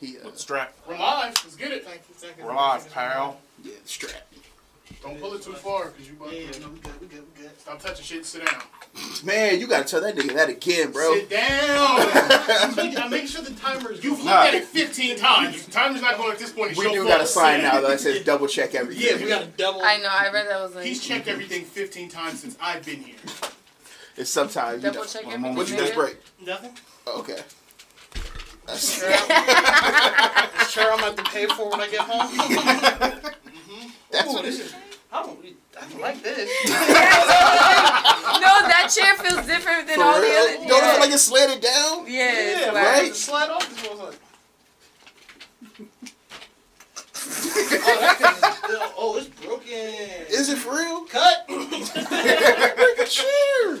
He uh, With strap. We're live. Let's get it. Thank you, thank you. We're live, pal. yeah, the strap. Don't pull it too far, cause you about Yeah, to no, we good, we good, we good. stop touching shit. Sit down. Man, you gotta tell that nigga that again, bro. Sit down. I make sure the timer's. You've looked Nah. at it 15 times. The timer's not going at this point. We do fault. got a sign now that says double check everything. Yeah, we got a double. I know. I read that was like He's checked everything 15 times since I've been here. It's sometimes you double know. check One everything. What you nigga. just break? Nothing. Okay. That's, Sure, I'm gonna have to pay for when I get home. Mm-hmm. that's Ooh, what it this is. is. I don't, I don't like this. no, that chair feels different than For all real? the other. Don't it feel like it's slanted down? yeah, Yeah, like- right? To slide off this was like. oh, that thing is still, oh, it's broken. Is it for real? cut? Break a chair.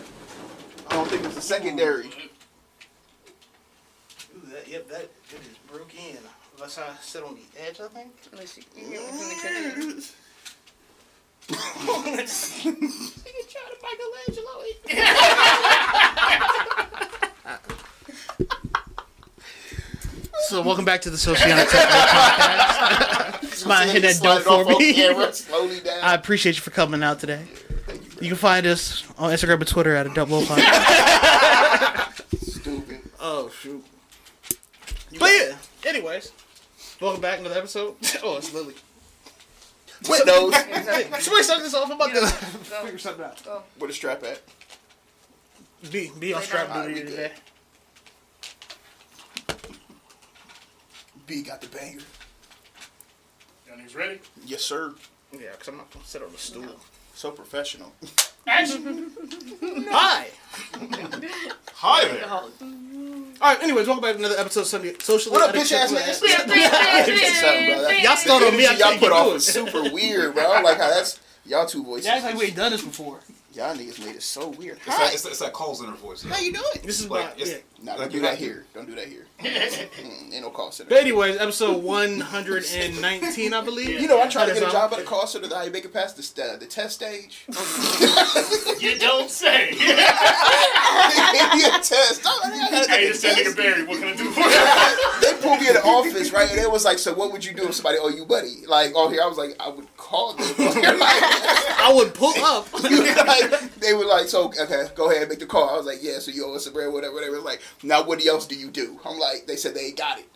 I don't think it's a secondary. Ooh, that, yep, that it is broken. Unless I sit on the edge, I think. Unless you, you get one from the kitchen. So welcome back to the Sociana Tech Podcast. Mind hit that Slide dope for me. camera. I appreciate you for coming out today. You can find us on Instagram and Twitter at a double podcast. Stupid. oh shoot. But yeah, anyways, welcome back to another episode. Oh, it's Lily. Windows. Hey, somebody start this off. I'm about to Go. figure something out. Where the strap at? Be be on strap down. duty Alright, we today. B got the banger. Y'all niggas ready? Yes, sir. Yeah, because I'm not gonna sit on the stool. So professional. Action. Hi. Hi there. All right. Anyways, welcome back to another episode of Sunday Socially. What up, bitch ass Unacceptable niggas? Something, bro. That- Y'all started on me. I y'all can't put keep off doing is it. super weird, bro. Like how that's y'all two voices. That's like we ain't done this before. Y'all niggas made it so weird. It's Hi. that, it's, that, it's that call center voice. How you doing? This is Like, why. it's- Yeah. Nah, Like don't do you that have here. Don't do that here. Mm, ain't no call center. But anyways, episode 119, I believe. You know, I tried to get a job at a call center that I make it past the, st- the test stage. You don't say. yeah, test. Oh, I gotta hey, take a this nigga Barry. What can I do for you? They pulled me in the office, right? And it was like, so what would you do if somebody owe you money? Like, oh, here, I was like, I would call them. like, I would pull up. like, they were like, so, okay, go ahead and make the call. I was like, yeah, so you owe us a bread, whatever, whatever. It was like, now what else do you do? I'm like, they said they ain't got it.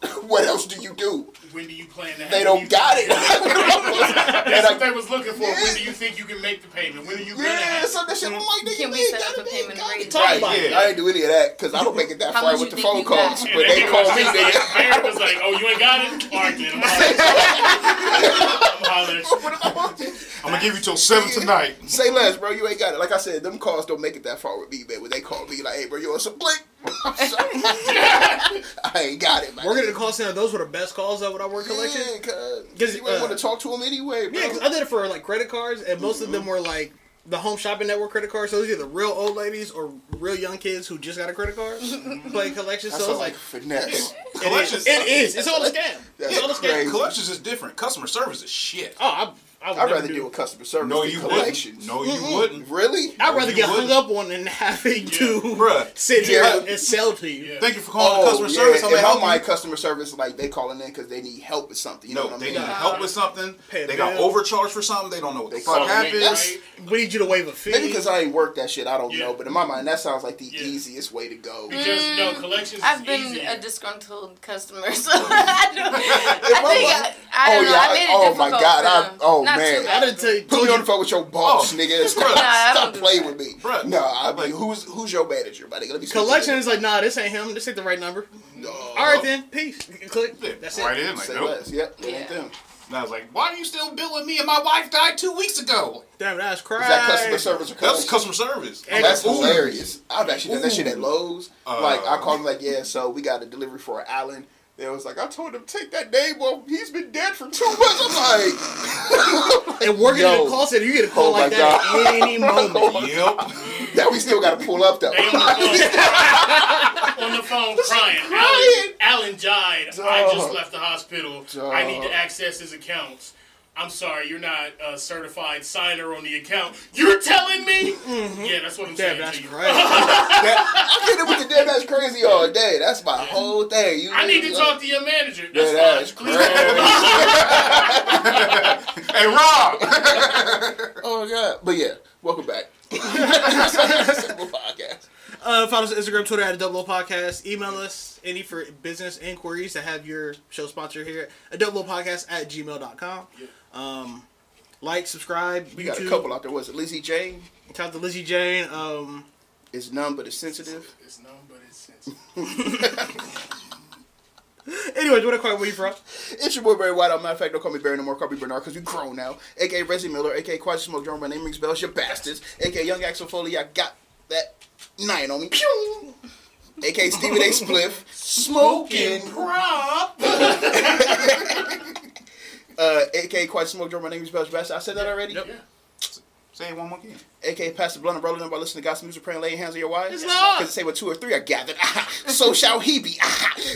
what else do you do? When do you plan to have They don't got it. That's and what I, they was looking for. When do you think you can make the payment? When are you gonna yeah, have so that shit, I'm like, nigga, Can we set up a payment got it. Talk Right, about it. yeah. I ain't do any of that because I don't make it that far with the phone calls. But they call me, was nigga. like, Barry was like, "Oh, you ain't got it? All right, then. I'm hollering. I'm hollering at you. I'm gonna give you till seven tonight. Say less, bro. You ain't got it. Like I said, them calls don't make it that far with me, man. When they call me, like, hey, bro, you want some blink? I'm sorry. I ain't got it, man. Working at the call center, those were the best calls of when I worked collection. Yeah, cause 'Cause, you ain't uh, want to talk to them anyway, bro. Yeah, 'cause I did it for like credit cards, and most of them were like the Home Shopping Network credit cards. So those are either real old ladies or real young kids who just got a credit card playing collections. That's So it's like like finesse. it is. Collections. It is. It's all a scam. That's It's all a scam. crazy. Collections is different. Customer service is shit. Oh, I, I would I'd rather do deal with customer service No, than you collections. wouldn't. No, you wouldn't. Really? I'd rather get hung wouldn't. up on than having to Bruh. sit here Yeah. and sell to you. Yeah. Thank you for calling Oh, customer yeah. service. How may I If help I'm my you? customer service, like they calling in because they need help with something. You know what I they mean? need help with something. Pay a They got overcharged for something. They don't know what the They fuck call it happened. maintenance. We need you to waive a fee. Maybe because I ain't worked that shit, I don't Yeah. know. But in my mind, that sounds like the Yeah. easiest way to go. Because no mm, collections I've been a disgruntled customer, so I don't. I think I, I Oh, don't know. yeah, I made it oh, my God, I- oh, Not man. Too I didn't tell you. Put me on the phone with your boss, Oh, nigga. Stop. Nah, stop playing with me. Bruh. No, I mean, who's who's your manager, buddy? Let me speak to Collection is like, nah, this ain't him. This ain't the right number. No. All right then, peace. Click. Yeah, That's right it. in. Like, Say nope. less. Yep. Yeah. ain't them. And I was like, why are you still billing me? And my wife died two weeks ago. Damn, that's crazy. Is that customer service or That's customer service. And- That's Ooh. hilarious. I've actually done that shit at Lowe's. Uh, like I called him like, yeah, so we got a delivery for Alan. They was like, I told him take that name off. He's been dead for two months. I'm like, And working Yo. in a call center, you get a call Oh like that God. at any moment. Oh yep. that we still got to pull up though. On the phone, on the phone crying. crying. Alan, Alan died. I just left the hospital. I need to access his accounts. I'm sorry, you're not a certified signer on the account. You're telling me? Yeah, that's what I'm Damn, saying that's to you. crazy. I get it with the damn that's crazy all day. That's my whole thing. You I need to like- talk to your manager. Yeah, That's that's fine. Please call. Hey, Rob. Oh my god. But yeah, welcome back. Simple podcast. Uh, follow us on Instagram, Twitter at Double O Podcast. Email us any for business inquiries to have your show sponsor here at Double O Podcast at gmail.com. Um, like, subscribe. We got a couple out there. Was it Lizzie Jane? Shout out to Lizzie Jane. Um, It's numb, but it's sensitive. It's numb, but it's sensitive. anyways, what a quiet where you from? It's your boy Barry White. Matter of fact, don't call me Barry no more. Call me Bernard because we grown now. AKA Reggie Miller. AKA Quasi Smoke Drum. My name rings bells. You bastards. AKA Young Axel Foley. I got that nine on me. Pew! AKA Stephen A. Spliff. Smoking. Prop. Uh, AKA Quasi Smoke Drum. My name is bells. You bastards. I said that already. Yep. Say it one more again. AKA Pastor Blunt and rolling up by listening to gospel music, praying, laying hands on your wives. It's not. Because say with two or three are gathered. so shall he be.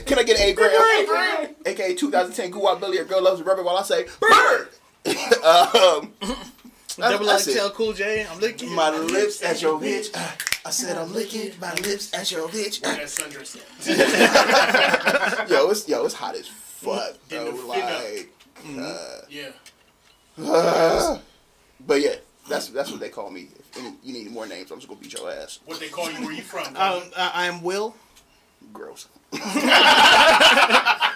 Can I get an A grade? AKA 2010 Guwap Billy, a girl loves a rubber while I say bird. um, Double that's XL it. Cool J. I'm licking My lips at your bitch. Uh, I said I'm licking my lips at your bitch. Uh, That yo, it's yo, it's hot as fuck, bro. Didn't Like, Yeah. uh, but yeah, that's that's what they call me. If any, you need more names, I'm just gonna beat your ass. What they call you? Where you from? Um, I, I am Will. Gross.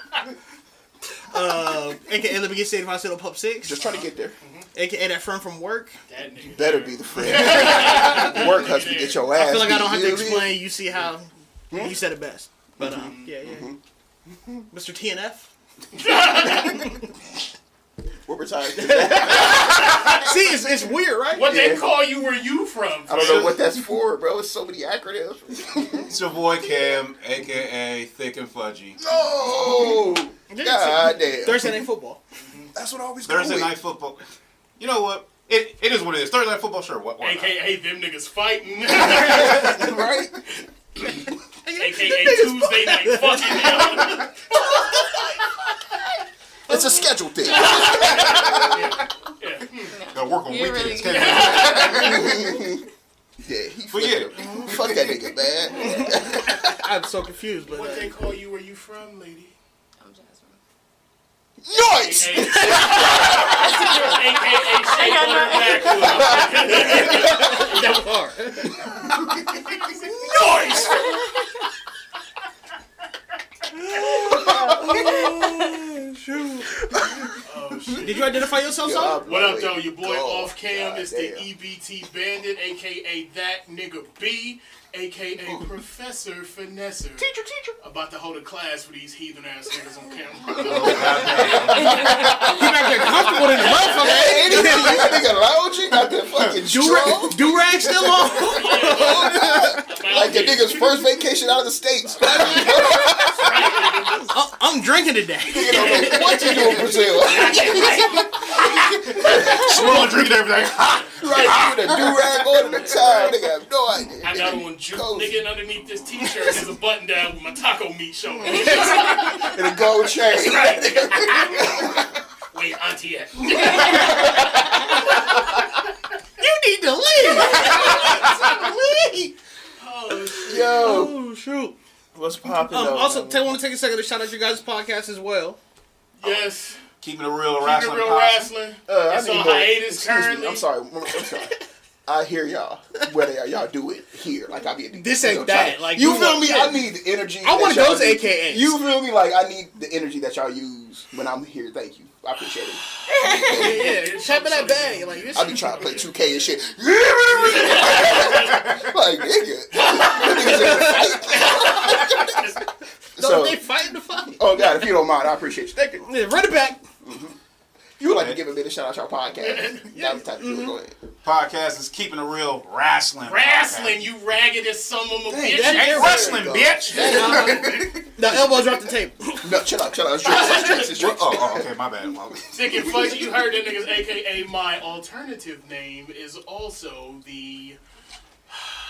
Uh, AKA Let Me Get Saved if I Sit on Pub 6. Just trying to get there. AKA That Friend from Work. that nigga. Better be the friend. Work husband, get your ass. I feel like I don't have to you know what I mean? explain. You see how you said it best. But um, yeah, yeah. Mr. TNF. We're retired. See, it's, it's weird, right? What they call you? Where you from? I don't know what that's for, bro. It's so many acronyms. It's your boy Cam, aka Thick and Fudgy. No! God damn. Thursday night football. Mm-hmm. That's what I always Thursday with. night football. You know what? It, it is what it is. Thursday night football, sure. What? why not? AKA them niggas fighting. right? AKA Tuesday night fucking. It's a schedule thing. yeah. Gotta work on You're weekends. really- Yeah, he But yeah. Fuck that nigga, man. I'm so confused, but What uh, they call you? Where you from, lady? I'm Jasmine. Nice! AKA Shea Butter Backwood. that was hard. Nice! Oh shit. Did you identify yourself, Yo, son? What up, really though? Your boy gone. Off Cam God is the. EBT Bandit, aka that nigga B, aka Professor Finesser. Teacher, teacher. About to hold a class for these heathen ass niggas on camera. He back there comfortable in the motherfucker. Hey, nigga, that nigga lounging, got that fucking straw. Do rag still on? Like the nigga's first vacation out of the States. I- I'm drinking today. What you don't know what to do in Brazil. Swirling, drinking everything. right, with a do-rag on the time. Nigga have no idea. I got on juke, Cozy. nigga, and underneath this t-shirt is a button down with my taco meat showing. And a gold chain. Wait, auntie at. You need to leave. leave. Oh, shit. Yo, Oh shoot. what's popping? Um, though, also. I want to take a second to shout out your guys' podcast as well. Yes. Keeping it real Keep wrestling. it real podcast. wrestling. Uh, it's I need on more- hiatus excuse currently. Me, I'm sorry. I'm sorry. I hear y'all. Whether y'all, y'all do it here, like I be. This ain't that, trying- like, you feel want- me? yeah. I need the energy. I wanna y'all go to do. AKAs. You feel me? Like I need the energy that y'all use when I'm here. Thank you. I appreciate it. Yeah, yeah. That bag. Like. I be trying to play 2K and shit. like nigga, a. So they fighting the fight. oh god, if you don't mind, I appreciate you. Thank you. Yeah, run it back. Mm-hmm. You would like to give a bit of shout out to our podcast. That was the type Mm-hmm. Go ahead. Podcast is keeping it real wrestling. Wrestling, you ragged as some of them Dang, bitch. that- Ain't wrestling, There bitch. The elbow drop the table. No, chill out, chill out. It's drinks, it's drinks, it's drinks. Oh, oh, okay, my bad. My bad. Thick and Fudgy, you heard that niggas, aka my alternative name is also the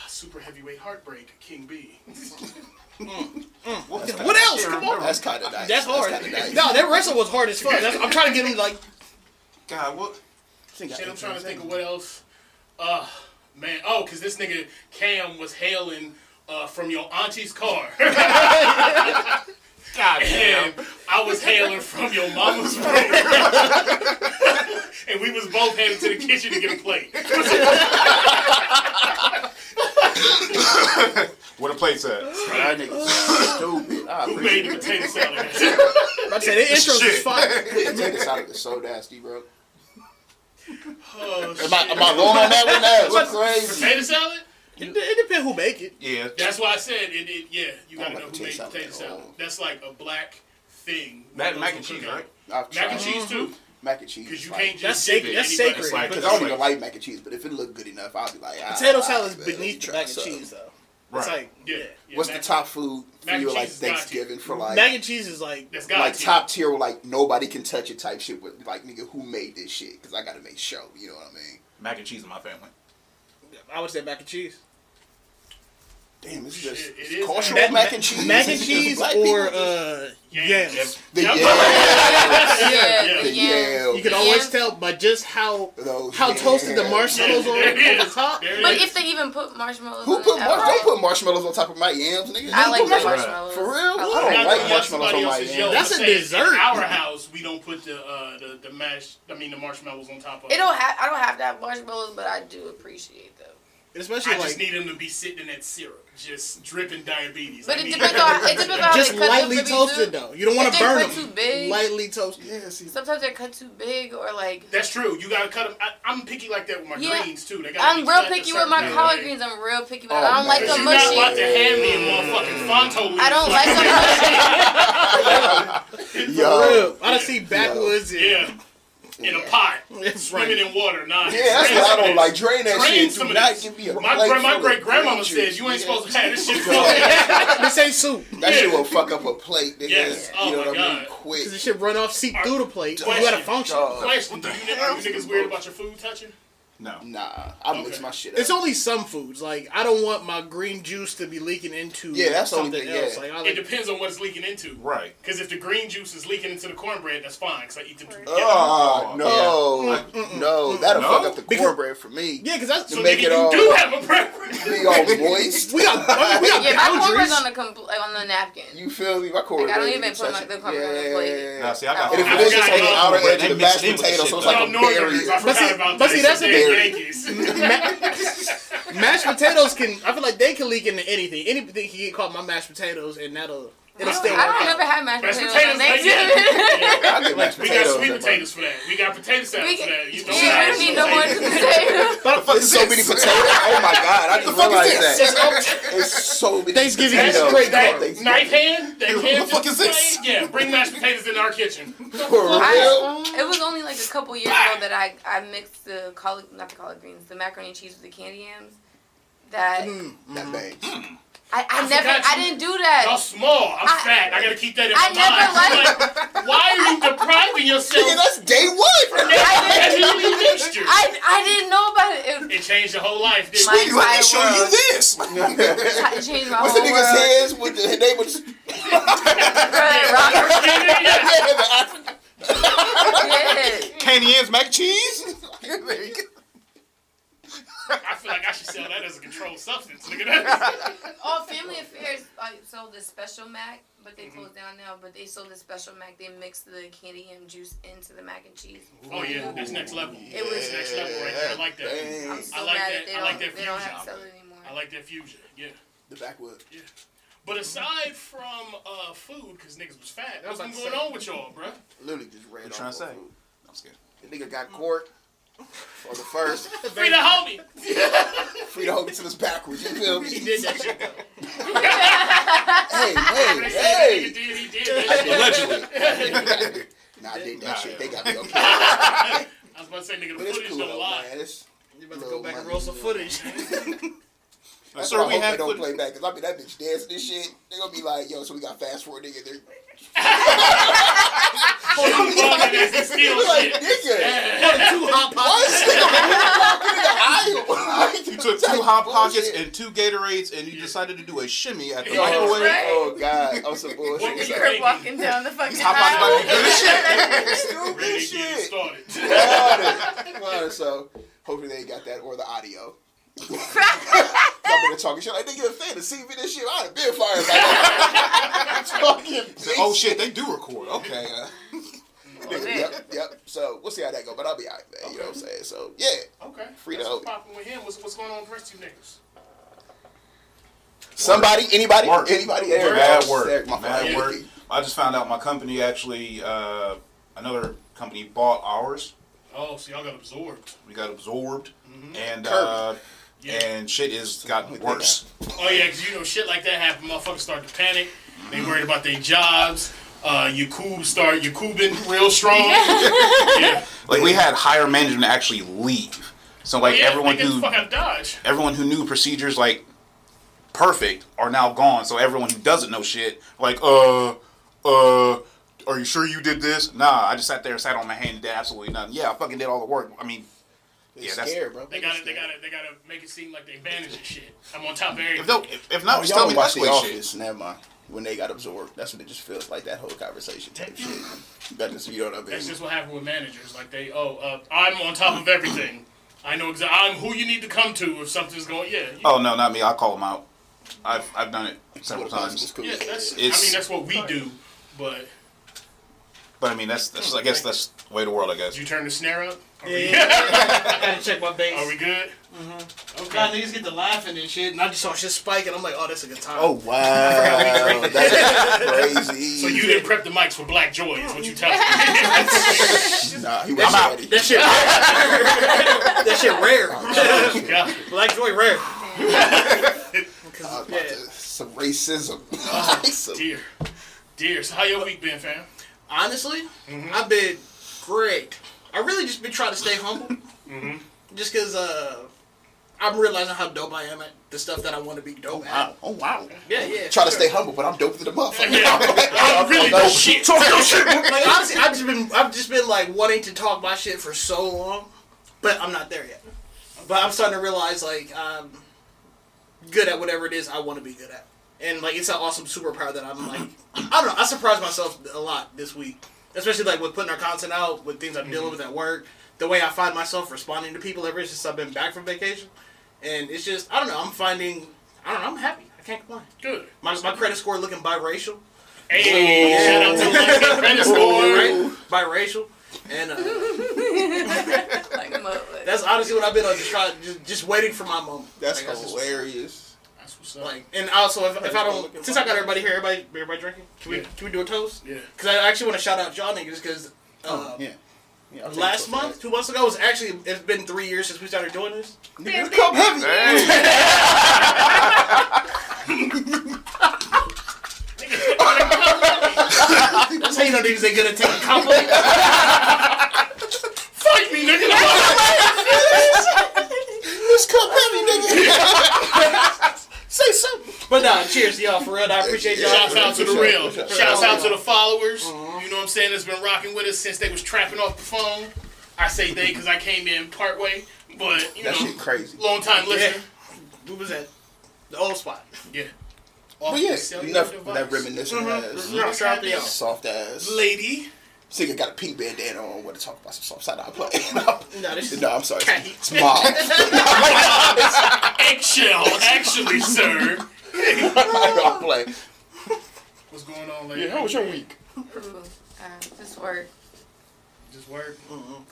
super heavyweight heartbreak King B. Mm, mm, mm. What else? Come on. That's kind of nice. That's hard. kinda nice. No, that wrestle was hard as fuck. That's, I'm trying to get him like. God, what? Shit, I'm trying to think of what else. Uh, man. Oh, because this nigga Cam was hailing uh, from your auntie's car. God and I was hailing from your mama's room. and we was both headed to the kitchen to get a plate. What a plates at? That nigga's stupid. I Who made the potato salad? I said the intro is Shit. fire. it. Potato salad is so nasty, bro. Oh, Am I, shit. am I wrong on that one? That's crazy. Potato salad? It, it depends who make it. Yeah. That's why I said it. it yeah, you gotta don't know who made potato salad potato salad. That's like a black thing. Mac, mac and cheese, right? I've Mac tried and cheese too, mac and cheese. because you like- can't just That's sacred. it That's anybody- sacred. like- Because I don't even like mac and cheese, but if it look good enough, I'll be like, ah, Potato ah, salad is man, let me beneath the mac and cheese, though. Right. It's like Yeah. yeah. yeah, What's the top food for you, like cheese is God Thanksgiving for like, mac and cheese is like That's God like tier. top tier, like nobody can touch it type shit. With like, nigga, who made this shit? Because I gotta make sure. You know what I mean? Mac and cheese in my family. I would say mac and cheese. Damn, it's Shit, just it it's is. cultural That- mac and cheese. Mac and cheese black or uh Yams. yams. the yams. Yeah, Yeah. The the yams. yams. You can always Yams. tell by just how Those how toasted the marshmallows are there it over is. top. But if they even put marshmallows Who on put it, mar- don't put marshmallows on top of my yams, nigga? I like Who marshmallows. For real? I I like don't like marshmallows marshmallows on my yams. yo. That's a dessert. In our house, we don't put the uh, the the mash. I mean the marshmallows on top of. It don't have. I don't have to have marshmallows, but I do appreciate them. Especially I just need them to be sitting in that syrup, just dripping diabetes. But I it depends on. It depends on how just they cut lightly them for me, toasted too. though. You don't want to burn them. too big- Lightly toasted. Yeah, see, Sometimes they're cut too big, or like. That's true. You gotta cut them. I, I'm picky like that with my Yeah. greens too. They gotta I'm real picky with my collard way. greens. I'm real picky with. Oh, I don't like man. mushy. you're not about to hand me a motherfucking Fonto leaf. I don't like them mushy. For Yo. real. I done see backwoods Yeah, in a pot, It's swimming right. in water. Nah, Yeah, that's what I don't like. Drain that Drain shit. some Do not this. give me a My, plate gra- my great grandmama green said juice, you ain't nigga. supposed to have this shit. This ain't soup. That Yeah. shit will fuck up a plate, nigga. Yes. Oh you know my what I mean? Quick. Cause the shit run off, seep through the plate. You gotta function. Dog. Question: Do you, are you niggas weird about your food touching? No. Nah, I mix my shit up. It's only some foods. Like I don't want my green juice to be leaking into Yeah, that's the only something thing, else. yeah. Like I It depends on what it's leaking into. Right. Because if the green juice is leaking into the cornbread, that's fine. Because I eat them two together. Oh, ah, no. No. That'll No? fuck up the Because- cornbread for me. yeah, cause that's so make it you all- do have a preference. Be all moist. we got I mean, we got Yeah, my cornbread's boundaries. on the compl- like, on the napkin. You feel me? My cornbread. Like, I don't even put touch my- the cornbread on the plate. Nah, see, I got. And if I it is just on the outer edge of the mashed it potato, so it's like a Northerners. barrier. I forgot see- about but see, that's the the thing. Yankees. mashed potatoes can. I feel like they can leak into anything. Anything can get caught my mashed potatoes, and that'll it'll don't, still I work don't ever have mashed Mashed potatoes. potatoes, like, Thanksgiving. yeah. I get mashed We got sweet potatoes for that. We got potato salad We for that. You don't Yeah, need no more potatoes. potatoes. There's so many potatoes. Oh my god, I didn't the fuck is realize that. It's so many Thanksgiving potatoes. is straight That Thanksgiving. knife hand, that Who can the fuck is this? Yeah, bring mashed potatoes in our kitchen. For real? It was only like a couple years ago that I, I mixed the collard not the collard greens the macaroni and cheese with the candy yams. That mm, That bang. Mm. I, I, I never I didn't do Y'all that. small. I'm I- fat. I gotta keep that in I my never mind. Like, why are you depriving yourself Nigga, that's day one. of that heavy mixture? I I didn't know about it. It It changed your whole life, didn't My it? Let me entire show you this. cha- changed my What's whole the nigga's world. hands with the they was Right, Robert. Yeah, Yeah. Candy yams, mac cheese. I feel like I should sell that as a controlled substance. Look at that Oh, Family Affairs like sold the special mac, but they closed down now. But they sold the special mac. They mixed the candy yam juice into the mac and cheese. Oh yeah, that's next level. It was- That's next level right there. I like that. I'm so I like mad that- that they I like that they don't fusion. have to sell it anymore. I like that fusion. Yeah. The backwood. Yeah. But aside from uh, food, because niggas was fat, I was what's been going say. on with y'all, bruh? Literally just ran What off you trying to say? food. I'm scared. The nigga got court for the first. Free the homie. Free to hold it to this backwards. You feel me? He did that shit. though. Hey, They hey, said hey. did, he did. Allegedly. Nah, I did that Nah, shit. yeah. They got me okay. I was about to say, nigga, the footage cool don't lie. man. It's, You about to go back and roll some footage. that's Sir, why I we hope they don't footage. play back. Because I mean, that bitch dancing and shit. They gonna be like, yo, so we got fast forward nigga. They're Shit, bugging as he steal like, shit. nigga. Two hot Why is this nigga walking in the aisle? took That's two hot pockets bullshit. and two Gatorades, and you decided to do a shimmy at the Oh, microwave. Right. oh god, I'm some What bullshit. you You think? were walking down the fucking Hot pockets might be good as aisle. Stupid Ready to get shit. started. Got it. Got it. So hopefully they got that or the audio. I've been talking shit like nigga a fan of CV this shit. I'd have been fired by now. Talking Oh shit, they do record. Okay. Uh, Nigga, yep, yep. So we'll see how that go, but I'll be alright, man. You know what I'm saying? So yeah, Okay. Free That's to what's popping with him. What's, what's going on with the rest of you niggas? somebody, anybody, Work. anybody, there. Mad There, work. my Mad fault. work. I just found out my company actually, uh, another company bought ours. Oh, so y'all got absorbed. We got absorbed, and Kirby. uh, Yeah. and shit is gotten worse. Oh yeah, because you know shit like that happen. Motherfuckers start to panic. They worried about their jobs. Uh, your cube start your cubing real strong. yeah. Like we had higher management actually leave. So like Oh, yeah, everyone they get the who fuck Dodge. everyone who knew procedures like perfect are now gone. So everyone who doesn't know shit, like, uh, uh, are you sure you did this? Nah, I just sat there, sat on my hand, and did absolutely nothing. Yeah, I fucking did all the work. I mean, They Yeah, that's- scared, bro. They gotta, they gotta, they gotta make it seem like they managing shit. I'm on top of everything. if no, if, if Oh, not, just y'all tell me watch that's The way shit. Office. Never mind. When they got absorbed, that's what it just feels like. That whole conversation type shit. That just, you know what I mean? That's just what happened with managers. Like they, oh, uh, I'm on top of everything. I know exactly. I'm who you need to come to if something's going. Yeah. you- Oh no, not me. I call them out. I've I've done it several times. school. Yeah, that's. I mean, that's what we do. But But I mean, that's, that's I guess that's the way of the world. I guess. did you turn the snare up? Are we, Yeah. I had to check my bass. are we good? God, Okay. niggas get to laughing and shit, and I just saw shit spike, and I'm like, oh, that's a good time. Oh wow, that's crazy. So you didn't prep the mics for Black Joy, is what you telling me? Nah, he was I'm out. ready. that shit, that shit rare. God. Black joy rare. I was 'Cause, about yeah. to- some racism. Ah, some- Dear, dear. So how your week been, fam? Honestly, mm-hmm. I've been great. I really just been trying to stay humble. Just because uh, I'm realizing how dope I am at the stuff that I want to be dope at. wow. Oh wow. Yeah, yeah. Try to stay humble, but I'm dope to the motherfucker. Yeah. I'm really the shit. Talk your shit. like honestly, I've just been I've just been like wanting to talk my shit for so long, but I'm not there yet. But I'm starting to realize like I'm good at whatever it is I want to be good at, and like it's an awesome superpower that I'm like I don't know. I surprised myself a lot this week, especially like with putting our content out, with things I'm dealing with at work, the way I find myself responding to people ever since I've been back from vacation, and it's just I don't know. I'm finding I don't know. I'm happy. I can't complain. Good. My, my credit score looking biracial. Hey, shout out to the credit score. right? Biracial. And uh, like, that's honestly what I've been on, just trying, just, just waiting for my moment. That's Like, just- hilarious. That's what's up. Like, and also if, if I don't, since I got everybody here, everybody, everybody drinking, can we Yeah. can we do a toast? yeah. Because I actually want to shout out y'all niggas because uh, Oh, yeah. Yeah, last month, two months ago, was actually it's been three years since we started doing this. Nigga, this cup heavy. That's how you know niggas ain't good at taking compliments. Fight me, nigga. This cup heavy, nigga. Say something. but nah, cheers to y'all for real. I appreciate y'all. Shouts out to the real. for. Shouts out to the followers. Uh-huh. You know what I'm saying? That's been rocking with us since they was trapping off the phone. I say they because I came in part way, but you That know, shit crazy. long time listener. Who was that? The old spot. Yeah. Off But yeah, the cellular enough device. that reminiscent uh-huh. ass, Yeah, shout out to y'all. soft ass. Lady. Nigga got a pink bandana on. Want to talk about some soft side? I play. Nah, this is no, I'm sorry. cat heat. It's mom. Eggshell, actually, sir. I play. What's going on, lady? Yeah, how was your week? Ooh, uh, just work. Just work. Mm-hmm.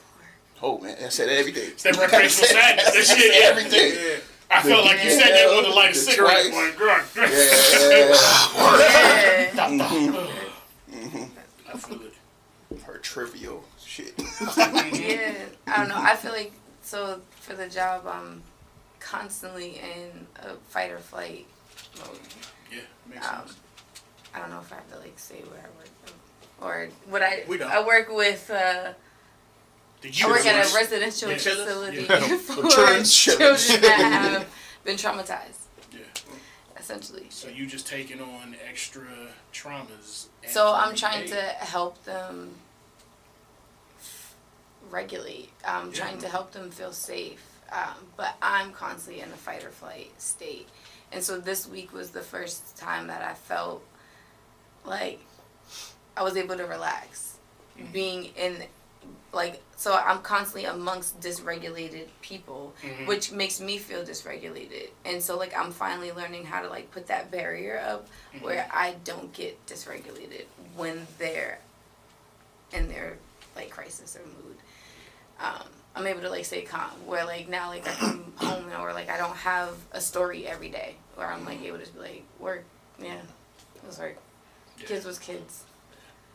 Oh man, I said everything. It's that recreational sadness. That shit, yeah. Everything. Yeah. I felt like you said that with a light of The cigarette. twice. Like, Yeah. Yeah. Mm-hmm. Mm-hmm. I feel it. Her trivial shit. yeah, I don't know. I feel like so for the job, I'm constantly in a fight or flight mode. Yeah, makes Um, sense. I don't know if I have to like say where I work or what I. We don't. I work with. Uh, The I work at a residential Yeah. facility Yeah. for children. that have been traumatized, Yeah. essentially. So you just taking on extra traumas. So I'm trying day. to help them regulate. Um, I'm trying to help them feel safe. um, but I'm constantly in a fight or flight state. And so this week was the first time that I felt like I was able to relax, mm-hmm. being in like so I'm constantly amongst dysregulated people, mm-hmm. which makes me feel dysregulated. And so like I'm finally learning how to like put that barrier up mm-hmm. where I don't get dysregulated when they're in their like crisis or mood. Um, I'm able to like stay calm. Where like now like I come home now where like I don't have a story every day. Where I'm like able to just be like work, yeah, it was work. Kids was kids.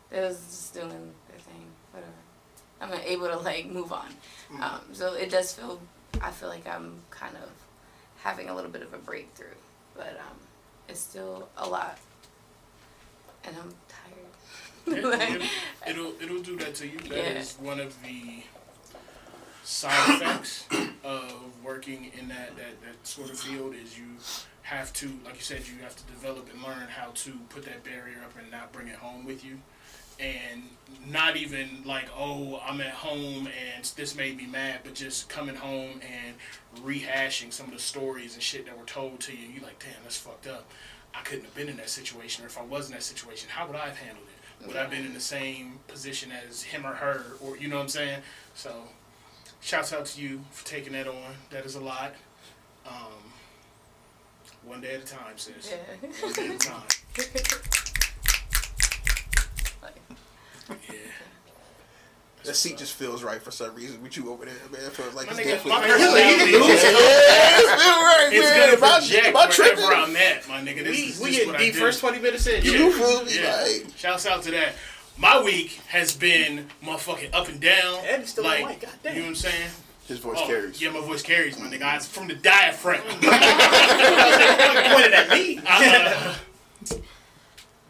They was just doing their thing, whatever. I'm able to like move on. Um, so it does feel. I feel like I'm kind of having a little bit of a breakthrough, but um, it's still a lot, and I'm tired. It, Like, will it'll it'll do that to you. That is Yeah. one of the side effects of working in that, that, that sort of field is you have to like you said, you have to develop and learn how to put that barrier up and not bring it home with you. And not even like, oh, I'm at home and this made me mad, but just coming home and rehashing some of the stories and shit that were told to you. You're like, damn, that's fucked up. I couldn't have been in that situation, or if I was in that situation, how would I have handled it? Would I have been in the same position as him or her, or you know what I'm saying? So, shouts out to you for taking that on. That is a lot. Um, one day at a time, sis. yeah. One day at a time. Yeah. That seat just feels right for some reason with you over there, man. It feels like My it's nigga, definitely. my Yeah, personality it is- feels right, It's man. gonna Am I- project am I tripping? wherever I'm at, my nigga. This We is we just get what I deep do. first twenty minutes in. You feel me? Yeah. Like, Shouts out to that. My week has been motherfucking up and down. Eddie's still like, on mic, goddamn. You know what I'm saying? his voice Oh, carries. Yeah, my voice carries, my nigga. It's from the diaphragm. pointed at me. Uh,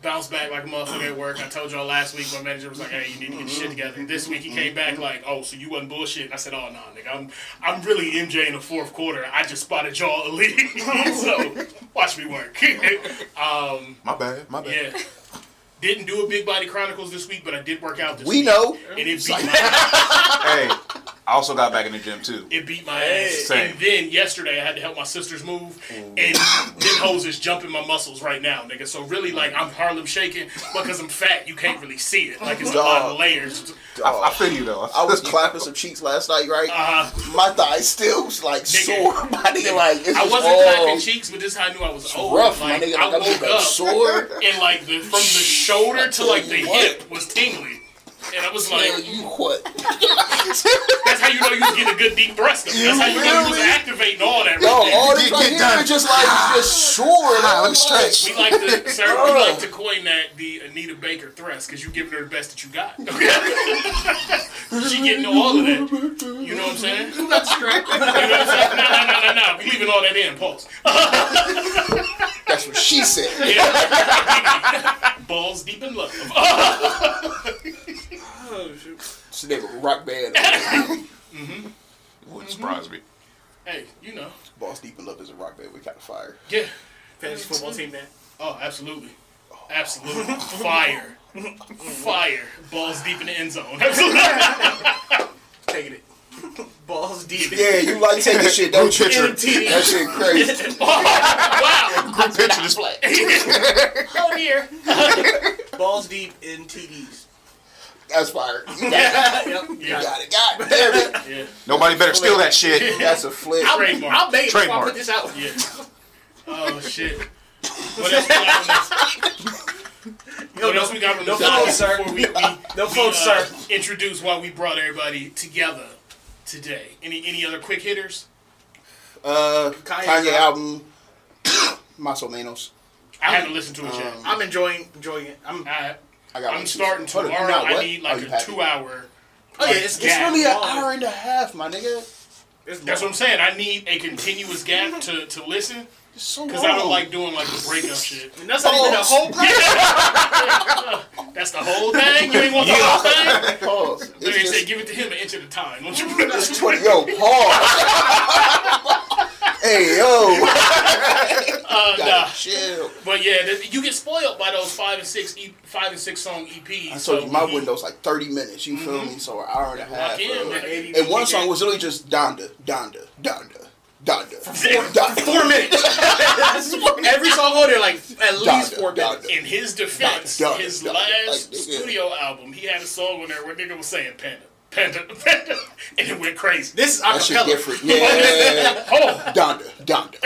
bounce back like a motherfucker at work. I told y'all last week my manager was like, "Hey, you need to get shit together." This week he came back like, "Oh, so you wasn't bullshit?" I said, "Oh no, nigga, I'm I'm really MJ in the fourth quarter. I just spotted y'all elite, so watch me work." um, My bad. My bad. yeah. Didn't do a Big Body Chronicles this week, but I did work out this We week. know. And it beat, my, Hey, I also got back in the gym too. it beat my ass. Same. And then yesterday I had to help my sisters move, and them hoes is jumping my muscles right now, nigga. So really, like, I'm Harlem shaking because I'm fat. You can't really see it. Like, it's a lot of layers. I, I feel you though. I was clapping some cheeks last night, right? Uh-huh. My thighs still was like Nigga. sore. My nigga, like it's I wasn't all clapping cheeks, but this is how I knew I was old. rough, like, my nigga. I Like, I'm woke like up sore. and like the from the shoulder to like the What? hip was tingling, and I was Tell like, you what? "That's how you know you was getting a good deep thrust. That's how you know you was activating all that." Yo, right there. all this Get- right get here done. just like just sore. Ah, let me Like, stretch. We like to, sir. We like to coin that the Anita Baker thrust because you're giving her the best that you got. she getting all of that. You know what I'm saying? You know what I'm saying? No, no, no, no, no. We leaving all that in. Pulse. That's what she said. Yeah. Balls deep in love. Oh, shoot. This nigga rock band. Mm-hmm. Wouldn't surprise me. hey, you know. Boss Deep in Love is a rock band. We kind of fire. Yeah. Fantasy football team, man. Oh, absolutely. Oh. Absolutely. Fire. Fire. Balls deep in the end zone. Absolutely. Taking it. Balls deep. Yeah, you like taking shit, don't you? Picture. That shit crazy. wow. Group picture display. Oh dear. Balls deep in TDs. That's fire. You got it. yep. You Yeah. got it. God damn it. Yeah. Nobody better steal that shit. That's a flip. I'll, Trademark. I'll make it before I Trademark. put this out. Yeah. Oh shit. What else we got on this? Yo, What no, else we got on no this phones, sir. before we, we, No we, phones, uh, sir. introduce why we brought everybody together today? Any any other quick hitters? Uh, Kanye Kanye, drop. album, Más o menos. I haven't listened to it yet. Um, I'm enjoying enjoying it. I'm. I, I got I'm starting Hold tomorrow. not I need Oh, like a have two hour. Oh yeah, it's, it's It's only an hour and a half, my nigga. It's That's what. I'm saying. I need a continuous gap to, to listen It's so because I don't like doing like the breakup shit. And that's not even the Balls. whole. That's the whole thing. You ain't want the whole thing. Pause. Let It's me say, give it to him an inch at a time. Don't you? it's 20, yo, pause. Hey yo, Uh, nah. chill. But yeah, you get spoiled by those five and six, e- five and six song EPs. I told so you my you- window's like 30 minutes. You feel me? So an hour and a half. In, man. And one song was literally just Donda, Donda, Donda, Donda. Donda. Four minutes. Every song on there, like at least Donda, four Donda. minutes. In his defense, done, his last Like, studio album, he had a song on there where nigga was saying panda, panda, panda, and it went crazy. This is That shit acapella. different. Yeah. Oh, Donda, Donda.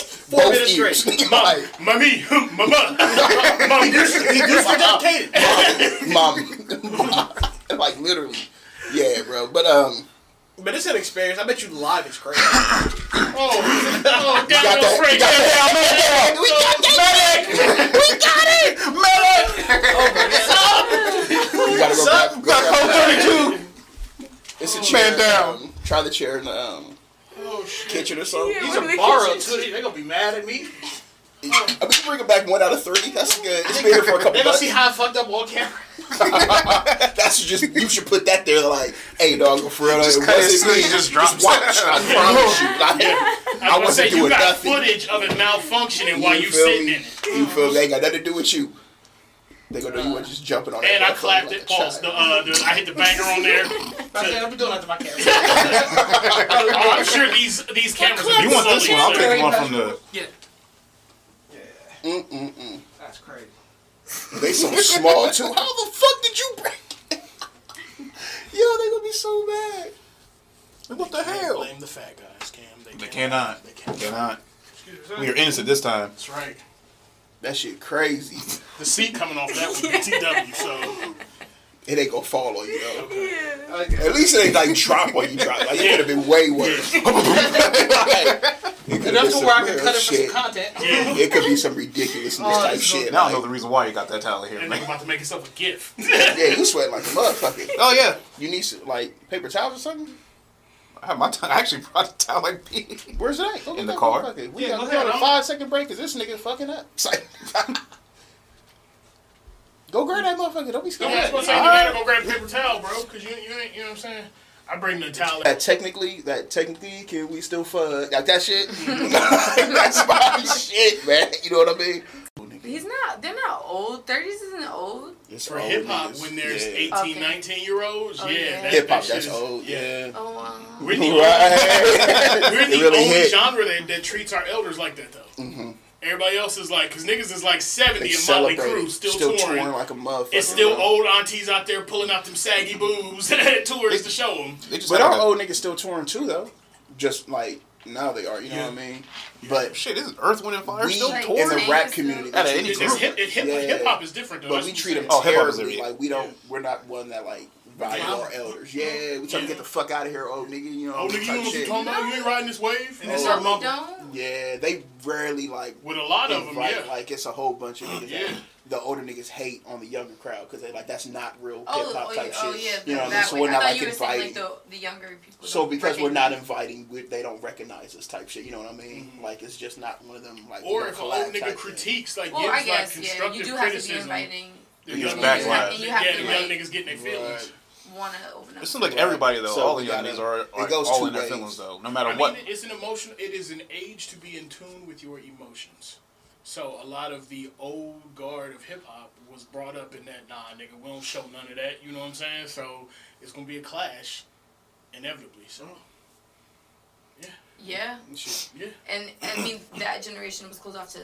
Four Both minutes ears. straight. mom, like, mommy, mama, mom, This is for dedicated. mom, mom. like literally. Yeah, bro. But um, But it's an experience. I bet you live is crazy. Oh, oh, down got no that. Frank. You got that. We got that. We got it. Medic. You gotta go back. Go back. It's a chair. Man down. Um, try the chair in the um, Oh shit. kitchen or something. Yeah. These are are borrowed too. They're gonna be mad at me. I mean, bring it back one out of three. That's good. It's been here for a couple They're gonna see how I fucked up on camera. That's just you should put that there. Like, hey, dog, for real. Just it cut wasn't so me. you just watch. I promise you. Like, I was gonna say wasn't you got nothing. footage of it malfunctioning while you feel sitting me? in it. You feel me? Ain't got nothing to do with you. They gonna know you were just jumping on it And I clapped like it. a Pause. The, uh, the, I hit the banger on there. That's what I've been doing that to my camera. Oh, I'm sure these these cameras. are You want this one? I'll take one from the. Mm-mm-mm. That's crazy. They so small too. How the fuck did you break it? Yo, they gonna be so mad. What the hell? Blame the fat guys, Cam. They, They cannot. They cannot. Cannot. We are innocent this time. That's right. That shit crazy. The seat coming off that was TW, so It ain't gonna fall on you though. Yeah. At least it ain't like drop on you drop. Like it could have been way worse. Like, could have Enough to where I could cut it for some shit. content. It could be some ridiculousness Oh, type this shit. Now I Like, know the reason why you got that towel here, and man. nigga about to make himself a gift. yeah, you sweat like a motherfucker. Oh yeah. You need some like paper towels or something? I have my t- I actually brought a towel like me. Where's it at? Go In the car. motherfucker. We Yeah, got go we got ahead, a I'm- five second break because this nigga fucking up. Go grab that motherfucker. Don't be Don't scared. ask what's saying. You gotta go grab a paper towel, bro, because you, you ain't, you know what I'm saying? I bring the towel. That technically, that technically, can we still fuck? Like that shit. That's my shit, man. You know what I mean? He's not. They're not old. Thirties isn't old. It's For hip hop, when there's yeah. 18, Okay. 19 year olds, Oh, yeah. yeah. that- hip hop, that that's is- old. Yeah. Oh wow. We're the, Right. only, we're the really only hit. genre that, that treats our elders like that, though. Mhm. Everybody else is like, because niggas is like 70 They and Motley celebrate. Crue still, touring. like a motherfucker. It's still bro. old aunties out there pulling out them saggy boobs at tours to show them. But our old niggas still touring too, though. Just like now they are. You know Yeah. what I mean? But Shit, this is Earth, Wind, and Fire we still Like, in the rap community, At we any treat It's them- hip, it, hip, Yeah. hip hop is different, though. But That's we treat I'm them Oh, hip-hop is terribly. every- Like we don't. We're not one that like value our elders. Yeah, we trying to get the fuck out of here, old nigga. You know, Oh, nigga, you know what shit. you talking about? You ain't riding this wave? And they Oh. start No, we mumbling. don't. Yeah, they rarely like With a lot of them, yeah. like it's a whole bunch of niggas. Yeah. that the older niggas hate on the younger crowd because they like that's not real hip Oh, hop oh, type oh shit. yeah. you know what I mean? that So way. we're I not thought like you were saying inviting. like the, the younger people. so because we're not inviting, we, they don't recognize us type shit. You know what I mean? Mm-hmm. Like it's just not one of them like. Or if an old nigga type critiques, like, Well, gives I like guess yeah. You do have to be criticism, inviting. the You young just niggas- And you yeah, have the to young niggas getting their feelings. Right. Want to open up. It seems like everybody though, So all the we young gotta- niggas are, it goes all two in their ways. feelings though. No matter I what. mean, it's an emotion. It is an age to be in tune with your emotions. So a lot of the old guard of hip hop was brought up in that. Nah, nigga, we don't show none of that. You know what I'm saying? So it's gonna be a clash, inevitably. So Yeah, Shit. yeah. and I mean that generation was closed off to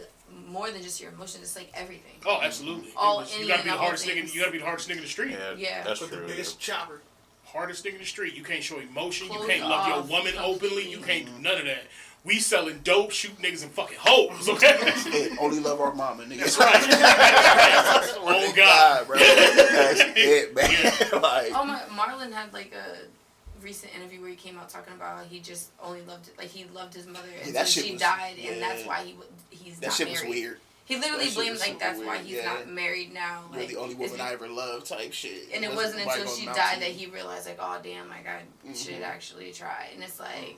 more than just your emotions. It's like everything. Oh, absolutely. It All was- you gotta be the all hardest nigga. You gotta be the hardest nigga in the street. Yeah, Yeah. that's But the true. biggest chopper. Hardest nigga in the street. You can't show emotion. You can't love your off woman openly. You can't do mm-hmm. none of that. We selling dope, shoot niggas and fucking hoes. Okay. It, only love our mama, nigga. That's right. oh God. bro. That's it, man. like, Oh my, Marlon had like a recent interview where he came out talking about how he just only loved like he loved his mother and that so she was- died and that's why he w- he's that not shit married. was weird. He literally That shit blamed like super that's why he's yeah. not married now. You're Like, the only it's woman I ever loved, type shit. And it wasn't until she died to that he realized like, oh damn, like I should Mhm. actually try. And it's like,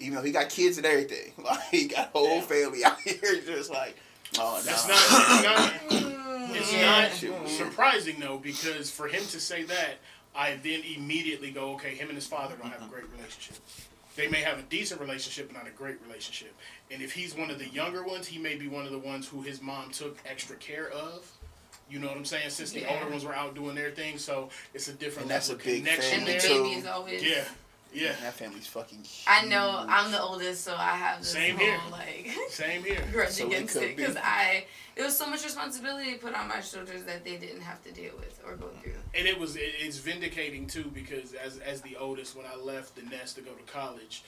you know, he got kids and everything, like he got a whole Yeah. family out here, just like, oh no, It's not. It's not. It's Yeah. not surprising though because for him to say that, I then immediately go, okay, him and his father don't have a great relationship. They may have a decent relationship, but not a great relationship. And if he's one of the younger ones, he may be one of the ones who his mom took extra care of. You know what I'm saying? Since the older ones were out doing their thing, so it's a different And that's level a of big connection And the there. too. baby is always. Yeah, yeah. That family's fucking. I know I'm the oldest, so I have this Same whole here. like Same here. grudge So against it because I it was so much responsibility put on my shoulders that they didn't have to deal with or go through. and it was it, it's vindicating too because as as the oldest when I left the nest to go to college,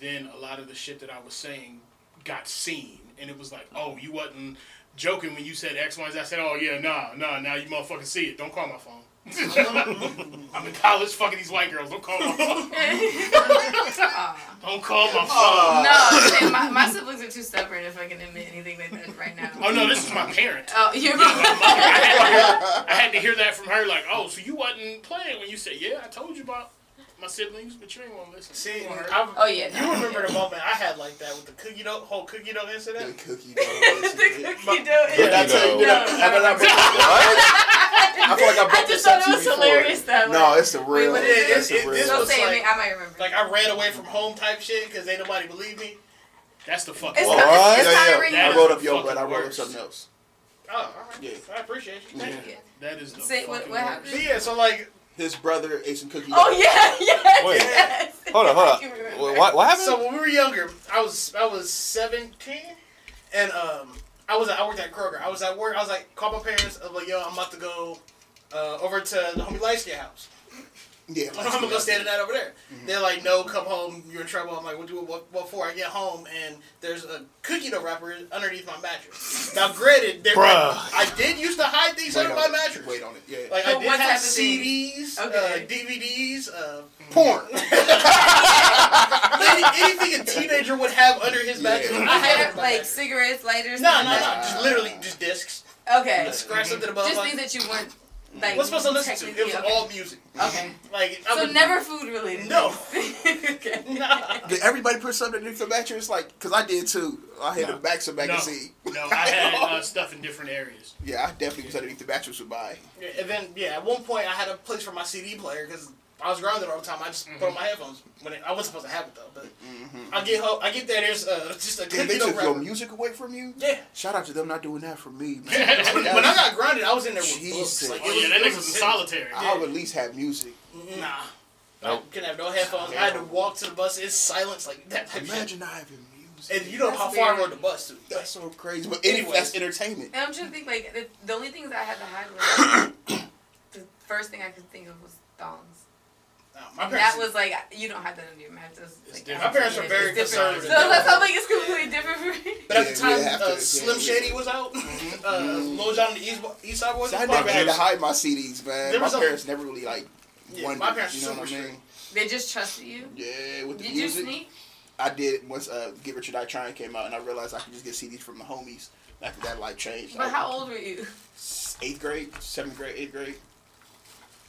then a lot of the shit that I was saying got seen, and it was like, oh, you wasn't joking when you said X, Y, and Z. I said, oh yeah, nah, nah, now you motherfucking see it. Don't call my phone. I'm in college fucking these white girls. Don't call my phone. Don't call my phone. no, see, my, my siblings are too stubborn if I can admit anything like that right now. Oh no, this is my parent. Oh, you're My mother, I, had to hear, I had to hear that from her, like, oh, so you wasn't playing when you said, yeah, I told you about my siblings, but you ain't want to listen. See, You want her. I, Oh, yeah, You remember the moment I had like that with the cookie dough, whole cookie dough The incident? cookie the cookie dough. Did I tell you? No, Did I, I, feel like I I brought just this thought it was you before. hilarious that No, it's the real. what is it's it? the It- this real. Don't say like- it. I might remember. Like I ran away from home type shit because ain't nobody believe me. That's the fucking. It's What? not- it's yeah, yeah. I wrote up your, the but I wrote up something else. Oh, all right. Yeah. I appreciate you. Yeah. Yeah. That is the Say, what- what happened? Yeah, so like, His brother ate some cookie dough. Oh yeah, yes, Wait. yes. Hold on, hold on. What, what, what happened? so when we were younger, I was I was seventeen, and um, I was I worked at Kroger. I was at work. I was like, call my parents. I was like, yo, I'm about to go uh, over to the homie light skin house. Yeah. I'm gonna go stand in that over there. They're like, no, come home. You're in trouble. I'm like, what do what, what for? I get home and there's a cookie dough wrapper underneath my mattress. Now, granted, there, Bruh. I did used to hide things Wait under my it. mattress. Wait on it. Yeah. Like But I did have type? CDs, Okay. uh, DVDs, uh, Porn. anything a teenager would have under his mattress. I I had it had under my like mattress. cigarettes, lighters. No, no, no. Just literally just discs. Okay. Scratch something above. Just things that you weren't like. What's supposed to listen to? It was technically- all music. Okay. Like So would- never food related. No. okay. Nah. Did everybody put something underneath the mattress? Like, cause I did too. I had No. the backs of No, magazine. no, I had uh, stuff in different areas. Yeah, I definitely was underneath the mattress with my. Yeah, And then yeah, at one point I had a place for my CD player because I was grounded all the time. I just put on my headphones when it, I wasn't supposed to have it though. But I get home, I get there. There's uh, just a Damn, Mm-hmm. they took your music away from you. Yeah. Shout out to them not doing that for me. When, Man. when I got grounded, I was in there with Jesus. books. Like, Oh it was, yeah, that it was was a in solitary. I would at least have music. Nah. I Nope. couldn't have no headphones. I had to walk to the bus. It's silence like that type. Imagine not having music. And you know That's how far I rode the bus too. That's so crazy. But anyway, that's entertainment. And I'm trying to think like the, the only things I had to hide was the first thing I could think of was thongs. Nah, my parents. that was like you don't have that under your mattress. It's Like. My parents are very different. conservative. So that's how like it's completely different for me. but at Yeah, the time, yeah, after uh, the- Slim yeah, Shady was out. Uh, Lil Jon and the East, East Side Boyz. So I never had to hide my CDs, man. My was a- parents never really like. Yeah, wondered, my parents you know were what I super mean? They just trusted you. Yeah, with the Did you music. sneak? I did once uh, Get Rich or Die Trying came out, and I realized I could just get CDs from the homies. After that, life changed. But I- how old were you? Eighth grade, seventh grade, eighth grade.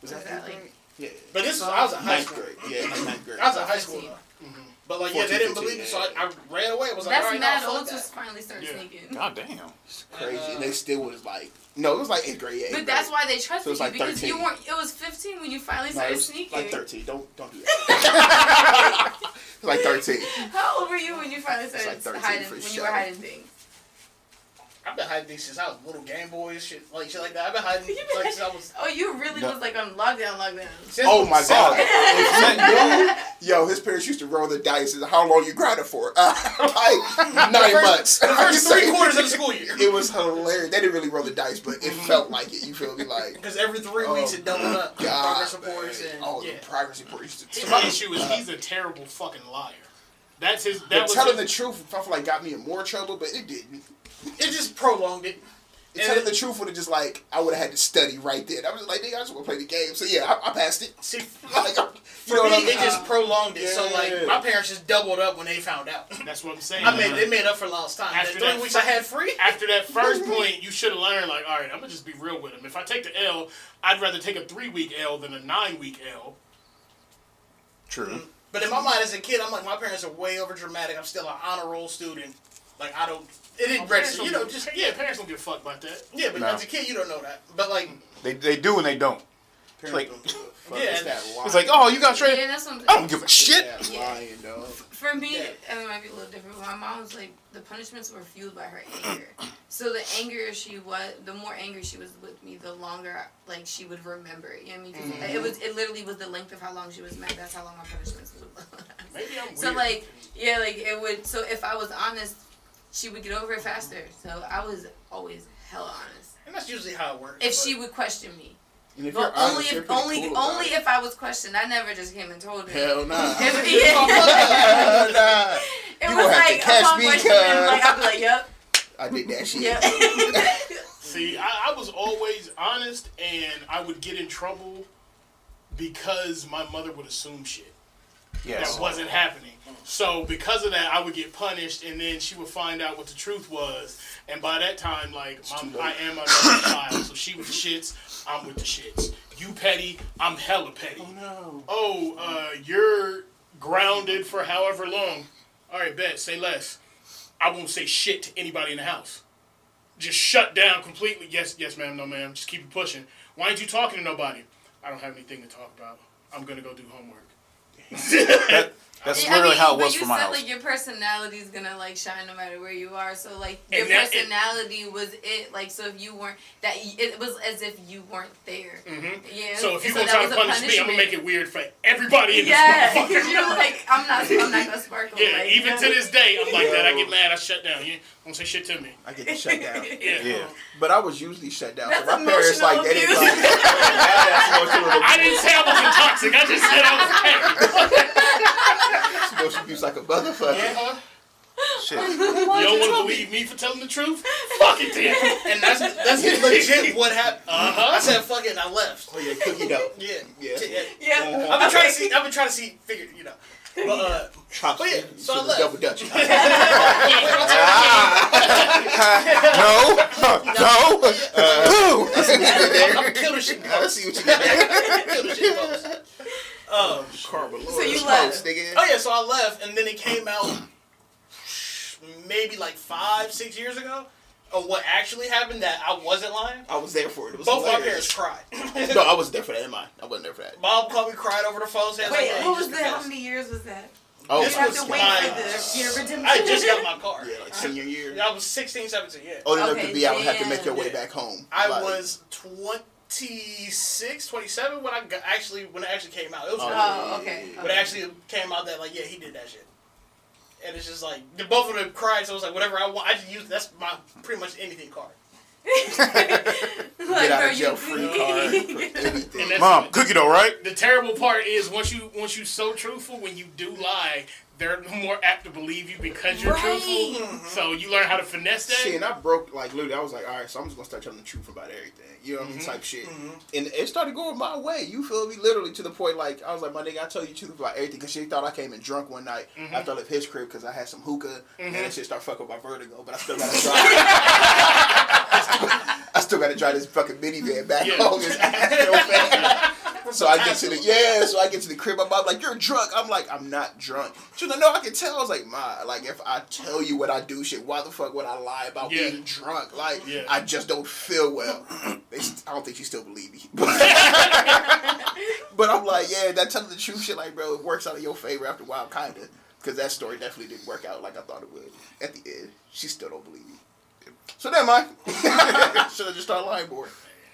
Was that Was that eighth like- grade? Yeah. But this was I was in high Ninth school. grade. Yeah, ninth grade. I was in high school. 15. Though. But like, yeah, they didn't believe 15, me, so I. I ran away. I was like, That's all right, mad nah, old fuck to finally start Yeah. sneaking. God damn. crazy. Uh, and they still was like, no, it was like eighth grade. Yeah, eighth But that's grade. why they trusted So it's you like because 13. you weren't. It was 15 when you finally No, it started was sneaking. like thirteen. Don't don't do that. like thirteen. How old were you when you finally started like hiding? for When you were hiding things? I've been hiding things since I was little Game Boys, shit like shit like that. I've been hiding You been like since I was. Oh, you really No. was like on lockdown, lockdown. Since Oh my god. Oh. Yo, his parents used to roll the dice and how long you grinding for? like nine first- months. The first three Say- quarters of the school year. It was hilarious. They didn't really roll the dice, but it mm-hmm. felt like it. You feel me? Like Because every three weeks it doubled oh up. God, progress reports and oh, yeah. the progress report used to. His tell- issue is he's a terrible fucking liar. That's his. That But was telling his, the truth, I feel like got me in more trouble, but it didn't. It just prolonged it. And telling it- the truth would have just like I would have had to study right then. I was like, nigga, I just want to play the game. So yeah, I, I passed it. See, Like, I- for you know me, what I mean? it just prolonged it. So Yeah. like, my parents just doubled up when they found out. That's what I'm saying. I made they made up for lost time. After the three that weeks I had free. After that first point, you should have learned, like, all right, I'm gonna just be real with them. If I take the L, I'd rather take a three week L than a nine week L. True. Mm. But in my mind as a kid, I'm like, my parents are way over dramatic. I'm still an honor roll student. Like I don't. It didn't register. You know, just yeah, parents don't give a fuck about that. yeah. But No. as a kid, you don't know that. But like, They, they do and they don't. like- don't give a fuck. Yeah, it's that lying. It's like, oh, you got straight. Yeah, that's what I'm I don't give a shit. that Yeah. lying, dog. For me, Yeah. and it might be a little different. My mom was like, the punishments were fueled by her anger. So the angrier she was, the more angry she was with me, the longer like she would remember it. You know what I mean? 'Cause Mm-hmm. It was, it literally was the length of how long she was mad. That's how long my punishments would last. Maybe I'm weird. So like, yeah, like it would. So if I was honest, she would get over it faster. So I was always hell honest. And that's usually how it works. If but- she would question me, And if but you're only honest, you're if only cool only it. if I was questioned. I never just came and told her. Hell nah. If- yeah. nah. It You was gonna have to like catch upon me, questioning, like I'd be like, "Yep, I did that shit. yep." See, I, I was always honest, and I would get in trouble because my mother would assume shit Yes. that wasn't happening. So because of that, I would get punished, and then she would find out what the truth was. And by that time, like too I'm, late. I am a child, so she with the shits, I'm with the shits. You petty, I'm hella petty. Oh no. Oh, uh, you're grounded for however long. All right, bet. Say less. I won't say shit to anybody in the house. Just shut down completely. Yes, yes, ma'am. No, ma'am. Just keep it pushing. Why ain't you talking to nobody? I don't have anything to talk about. I'm gonna go do homework. That, that's Yeah, I literally mean, how it but was you for my said house. like your personality is gonna like shine no matter where you are. So like your that- personality was it. Like so if you weren't that, it was as if you weren't there. Mhm. Yeah. So if you so gonna try to a punish me, I'm gonna make it weird for everybody in Yeah, this because motherfucker. you're like I'm not. I'm not gonna sparkle. yeah, like, even you to this day, I'm like that. I get mad. I shut down. You don't say shit to me. I get to shut down. Yeah. Yeah. But I was usually shut down. That's so my parents like they didn't abuse. like that's emotional abuse. I didn't say I wasn't toxic. I just said I was petty. Emotional abuse like a motherfucker. Uh-huh. Shit. You don't want to believe me for telling the truth? Fuck it then. and that's that's legit what happened. Uh-huh. I said fuck it and I left. Oh yeah, cookie dough. Yeah. Yeah. Yeah. Yeah. I've been trying to see. I've been trying to see. Figure. You know. But uh, Chops. But yeah, so I left. double dutch. no. no. Boo. I'm, I'm killing shit. I Post. see what you did there. Killing shit. Post. Oh, Carbo So you left. nigga. Oh yeah, so I left, and then it came out maybe like five, six years ago of what actually happened. That I wasn't lying. I was there for it. It was Both my parents cried. No, I wasn't there for that. In mine, I wasn't there for that. Mom called me, cried over the phone, said, Wait, like, who "Yeah, was that? How many years was that? Oh, This You have was to wait my- for the your redemption. I just got my car. Yeah, like senior year. I was 16, 17, yeah. Oh, Old enough Okay, to be out and have to make your way damn. back home. I Like, was 26, 27 when I got, actually when it actually came out. It was Oh, Oh, okay. when it actually came out that like yeah he did that shit. And it's just like the both of them cried, so I was like, whatever I want, I just use that's my pretty much anything card. like, get out bro, of jail you- free card for And anything. Mom, cookie dough, right? The terrible part is once you once you so truthful, when you do lie, they're more apt to believe you because you're Right. truthful. So you learn how to finesse that. See, and I broke like literally. I was like, all right, so I'm just gonna start telling the truth about everything. You know what I mean? Mhm. Type shit. And it started going my way. You feel me? Literally to the point like I was like, my nigga, I tell you the truth about everything because she thought I came in drunk one night Mhm. after I left his crib because I had some hookah and Mhm. that shit started fucking my vertigo. But I still gotta drive. I still gotta drive this fucking minivan back Yeah. home. It's real fast. So I get to the yeah, so I get to the crib. My mom like, "You're drunk." I'm like, "I'm not drunk." She's like, "No, I can tell." I was like, my, like if I tell you what I do, shit, why the fuck would I lie about Yeah. being drunk? Like, Yeah. I just don't feel well." They, I don't think she still believe me, but I'm like, yeah, that telling the truth shit, like, bro, it works out in your favor after a while, kinda, because that story definitely didn't work out like I thought it would. At the end, she still don't believe me. So then, mind. Should have just started lying more.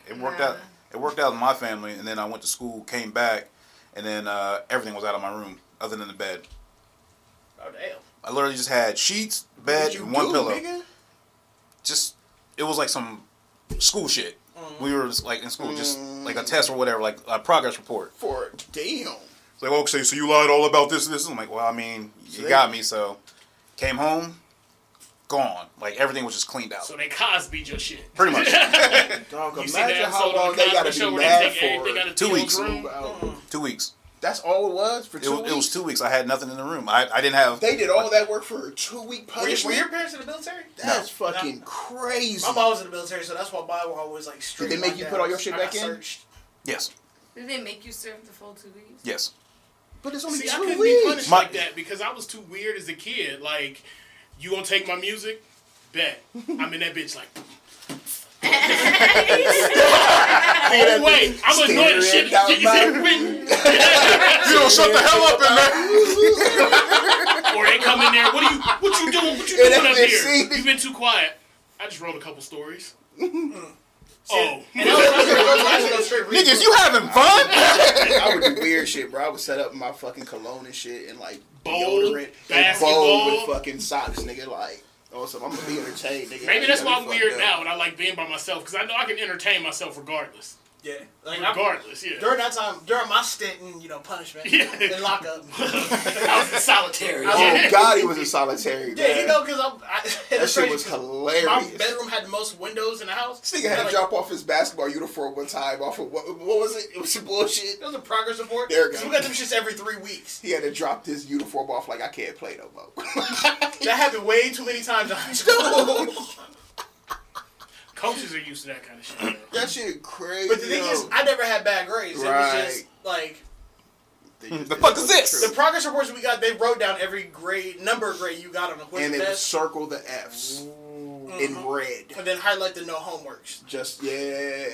It worked Nah. out. It worked out in my family, and then I went to school, came back, and then uh, everything was out of my room other than the bed. Oh damn. I literally just had sheets, bed, and one do, pillow. nigga? Just it was like some school shit. Mm-hmm. We were just, like in school, just Mm. like a test or whatever, like a progress report. For damn. It's like, okay, so you lied all about this, this. I'm like, well, I mean, you they- got me. So came home, gone. Like everything was just cleaned out. So they Cosby'd your shit. Pretty much. Dog, You imagine episode how long the they gotta be Show mad take everything out for. Two weeks. room? Wow. two weeks. That's all it was for It, two was- weeks. it was two weeks. I had nothing in the room. I, I didn't have. They did all that work for a two week Were, you, were your parents in the military? That's No. fucking No. crazy. My mom was in the military, so that's why my were was like straight. Did they make you put all your shit I back in? Searched. Yes. Did they make you serve the full two weeks? Yes. But it's only See, I two couldn't be punished My- like that because I was too weird as a kid. Like, you gonna take my music? Bet. I'm in that bitch like. whole way. I'm annoyed as shit. Staring You down can You don't shut the hell up in there. Or they come in there. What are you? What you doing? What you Yeah, doing up here? seen. You've been too quiet. I just wrote a couple stories. oh, And that was, I was go- I was gonna go straight read Niggas, you having fun? I would do weird shit, bro. I would set up my fucking cologne and shit and like Bowl, deodorant and basketball. bowl with fucking socks, nigga. Like, awesome. I'm gonna be entertained, nigga. maybe that's why I'm weird up. now, and I like being by myself because I know I can entertain myself regardless. Yeah. Like, I, Regardless, yeah. during that time, during my stint in, you know, punishment Yeah. and lockup. I was in solitary. Oh, Oh God, he was in solitary. Yeah, man. you know, because I'm. I, that shit was hilarious. My bedroom had the most windows in the house. This nigga had to Like, drop off his basketball uniform one time off of what, what was it? It was some bullshit. It was a progress report. There we 'Cause go. we got them shits every three weeks. He had to drop his uniform off like I can't play no more. That happened way too many times in high school. Coaches are used to that kind of shit. man. that shit crazy. but the thing yo. is, I never had bad grades. It was Right. just like The fuck it is for this? the progress reports we got. They wrote down every grade, number of grade you got on the quiz and they would circle the F's in Mhm. red. and then highlight the no homeworks Just yeah.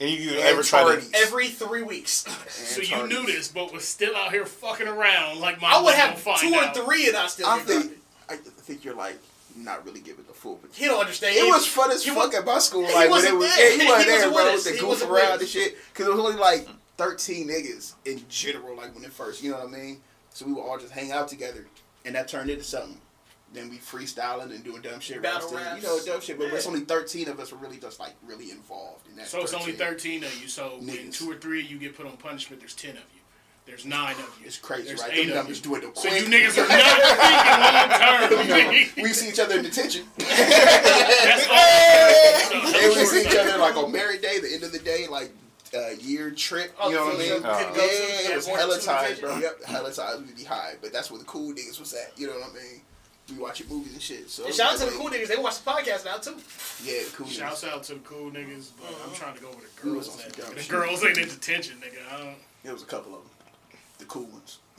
And you And ever try to? every three weeks. So And you knew this, but was still out here fucking around like my I would have will find two or three, and I still I think grounded. I think you're like not really giving the full picture. He don't understand. It He- was fun as he fuck was- at my school. Like when wasn't it was, there. yeah, you weren't He there, wasn't bro. with With the He goof wasn't around us. and shit. Because it was only like 13 niggas in general, like when it first, you know what I mean? So we would all just hang out together, and that turned into something. Then we freestyling and doing dumb shit, Battle roasting, raps. you know, dumb shit. But it's only 13 of us were really just like really involved in that. So it's only 13. 13 of you. So when two or three of you get put on punishment, there's 10 of you. There's nine of you. It's crazy, There's right? eight Them of numbers you. dwindle So you niggas are not thinking long term. we see each other in detention. That's all. and we see each other like on married day, the end of the day, like uh, year trip. Oh, you know what I mean? Uh, couldn't yeah, it was hella two times, bro. Yep, hella times we'd be high, but that's where the cool niggas was at. You know what I mean? We watching movies and shit. So And shout out to the cool niggas. They watch the podcast now too. Yeah, the cool Shouts niggas. out to the cool niggas, but I'm trying to go with the girls. on some The girls ain't in detention, nigga. I don't. There was a couple of them, the cool ones.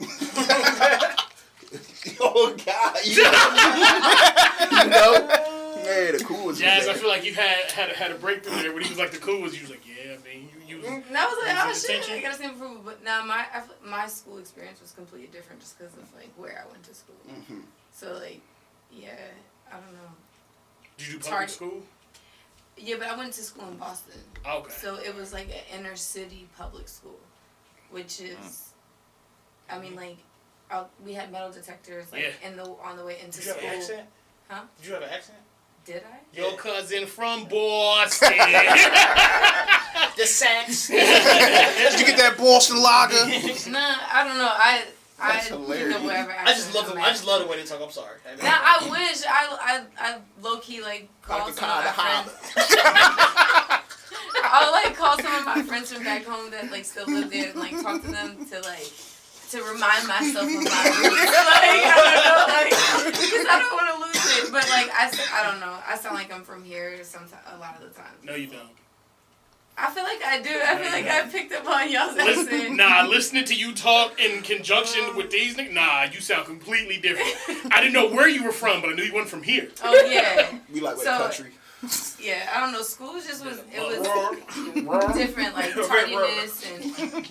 oh God, you know, you know? yeah, the cool ones. was Jazz, I feel like you had had a, had a breakthrough there when he was like the cool ones. You was like, yeah, I mean, you, you was, And I was like, oh shit, detention? I gotta see improvement. But now my I my school experience was completely different just because of like where I went to school. Mhm. So like, yeah, I don't know. did you do public hard. school? Yeah, but I went to school in Boston, Okay. so it was like an inner city public school, which is, I mean, like, uh, we had metal detectors like Yeah. in the on the way into Did you have school. an accent? Huh? Did you have an accent? Did I? Your cousin from Boston. The sax. Did you get that Boston lager? Nah, I don't know. I I That's think hilarious. of whatever. I just love the I'm I at. just love the way they talk. I'm sorry. I mean, Now I wish I I I low key like call Like some of my friends. I'll like call some of my friends from back home that like still live there and like talk to them to like to remind myself of my roots. like I don't know, like because I don't want to lose it. But like I, I don't know. I sound like I'm from here sometimes a lot of the time. no, you don't. I feel like I do. I feel like I picked up on y'all's Listen, accent. nah, listening to you talk in conjunction um, with these niggas, nah, you sound completely different. I didn't know where you were from, but I knew you weren't from here. Oh yeah, We like what So- country. yeah. I don't know. School just was it was different, like tardiness and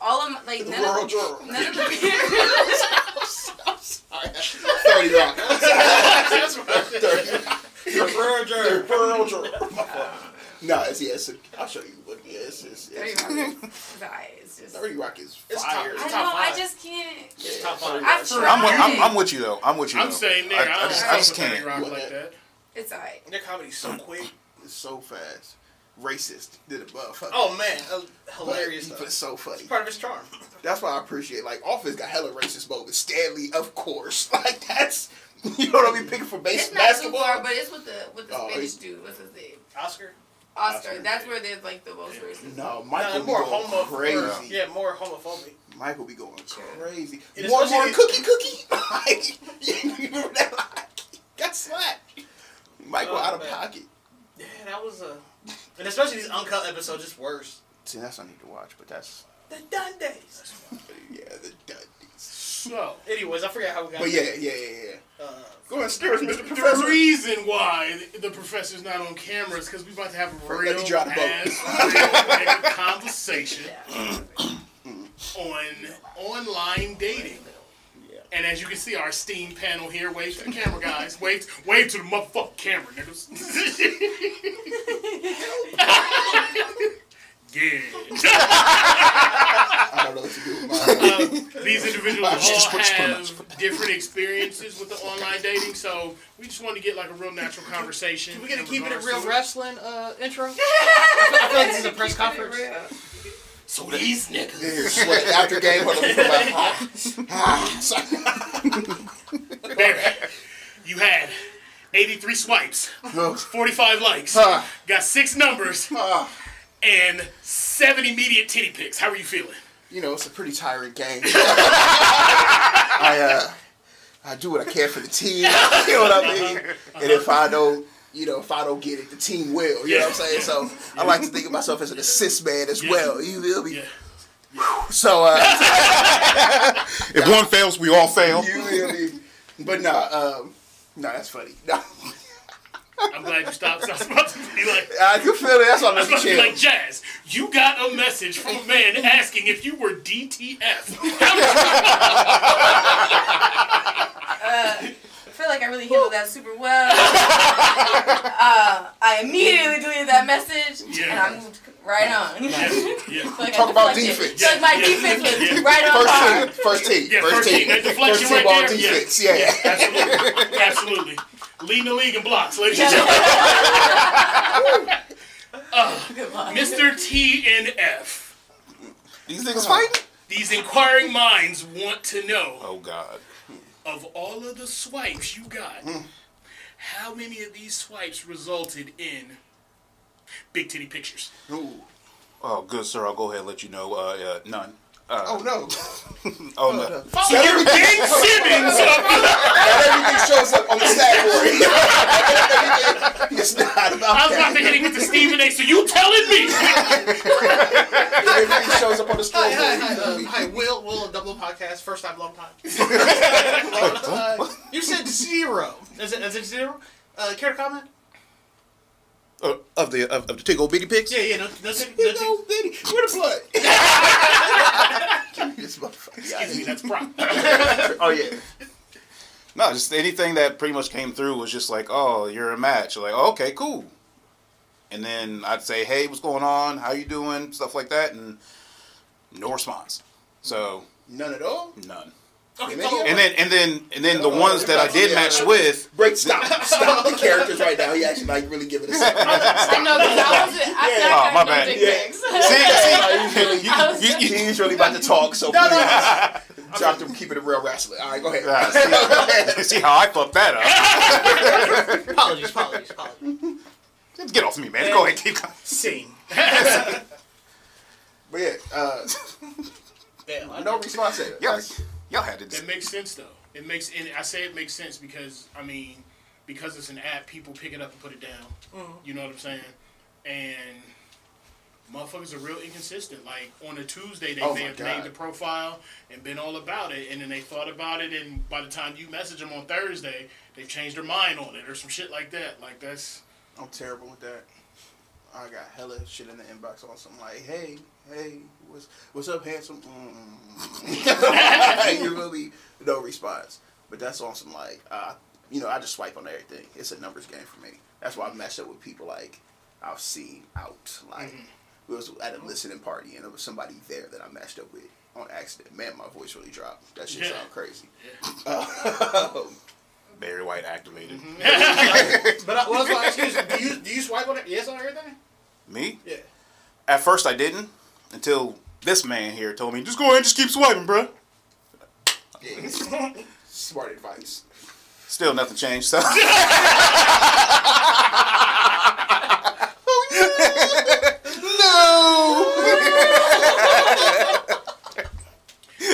all of my, like none of, Joe. none of the Thirty rock. That's right. Thirty rock. Rural Juror. Rural Juror. No, it's yeah. It's a, I'll show you. But yeah, it's, it's, Thirty it's, Rock is, is. It's just Thirty Rock is It's fire. top- I it's know. I just can't. It's top five. I It's tried. I'm with, I'm, I'm with you though. I'm with you. I'm though. saying, nigga, I, I, I just, I just can't. Rock like that- that. It's alright. Their comedy's so quick. It's so fast. Racist. Did it motherfucker. Oh man, uh, But hilarious. But Though. it's so funny. Part of his charm. That's why I appreciate. Like Office got hella racist moments. Stanley, of course. Like that's you know what I mean. Picking for base It's not too basketball. far, but it's with the with the Oh, Spanish dude. What's his name? Oscar. Oscar. Oscar. That's where there's like the most racist. no, No, Michael be more going homo. crazy. or- yeah, more homophobic. Michael be going crazy. And More more cookie cookie. like you remember that? Got slapped. Michael Oh, out of man. pocket. Yeah, that was a. And especially these uncut episodes, just worse. See, that's I need to watch, but that's The Dundies. Yeah, the Dundies. So, Anyways, I forget how we got. But yeah, yeah, yeah, yeah. Uh, Go ahead, steer us, Mr. the Professor. reason why the- the professor's not on camera is because we're about to have a Let real drop ass real nigga conversation on online dating. Yeah. And as you can see, our steam panel here, wave to the camera, guys. Wave, wave to the motherfucking camera, niggas. yeah. I don't know what to do with mine. Uh, these individuals all Just put- just put 'em out, just have different experiences with the online dating, so we just wanted to get like a real natural conversation. Can we get a in keep it regards real wrestling uh, intro? I feel like this is a press conference. So these niggas. Yeah, sweat after game. Hold on, let me put my- ah, ah, sorry. You had 83 swipes, 45 likes, Ah. got six numbers, Ah. and seven immediate titty pics. How are you feeling? you know, it's a pretty tiring game. I uh, I do what I can for the team. You know what I mean? And if I don't, you know, if I don't get it, the team will. You know what I'm saying? So I like to think of myself as an assist man as Yeah. well. You feel me? So uh, If one fails, we all fail. you feel me? But nah, um, nah, that's funny. Nah. I'm glad you stopped. 'cause I was about to be like, I can feel it. That's why I'm I about to be like, Jazz, you got a message from a man asking if you were DTF. I feel like I really handled that super well. uh, I immediately deleted that message Yeah. and I moved right on. Yeah. I feel like Talk about deflected. defense. I feel like my Yeah. defense was Yeah. right on First team, first team, Yeah, first, first team, team. That deflection first team right all there. Yeah. defense. Yeah. Absolutely. Absolutely. Leading the league in blocks, ladies and gentlemen. Good luck. Mr. T and F. These niggas fighting? These inquiring minds want to know Oh God. Of all of the swipes you got, how many of these swipes resulted in big titty pictures? Ooh. Oh, good sir. I'll go ahead and let you know. Uh, uh none. Uh, Oh no! oh no. So you're Ben Simmons Not everything shows up on the stat board. it's not about I was about to hit him with the Stephen A. So you telling me? Everything shows up on the Hi, hi, scoreboard. hi, uh, hi, Will, Will, a double podcast, first time, long time. uh, you said zero. Is it, is it zero? Uh, care to comment? Uh, of the of, of the tickle bitty pics. Yeah, yeah, no, no, no, You no, know, Diddy, where the blood? Give this motherfucker. Excuse me, that's prop. Oh yeah. No, just anything that pretty much came through was just like, oh, you're a match. Like, oh, okay, cool. And then I'd say, hey, what's going on? How you doing? Stuff like that, and no response. So None at all. none. Okay, And follow- And then and then and then the ones that I did match with, Break. Stop. Stop the characters right now. He actually like really giving us. something. I know, 'cause I wasn't. I Yeah. Oh, my no bad. dick Yeah. see, see, I you, you, you, He's really about to talk, so please drop them. Keep it a real wrestler. All right, go ahead. Ah, see, see how I fucked that up. apologies, apologies, apologies. Get off me, man. Go ahead, keep going. Scene. But yeah, uh, Yeah, I no response there. Y'all, y'all had to. It makes sense though. It makes and I say it makes sense because I mean because it's an app, people pick it up and put it down. Mm-hmm. You know what I'm saying? And motherfuckers are real inconsistent. Like on a Tuesday, they Oh may have God. made the profile and been all about it, and then they thought about it, and by the time you message them on Thursday, they've changed their mind on it or some shit like that. Like that's I'm terrible with that. I got hella shit in the inbox on some like, hey, hey, what's what's up, handsome? Mm. you really no response. But that's on some like, uh, you know, I just swipe on everything. It's a numbers game for me. That's why I matched up with people like I've seen out. Like we was at a listening party and there was somebody there that I matched up with on accident. Man, my voice really dropped. That shit Yeah. sound crazy. yeah. Um, Barry White activated. But I, what I was going to ask you is, do you, do you swipe on it? Yes on everything? Me? Yeah. At first, I didn't until this man here told me, just go ahead and just keep swiping, bro. yeah. Smart advice. Still nothing changed. So.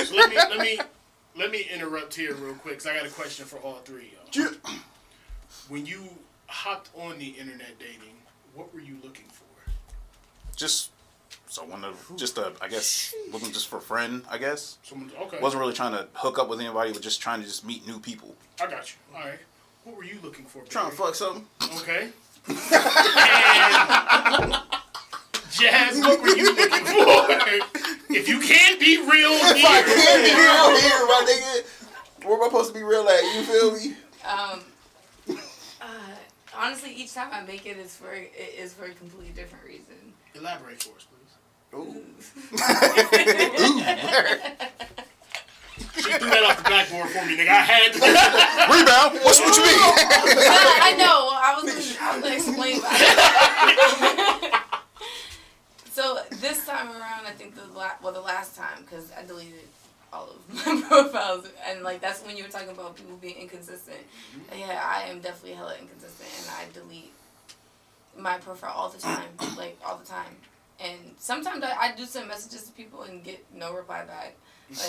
So let me let me let me interrupt here real quick because I got a question for all three of y'all. When you hopped on the internet dating, what were you looking for? just So one of just a, I guess, wasn't just for a friend. I guess Someone, okay. wasn't really trying to hook up with anybody, but just trying to just meet new people. I got you. All right. What were you looking for? Trying to fuck something. Okay. and Jazz, what were you looking for? if you can't be real If I can't be real here, my nigga, where am I supposed to be real at? You feel me? Um, uh, honestly, each time I make it is for it is for a completely different reason. elaborate for us, please. Ooh. She threw that off the backboard for me, nigga. I had to. Rebound. What's what you mean? But I know. I was gonna, I was gonna explain why. so this time around, I think the la- well the last time because I deleted all of my profiles and like that's when you were talking about people being inconsistent. Mm-hmm. Yeah, I am definitely hella inconsistent and I delete my profile all the time, like all the time. And sometimes I, I do send messages to people and get no reply back.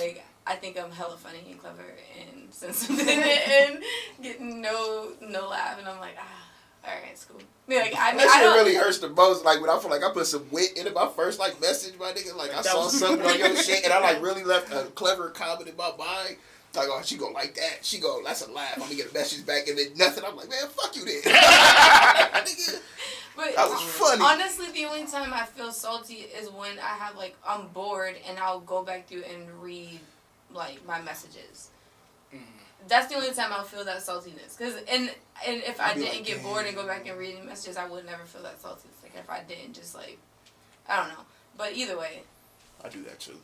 Like I think I'm hella funny and clever and sensitive and getting no no laugh and I'm like ah all right it's cool. Yeah, Like I mean That I shit really hurts the most. Like when I feel like I put some wit into my first like message, my nigga. Like I saw something on your shit, and I like really left a clever comment in my mind. Like, oh, she go like that. She go, that's a laugh. I'm gonna get a message back, and then nothing. I'm like, man, fuck you, then. Nigga, But That was funny. honestly, the only time I feel salty is when I have like I'm bored and I'll go back through and read like my messages. Mm. That's the only time I'll feel that saltiness. Cause and and if I I'll didn't like, get bored and go back and read the messages, I would never feel that saltiness. Like if I didn't just like, I don't know. But either way, I do that too.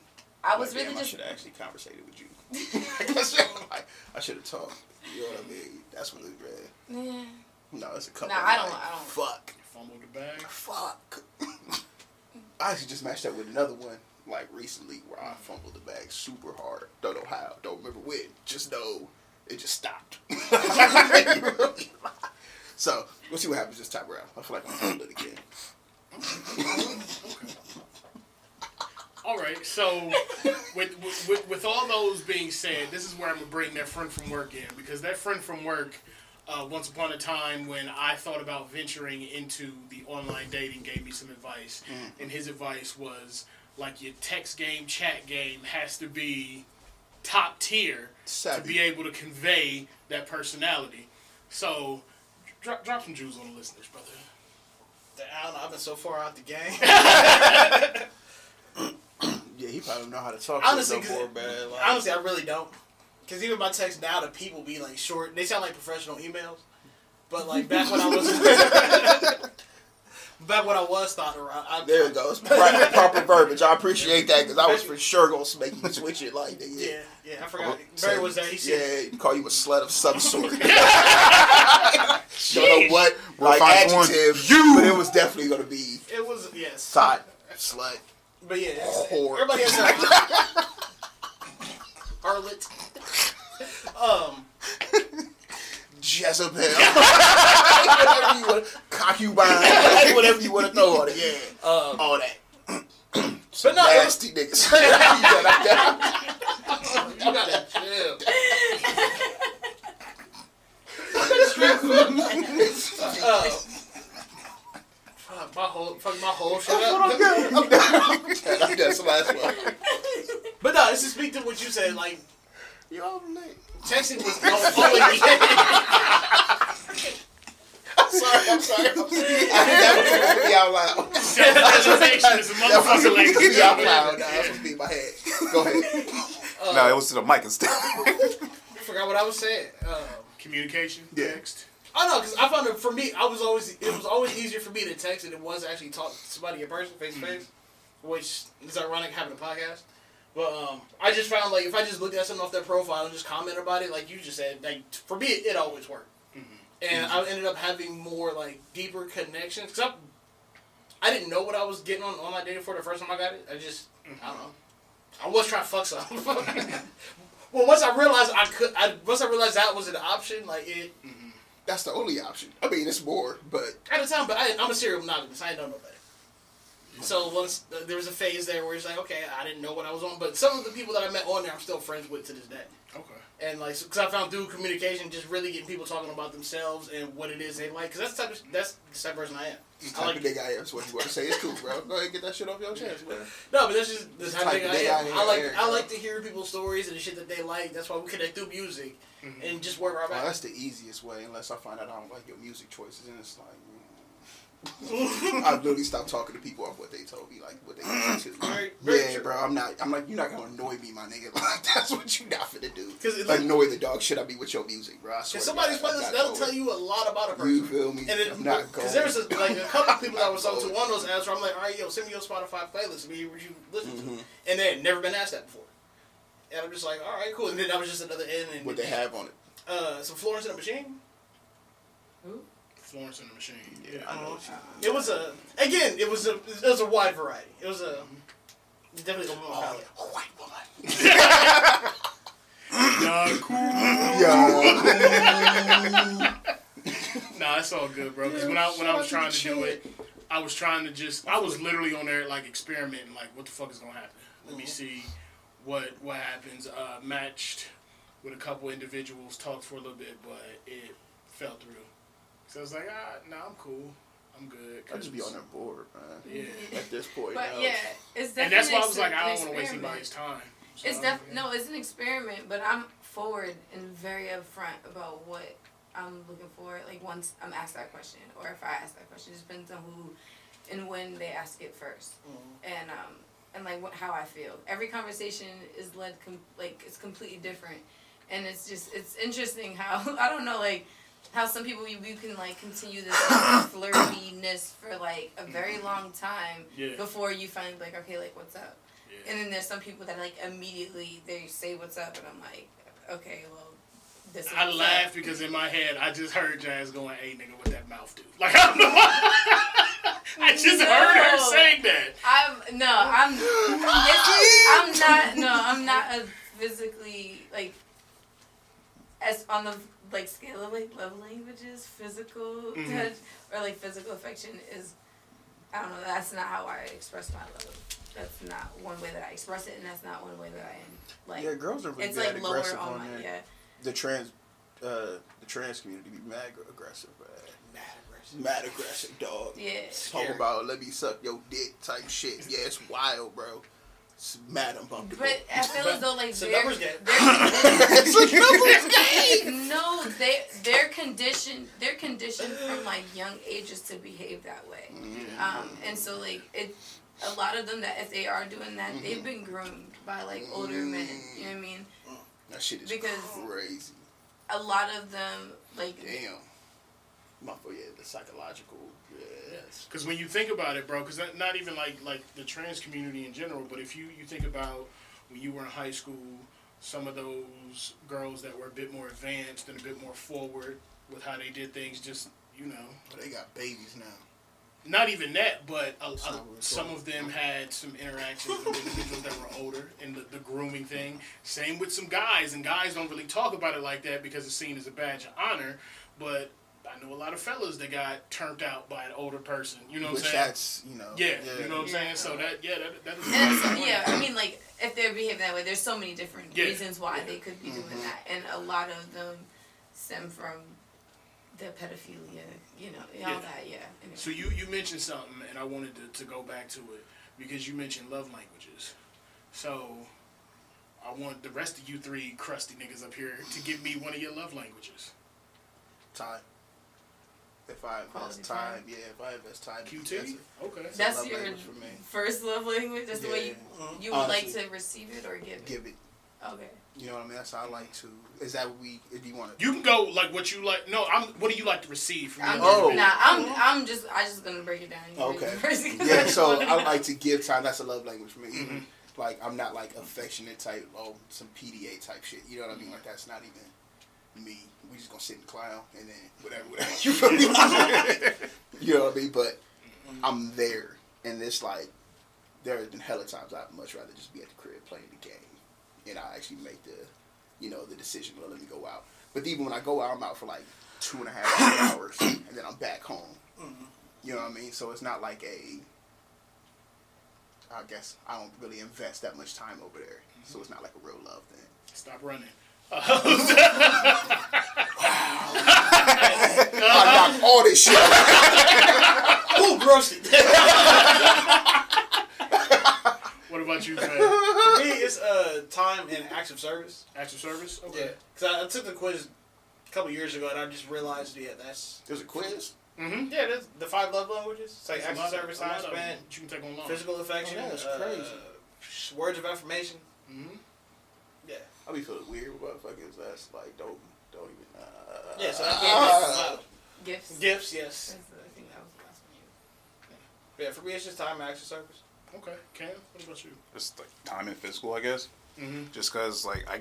I was Like, really damn, I just. should have actually conversated with you. I should- like, I should have talked. You know what I mean? That's what it's red. Yeah. No, it's a couple. Of, I don't- I don't. Fuck. Fumbled the bag. Fuck. I actually just matched up with another one like recently where I fumbled the bag super hard. Don't know how. Don't remember when. Just know it just stopped. so we'll see what happens this time around. I feel like I'm gonna fumble it again. All right, so with, with with all those being said, this is where I'm gonna bring that friend from work in because that friend from work, uh, once upon a time when I thought about venturing into the online dating, gave me some advice, and his advice was like your text game, chat game has to be top tier to be able to convey that personality. So, drop drop some jewels on the listeners, brother. I don't know. I've been so far out the game. Yeah, he probably don't know how to talk honestly, to 'cause- no more, man. Like, honestly, I really don't. Because even my texts now to people be like short. They sound like professional emails. But like back when I was, back when I was thought around, I, there it goes. Proper, proper verbiage. I appreciate that because I was for sure gonna make you switch it like that. Yeah, yeah. I forgot. Barry was there. He said, Yeah, call you a slut of some sort. Don't know what like find one. adjective, You. but it was definitely gonna be it was yes. thought slut. But yeah, Whore. everybody has their harlot. Um, Jezebel. whatever you want, concubine, whatever you want to throw on it. Yeah, um, all that. but no, it Nasty niggas. You gotta- chill. Uh, fuck my whole, fuck my whole shit up. I'm done. I'm done. That's the last one. But no, this is speak to what you said. Like You all late. texting was always. I'm sorry. I'm sorry. I'm sorry. I did that was supposed to be out loud. Self-preservation is a That was motherfucker, supposed to be out loud. Nah, That's supposed to be in my head. Go ahead. Uh, no, it was to the mic instead. I forgot what I was saying. Um, Communication, Yeah. text. I don't know, cause I found it for me. I was always it was always easier for me to text than it was to actually talk to somebody in person, face to face, which is ironic having a podcast. But um, I just found like if I just looked at something off their profile and just comment about it, like you just said, like for me it, it always worked, mm-hmm. and mm-hmm. I ended up having more like deeper connections. Cause I, I didn't know what I was getting on online dating for the first time I got it. I just I don't mm-hmm. know. I was trying to fuck something. well, once I realized I could, I once I realized that was an option, like it. That's the only option. I mean, it's more, but At the time, but I, I'm a serial monogamist. I ain't know no better. So once uh, there was a phase there where it's like, okay, I didn't know what I was on, but some of the people that I met on there, I'm still friends with to this day. Okay. And like, because I found through communication, just really getting people talking about themselves and what it is they like. Because that's the type of, that's the type of person I am. This I type like of nigga I am. So what you want to say is cool, bro. Go ahead and get that shit off your chest, man. no, but that's just the type, type of nigga I am. I I like Eric, I like to hear people's stories and the shit that they like. That's why we connect through music Mm-hmm. and just work our back. that's the easiest way, unless I find out I don't like your music choices, and it's like. I literally stopped talking to people off what they told me, like what they listen to. Very- very yeah, bro. I'm not. I'm like, you're not gonna annoy me, my nigga. Like that's what you not finna do. 'Cause it- like annoy the dog shit. I be with your music, bro. I swear If somebody's God, playlist, that'll tell you a lot about a person. You feel me? And it, I'm not going. because there's a, like a couple people that was on to one of those apps where I'm like, all right, yo, send me your Spotify playlist, me what you listen Mhm. to, and they had never been asked that before. And I'm just like, all right, cool. And then that was just another end. And What they have on it. Uh, some Florence and the Machine. Florence and the Machine. Yeah, Yeah. I know. What It was a again. It was a it was a wide variety. It was a it definitely opened my Oh, palate. a white woman. Nah, cool. Yeah. Nah, it's all good, bro. Because when I when I was trying to do it, I was trying to just I was literally on there like experimenting, like what the fuck is gonna happen? Let me see what what happens. Uh, matched with a couple individuals, talked for a little bit, but it fell through. So I was like, ah, nah, I'm cool, I'm good. I just be on that board, man. Yeah. At this point, But now. yeah, it's definitely And that's why I was like, I don't want to waste anybody's time. So, It's def no, it's an experiment, but I'm forward and very upfront about what I'm looking for. Like once I'm asked that question, or if I ask that question, it depends on who and when they ask it 1st and um and like what how I feel. Every conversation is led com- like it's completely different, and it's just it's interesting how I don't know like how some people you, you can like continue this like, flirtiness for like a very long time Yeah. before you find like okay like what's up. Yeah. And then there's some people that like immediately they say what's up, and I'm like, okay, well, this. Is I laughed up. because in my head I just heard Jazz going, "Hey nigga, what that mouth do?" Like I don't know. I just heard her No. saying that. I'm no, I'm. I'm not. No, I'm not a physically like. As on the like scale of like love languages, physical Mhm. touch or like physical affection is. I don't know. That's not how I express my love. That's not one way that I express it, and that's not one way that I am like. yeah, girls are really it's like lower aggressive on on my there. yeah. The trans, uh, the trans community be mad aggressive, man. Mad aggressive. Mad aggressive, dog. Yeah. Talk about let me suck your dick type shit. Yeah, it's wild, bro. It's mad. But I feel as though like It's a they're, numbers game. they're it's a numbers game. no, they they're conditioned they're conditioned from like young ages to behave that way. Mm-hmm. Um, and so like it a lot of them that if they are doing that, they've mm-hmm. been groomed by like older men. You know what I mean? Mm-hmm. That shit is Because- crazy. A lot of them like Damn. My fault, yeah, the psychological. Yes. Because when you think about it, bro, because not, not even like like the trans community in general, but if you you think about when you were in high school, some of those girls that were a bit more advanced and a bit more forward with how they did things, just you know, But they got babies now. not even that, but a, a- not what we're some of them had some interactions with individuals that were older and the, the grooming thing. Same with some guys, and guys don't really talk about it like that because it's seen as a badge of honor. But I know a lot of fellas that got turned out by an older person. You know what I'm saying? that's, you know. Yeah, you know what I'm Yeah. saying. So that yeah, that that is. and so, yeah, I mean like if they're behaving that way, there's so many different Yeah. reasons why Yeah. they could be doing Mhm. that, and a lot of them stem from the pedophilia, you know, all Yeah. that, yeah. Anyway. So you you mentioned something, and I wanted to, to go back to it because you mentioned love languages. So I want the rest of you three crusty niggas up here to give me one of your love languages. Time. If I invest Quality time, time. yeah, if I invest time, QT. that's it. Okay. That's That's love your language for me. first love language. That's the way you Yeah. you would like to receive it or give it. Give it. Okay. You know what I mean? That's how I like to. Is that what we? If you want to. You can go like what you like. No, I'm. What do you like to receive from? I'm Oh. nah, I'm I'm just I just gonna break it down. Okay. read it first, 'cause Yeah, just so I like to give time. That's a love language for me. Mm-hmm. Like I'm not like affectionate type. Oh, some PDA type shit. You know what I mean? Like that's not even me. We just gonna sit and clown and then whatever. whatever. You feel me? you know what I mean? But I'm there, and it's like there have been hella times I'd much rather just be at the crib playing the game, and I actually make the, you know, the decision. Well, let me go out. But even when I go out, I'm out for like two and a half hours, and then I'm back home. Mm-hmm. You know what I mean? So it's not like a I guess I don't really invest that much time over there, so mm-hmm. it's not like a real love thing. Stop running. I knocked all this shit. out. Ooh, roasted. What about you, Trey? For me, it's uh, time and active service. Active service? Yeah, Okay. because I, I took the quiz a couple years ago, and I just realized, yeah, that's There's a quiz. Mm-hmm. yeah, that's the five love languages. It's like active service, time spent, You can take on physical affection, Oh, that's uh, crazy. words of affirmation. Mm-hmm. Yeah, I be feeling weird with motherfuckers that's like don't don't even. Uh, yeah. So I uh, can't Gifts. gifts. Yes. I think that was the last one you. Yeah, for me, it's just time and active service. Okay. Cam, what about you? Just like time and physical, I guess. Mm-hmm. Just cause like I,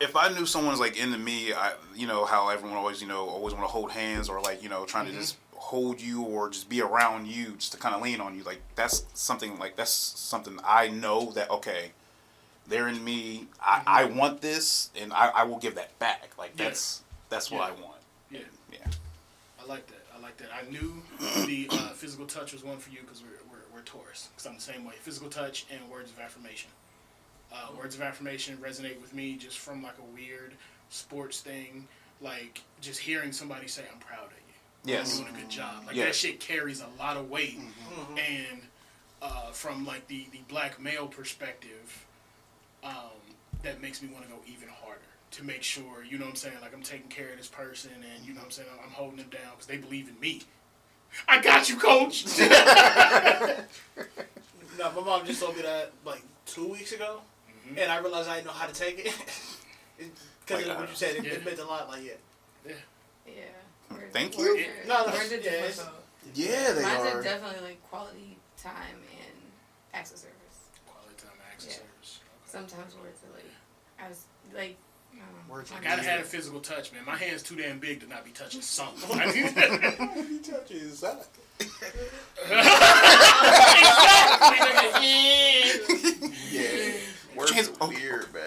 if I knew someone's like into me, I you know how everyone always you know always want to hold hands or like you know trying to just hold you or just be around you just to kind of lean on you like that's something like that's something I know that okay, they're in me. I, I want this and I, I will give that back. Like Yeah. that's that's what Yeah. I want. Yeah. Yeah. I like that. I like that. I knew the uh, physical touch was one for you because we're, we're, we're Taurus. Because I'm the same way. Physical touch and words of affirmation. Uh, words of affirmation resonate with me just from like a weird sports thing. Like just hearing somebody say, I'm proud of you. Yes. You're doing a good job. Like Yeah. that shit carries a lot of weight. Mm-hmm. And uh, from like the, the black male perspective, um, that makes me want to go even harder to make sure, you know what I'm saying, like I'm taking care of this person and, you know what I'm saying, I'm holding them down because they believe in me. I got you, coach. No, my mom just told me that like two weeks ago, Mhm. and I realized I didn't know how to take it. Because Like, of what uh, you said, it, yeah. it meant a lot. Like, yeah. Yeah. Word- Thank words you. are- No, no, words are yeah, different, it's- though. Yeah, they Mine's are. are definitely like quality time and acts of service. Quality time access Yeah. service. Okay. Sometimes words are like, I was like, um, Words my are Gotta mom- have a physical touch, man. My hand's too damn big to not be touching something. He touches that. Yeah. Words Chance- are oh. weird, man.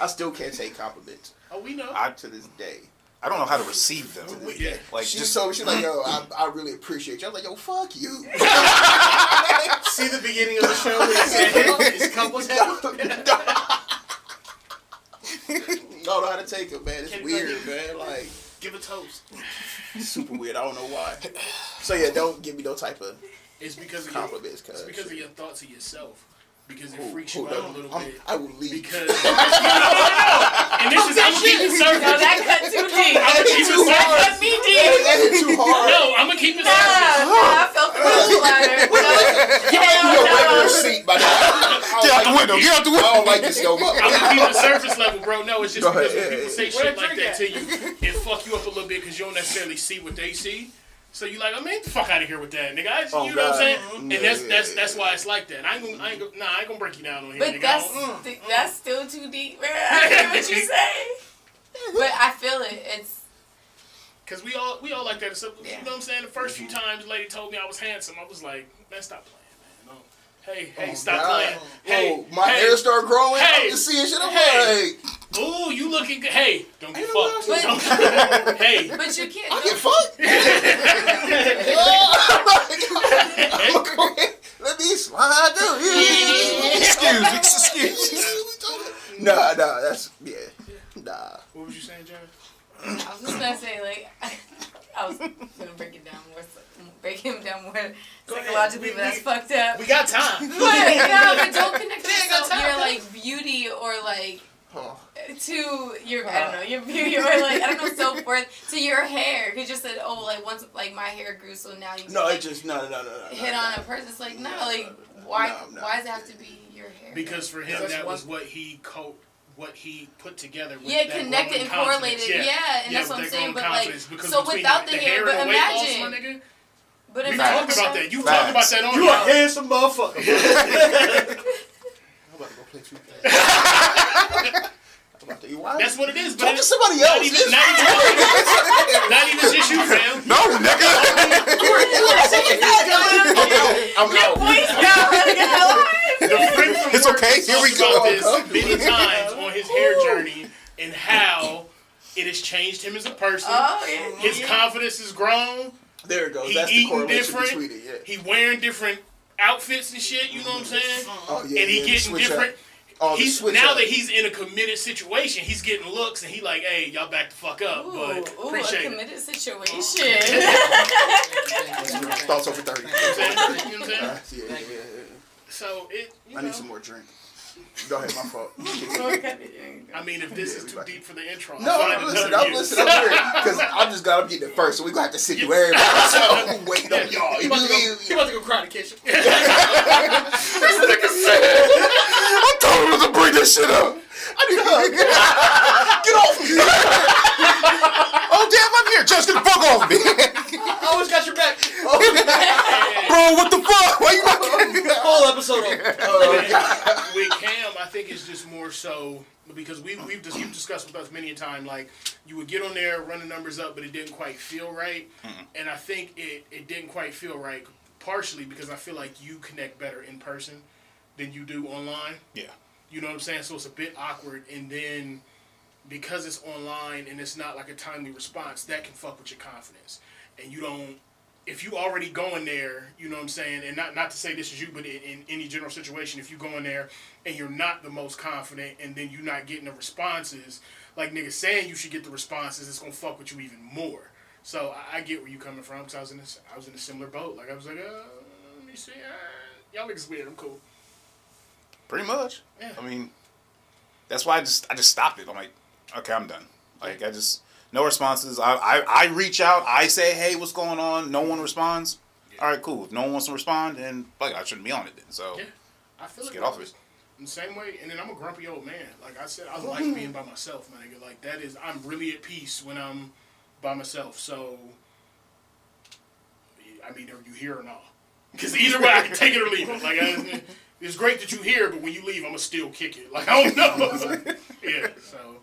I still can't take compliments oh, we know. I to this day. I don't know how to receive them. yeah. Like she just just told me, she's like, yo, I, I really appreciate you. I was like, yo, fuck you. See the beginning of the show when he said it's couples heaven? don't know how to take it, man. It's Can't weird, like man. Like, Give a toast. super weird. I don't know why. So, yeah, don't give me no type of It's because of your, compliments, cuz. it's because of your thoughts of yourself. Because it Who- freaks who you out a little I'm- bit. I will leave. Because and this is I'm gonna keep it No, that cut too deep. I'm gonna keep it Too That cut me deep. that hit too hard. No, I'm gonna keep it Nah, surface. nah, I felt the road ladder. No, hell Your regular seat, by the way. get out the window. Get out the window. I don't like this no more. I'm gonna keep it surface level, bro. No, it's just because when people say shit like that to you, it fuck you up a little bit because you don't necessarily see what they see. So you like, I mean, get the fuck out of here with that, nigga. I, Oh, you know what I'm God. saying? Mhm. And that's that's that's why it's like that. I ain't gonna, I ain't gonna, nah, I ain't gonna break you down on here, But nigga. that's I don't- th- mm, mm. that's still too deep, man. I hear what you say. But I feel it. It's Cause we all we all like that. So, Yeah. You know what I'm saying? The 1st few mm-hmm. times, lady told me I was handsome. I was like, man, stop playing, man. No. Hey, hey, Oh, stop God. playing. Hey, oh, my hey, hair started growing. Hey. I'm just seeing shit. I'm Hey. like, Ooh, you looking good. Hey, don't get Ain't no fucked. wrong Don't- hey, but you can't. I do- get fucked. I'm gonna go ahead. Let me slide through here. Excuse. Excuse. Nah, nah, that's yeah. Nah. what was you saying, Jeremy? I was just gonna say like I was gonna break it down more, break him down more psychologically, We- but that's we- fucked up. We got time. But yeah, but don't connect Yeah, got yourself, time. your like beauty or like Oh. to your I don't know your beauty or like I don't know so forth, to your hair. He just said oh like once like my hair grew so now you No, like, it just no, no, no, no, no. hit no, on no. a person. It's like no, No, like no, no. why No, no. why does it have to be your hair? Because for him, that was what he co- what he put together. With yeah, that connected and confidence. correlated. Yeah, and Yeah, that's what I'm saying. But like, so without the, the hair, hair but and loss, imagine, nigga, but we imagine. talked about that. You Facts. talked about that on You a handsome motherfucker. I'm about to go play 2K. I'm about to eat wine. That's what it is. But Talk to it's somebody not else. even, not, even, not even just you, fam. No, nigga. I'm out. Voice got really good. The friend from It's work okay, here we talks about go. this many times on his hair journey and how it has changed him as a person. Oh yeah. His yeah. confidence has grown. There it goes. He That's the eating correlation different. it. Yeah. He wearing different outfits and shit. You know what I'm saying? Oh yeah. and he yeah, getting different. up. Different. Oh, he's switch now up. that he's in a committed situation, he's getting looks, and he like, hey, y'all back the fuck up. Ooh, but ooh, a appreciate it. committed situation. Thoughts over thirty. You know what I'm saying? You know what I'm saying? Uh, yeah, yeah, yeah, yeah. So it. You I know, need some more drink. Go ahead, my fault. I mean, if this is too deep for the intro, I'll No, find no, listen, I'm use. listening. I'm here because I'm just glad I'm getting it first, so we're gonna have to sit through everybody. So I'm waiting on y'all. He You about, to go, leave- he about to go cry in the kitchen. This nigga said, I told him to bring this shit up. I need a hug. Get off me. Oh damn, I'm here. Just get the fuck off me, I always got your back. Oh, bro. What the fuck? Why you not? Whole episode over. Uh, oh, with Cam, I think it's just more so because we we've just you've discussed with us many a time. Like you would get on there, run the numbers up, but it didn't quite feel right. And I think it it didn't quite feel right, partially because I feel like you connect better in person than you do online. Yeah. You know what I'm saying? So it's a bit awkward, and then because it's online and it's not like a timely response, that can fuck with your confidence, and you don't. If you already going there, you know what I'm saying, and not not to say this is you, but in, in any general situation, if you go in there and you're not the most confident, and then you're not getting the responses, like niggas saying you should get the responses, it's gonna fuck with you even more. So I, I get where you coming from, cause I was in I was in a similar boat. Like I was like, uh, let me see, uh, y'all niggas weird, I'm cool. Pretty much. Yeah. I mean, that's why I just I just stopped it. I'm like, okay, I'm done. Like I just no responses. I I, I reach out. I say, hey, what's going on? No one responds. All right, cool. If no one wants to respond, then like I shouldn't be on it then. So Yeah, I feel it. get off it. The same way, and then I'm a grumpy old man. Like I said, I like being by myself, my nigga. Like that is, I'm really at peace when I'm by myself. So, I mean, are you here or not? Because either way, I can take it or leave it. Like I, it's great that you're here, but when you leave, I'ma still kick it. Like I don't know. yeah. So I don't know.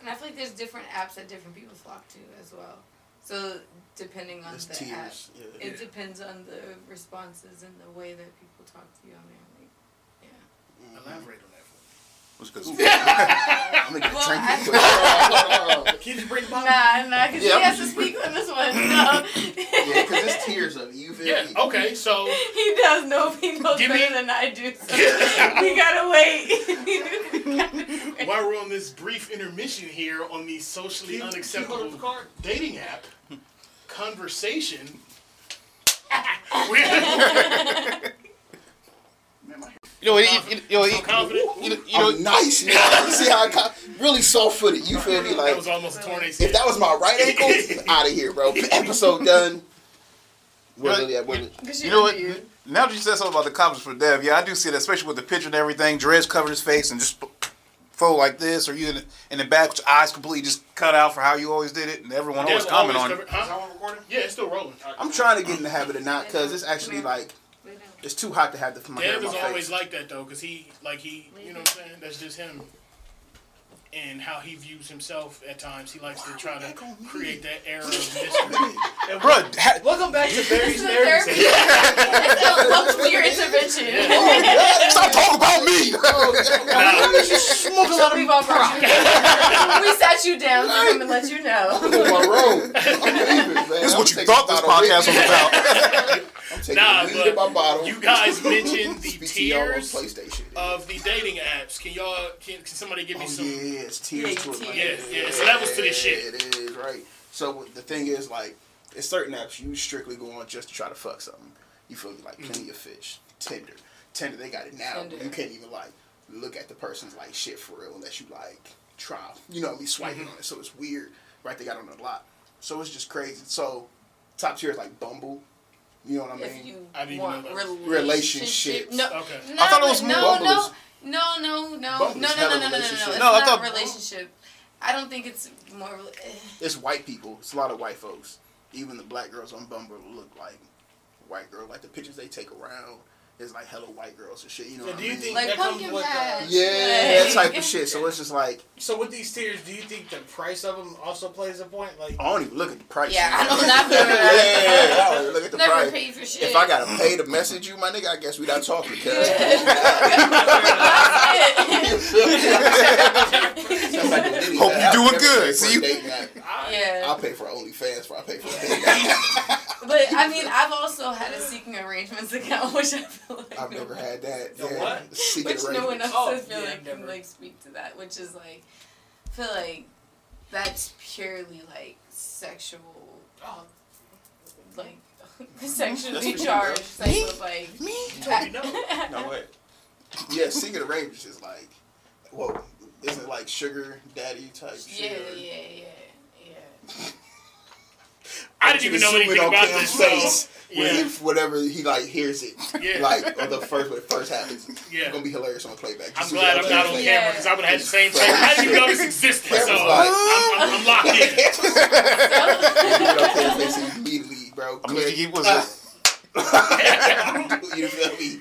And I feel like there's different apps that different people flock to as well. So depending on It's the tiers. app, Yeah. it depends on the responses and the way that people talk to you on there. Like, yeah. elaborate on that. it's because I'm gonna get a Well, drink. I- real quick. Can you just bring the bottle? Nah, nah, because Yeah, he has to speak on this one. No. yeah, because it's tiers of. You Yeah. me? Okay. So he does know he knows Give better me- than I do. So we gotta wait. We gotta wait. while we're on this brief intermission here on the socially Can you- can unacceptable the card? dating app conversation. we- you know, you, you, you know, so you, confident. you, know, you know, I'm nice, man. You see how I co- really soft footed. You feel me? Like that was almost a torn if that was my right ankle, out of here, bro. Episode done. We're Right. really at Willard. you know what? Now that you said something about the comments for Dev, yeah, I do see that, especially with the picture and everything. Dreads covered his face and just fold like this, or you in the, in the back with your eyes completely just cut out for how you always did it, and everyone always Dev comment on always it. covered- Is that huh? Yeah, it's still rolling. I'm trying to get in the habit of not, cause it's actually like Wait, no. It's too hot to have the my hair Dev is always face. like that though, cause he like he, you know what I'm saying? That's just him. And how he views himself at times, he likes to try to create that air of mystery. Bro, ha- Welcome back to Barry's is a Therapy. therapy. It's a- Welcome to your intervention. Oh, stop talking about me. Oh, smoke a lot We've of all brought you. We sat you down to come and let you know. I'm on my road. I'm leaving, man. this is I'm what you thought this podcast was about. I'm taking Nah, the in my bottle. you guys mentioned the BTR tiers of the dating apps. Can y'all can, can somebody give me Oh some yeah, it's tiers Yeah, to it. like, tiers. Yeah, yeah, it's levels to this shit. It is right. So the thing is, like, it's certain apps you strictly go on just to try to fuck something. You feel me? Like Mm-hmm. Plenty of Fish, Tinder, Tinder. They got it now. Tinder. You can't even like look at the person's like shit for real unless you like try. You know, what I mean, swiping Mm-hmm. on it. So it's weird, right? They got on a lot. So it's just crazy. So top tier is like Bumble. You know what I mean? If you I didn't want know that. Relationships. no, Okay. no, I thought it was more no, Bumble no, no, no, no, Bumble no, no, no, no, no, no, no. It's No, I not thought- relationship. I don't think it's more. eh. It's white people. It's a lot of white folks. Even the black girls on Bumble look like white girl. Like the pictures they take around is like hella white girls and shit. You know So what do I mean? think Like that comes pumpkin with? Uh, patch. yeah, that Like- type of shit. So it's just like so with these tiers, do you think the price of them also plays a point? Like, I don't even look at the price. Yeah, I know don't never. yeah, I don't look at the Never price. pay for shit. If I gotta pay to message you, my nigga, I guess we not talking. Cause Hope you doing good. See you- yeah. I'll pay for OnlyFans before I pay for a dating app. But I mean, I've also had a seeking arrangements account, which I feel like I've no never one- had that. The yeah. what? Secret which no one else Oh, I feel yeah, like can like speak to that, which is like, I feel like that's purely like sexual, Oh, like sexually That's charged know. type Me? of like. Me? Told me no. No way. Yeah, secret arrangements is like, well, isn't it like sugar daddy type Yeah, shit? yeah, yeah, yeah. I didn't even know anything about Cam's this. face So, when yeah, he- whenever he like hears it, Yeah. like or the first when it first happens, Yeah. it's gonna be hilarious on playback. I'm glad I'm not on say- camera because I would have had the same thing. I didn't even know this existed, Cam so like- I'm, I'm, I'm locked in. You know, Cam's face immediately, bro. I mean, Click. he was it. you feel me?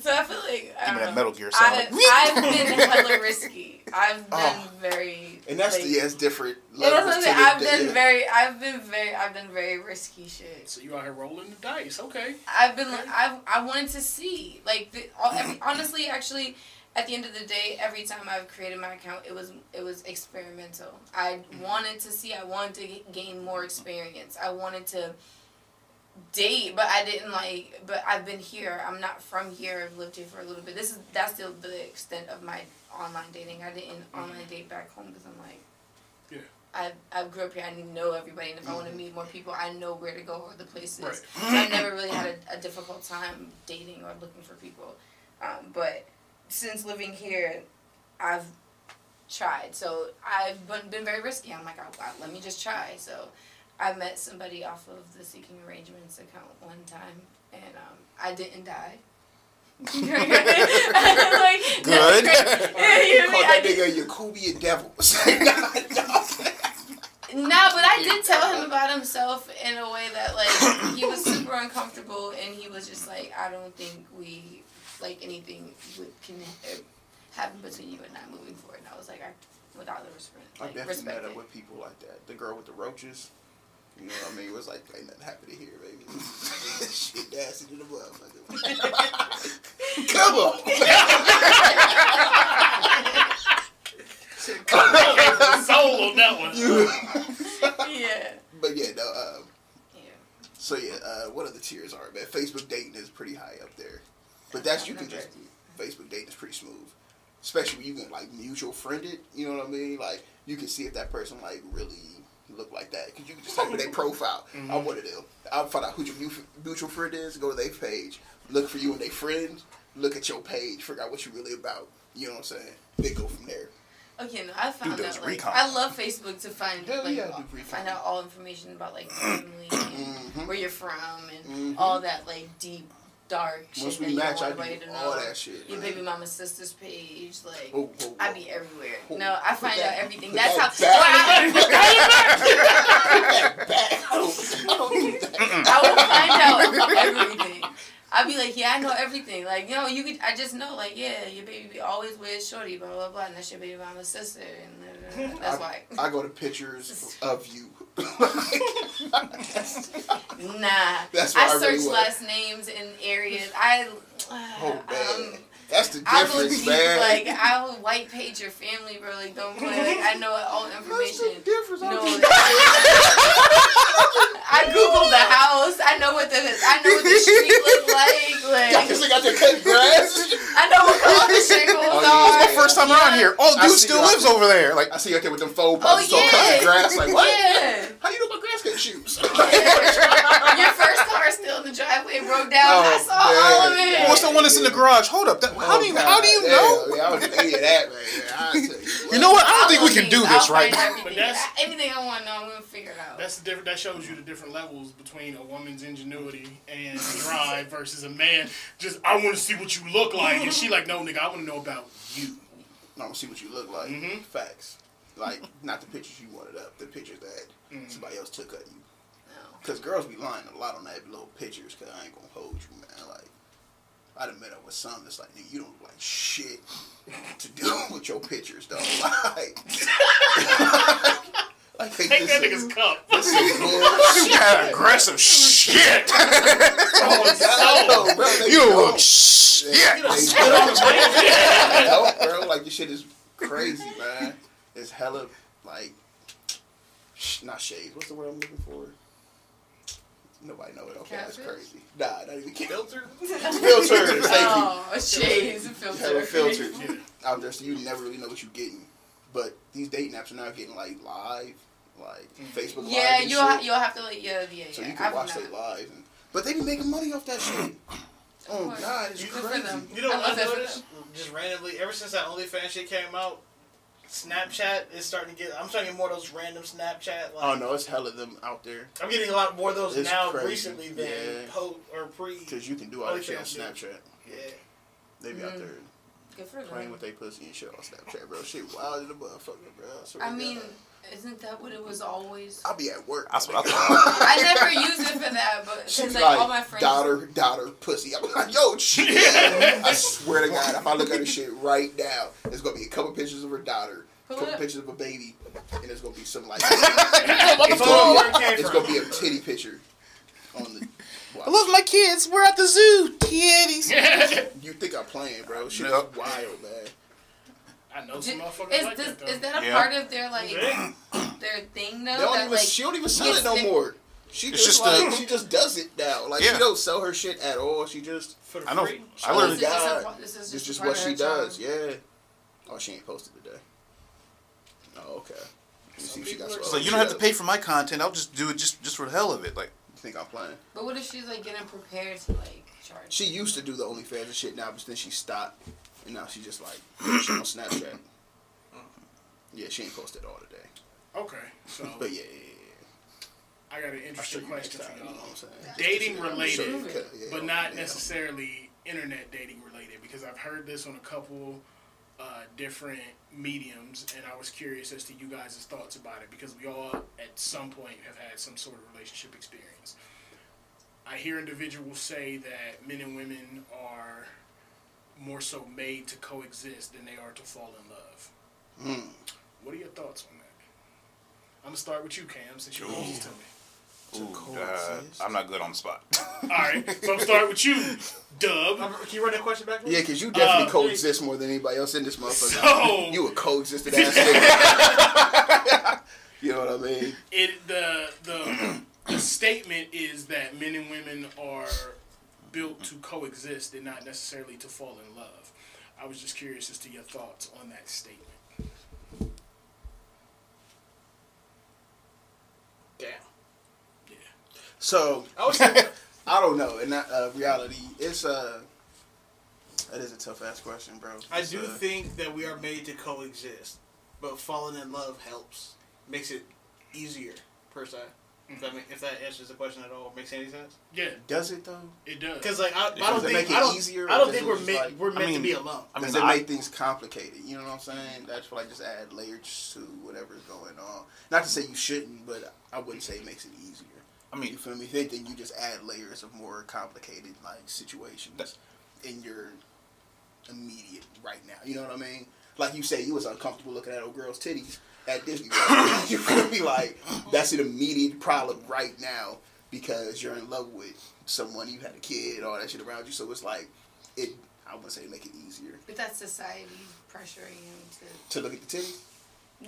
Okay, so I feel like I Give me that know. Metal Gear sound. I've, like, I've been hella risky. I've done Oh. very. And that's like, the yeah, it's different. And that's what I'm levels saying. to the- I've done yeah. very, I've been very, I've done very risky shit. So you out here rolling the dice, okay? I've been, I, I wanted to see, like, the, all, every, honestly, actually, at the end of the day, every time I've created my account, it was, it was experimental. I wanted to see, I wanted to g- gain more experience. I wanted to date, but I didn't like. But I've been here. I'm not from here. I've lived here for a little bit. This is that's the the extent of my online dating. I didn't online date back home because I'm like. Yeah. I I grew up here. I know everybody, and if I want to meet more people, I know where to go or the places. Right. So I never really had a, a difficult time dating or looking for people. Um, but since living here, I've tried. So I've been, been very risky. I'm like, I, I, let me just try. So I met somebody off of the Seeking Arrangements account one time, and um, I didn't die. like, Good. Yeah, you know Call I that nigga Yakubian devil. No, but I did tell him about himself in a way that like he was super uncomfortable, and he was just like, I don't think we like anything would can happen between you and I moving forward. And I was like, I without the respect, I like definitely met up it. with people like that. The girl with the roaches. You know what I mean? It was like, ain't nothing happy to hear, baby. Shit nasty to the motherfucker. Come on. Soul on that one. yeah, but yeah, no. Um, yeah. so yeah, uh, what other tiers are man? Facebook dating is pretty high up there, but that's you can just Facebook dating is pretty smooth, especially when you can like mutual friend it. You know what I mean? Like you can see if that person like really look like that because you can just type in their profile. I'm one of them. I'll find out who your mutual friend is. Go to their page, look for you and their friends. Look at your page, figure out what you're really about. You know what I'm saying? Then go from there. Okay, no, I found Do those out. Like, recon. I love Facebook to find Hell like yeah, all- find out all information about like family and Mhm. where you're from and Mhm. all that like deep dark Once shit we that you match, I don't want to all know. that shit. Your man. baby mama's sister's page, like Oh, oh, I be everywhere. No, I find that- out everything. That's that how. back. I don't, I don't need that. I will find out everything. I'll be like, yeah, I know everything. Like, you know, you could. I just know, like, yeah, your baby be always with shorty, blah blah blah, and that's your baby mama's sister, and uh, that's why. I go to pictures of you. Nah, That's I I search really last names in areas. I. oh man, um, that's the I will difference, man. like I will white page your family, bro. Like don't play. Like I know all the that's information. the difference. No, I googled the house. I know what the I know what the street look like. Got Like this thing out there cutting grass. I know what color the shingles Oh, are. yeah. my first time around here. Oh, dude see still lives over there. Like, I see you out there with them faux Oh pops, so yeah. cutting grass. Like what? Yeah. How you know my grass cutting shoes? Your first car is still in the driveway broke down. Oh, I Oh, saw all of man. it. what's the one that's in the garage? Hold up. That, how oh, do you how do you Oh, know? Yeah, yeah, I was thinking that, man. Yeah, you, You know what? I don't think we can do this right now. But that's- anything I want to know. I'm gonna figure out. That's the different. That shows you the different levels between a woman's ingenuity and drive versus a man. Just I want to see what you look like, and she like, no, nigga, I want to know about you. I want to see what you look like. Mm-hmm. Facts. Like, not the pictures you wanted up, the pictures that Mhm. somebody else took of you. Because girls be lying a lot on that little pictures, because I ain't going to hold you, man. Like, I done met up with some that's like, nigga, you don't look like shit to do with your pictures, though. Like, like they Take that nigga's cup. this is bullshit. You got aggressive shit. Oh, oh no, bro, they you don't. look shit. They don't. No, bro, like this shit is crazy, man. It's hella like, sh- not shades. What's the word I'm looking for? Nobody know it. Okay, that's crazy. Nah, not even kidding. Filter. Filters, thank you. Oh, shades and filter. Hella filters Yeah. out there, so you never really know what you're getting. But these dating apps are now getting like live, like Facebook Live. Yeah, you'll ha- you'll have to like yeah yeah yeah. so you I've can watch done it it. live. And, but they be making money off that shit. Oh course. God, it's You- crazy. them. You know I what I love noticed? Just randomly, ever since that OnlyFans shit came out, Snapchat is starting to get. I'm starting to get more of those random Snapchat. Like, Oh no, it's hell of them out there I'm getting a lot more of those It's now crazy. recently than Yeah. post or pre. because you can do all that shit on Snapchat. Yeah. They be out Mhm. there Good for playing them. with their pussy and shit on Snapchat, bro. Shit wild in the motherfucker, bro. swear I mean, God. Isn't that what it was always? I'll be at work. That's what I thought. I never used it for that, but She's like, like all my friends. daughter, daughter, pussy. I'm like, yo, shit. I swear to God, if I look at her shit right now, there's gonna be a couple pictures of her daughter, a couple pictures of a baby, and there's gonna be some like, what it's, the Photo gonna be, it's gonna be a titty picture on the. I love my kids. We're at the zoo. Kitties. You think I'm playing, bro? Shit Yep. wild, man. I know Did- some motherfuckers Is like this, that though. is that a Yeah. part of their like Yeah. their thing though? They don't that, even. like, she don't even sell it no they- more. She just, just like the- she just does it now. Like Yeah. she don't sell her shit at all. She just For the I know. free. I Oh, literally. this is just a this is It's just, just what she does. charm. Yeah. Oh, she ain't posted today. Oh, okay. Let me see if she got people are- some So you don't have to pay for my content. I'll just do it just just for the hell of it. Like You think I'm playing? But what if she's like getting prepared to like charge? She used to do the OnlyFans and shit now, but then she stopped, and now she just like she on Snapchat. Yeah, she ain't posted all today. Okay, so But yeah, yeah, yeah. I got an interesting question for You know y'all. what I'm saying? Dating I'll related, yeah, but not yeah. necessarily internet dating related because I've heard this on a couple uh, different mediums and I was curious as to you guys' thoughts about it because we all at some point have had some sort of relationship experience. I hear individuals say that men and women are more so made to coexist than they are to fall in love. Hmm. What are your thoughts on that? I'm gonna start with you, Cam, since you're closest to me. Ooh, coexist. uh, I'm not good on the spot. All right, so I'm start with you, Dub. Can you run that question back? Yeah, because you definitely Uh, coexist more than anybody else in this motherfucker. So- you a coexisted ass nigga. you know what I mean? it the the the statement is that men and women are built to coexist and not necessarily to fall in love. I was just curious as to your thoughts on that statement. Damn. Yeah. So I was I don't know. In that uh, reality, it's uh, that is a tough ass question, bro. I It's, do uh, think that we are made to coexist, but falling in love helps, makes it easier per se. If that, if that answers the question at all, makes any sense? Yeah, Does it though? it does. Because like I, I don't it think make it I don't, easier, I don't think we're just, meant like- we're meant mean, to be alone. I Does mean, it I, make things complicated? You know what I'm saying? That's why I just add layers to whatever's going on. Not to say you shouldn't, but I wouldn't say it makes it easier. I mean, You mean, feel me? If anything, you just add layers of more complicated like situations in your immediate right now. You know what I mean? Like you say, you was uncomfortable looking at old girl's titties at Disney. World. you feel me? Like that's an immediate problem right now because you're in love with someone, you had a kid, all that shit around you. So it's like it. I wouldn't say make it easier But that's society pressuring him to to look at the titties.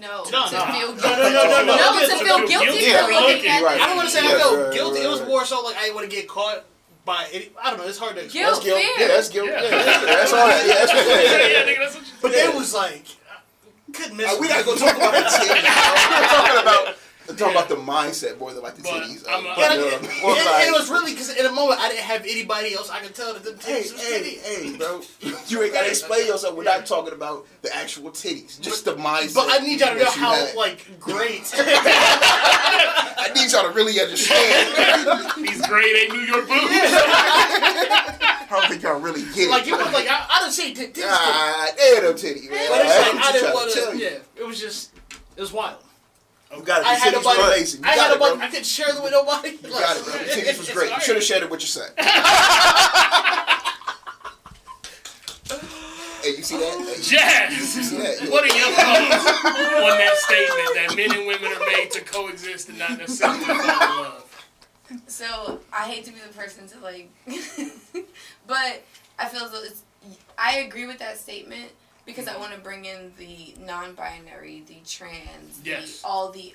no, No, to no. feel No, guilty. no, no, no, no. No, to To feel feel guilty guilty for for looking looking, at right. I don't want to say Yeah, I felt right, guilty. right, It was right. more so like I didn't want to get caught by any. I don't know. It's hard to. explain. Guilt. That's guilt. fair. Yeah, that's guilt. Yeah. Yeah, that's, that's all that. Yeah, that's yeah, fair. yeah, nigga, that's what you But Yeah. it was like I couldn't miss. Uh, we gotta go talk about the titties. We're talking about we're talking about the mindset more than like the But titties. I'm a- Uh, Yeah, you know and, what I mean? and- and it was really because in a moment I didn't have anybody else I could tell that the Hey, titties was hey, titties. hey, bro! You ain't gotta explain yourself. We're not talking about the actual titties, just the mindset. But I need y'all to know how had. like great. I need y'all to really understand. These grade A New York boots. I don't think y'all really get it. like you was like I, I didn't say t- titties, ah, damn them titties, man. but it's like I I'm didn't want to tell to. you. Yeah, it was just it was wild. You got it. I had titties nobody. was. You I got had it, bro. nobody. I couldn't share them with nobody. You got it, bro. The titties was great. You should have shared it with your son. hey, you see that? Hey, Jazz. Yeah. What are your thoughts on that statement that men and women are made to coexist and not necessarily fall in love? So I hate to be the person to like, but I feel as though it's. I agree with that statement because I mm-hmm. want to bring in the non-binary, the trans, Yes. the, all the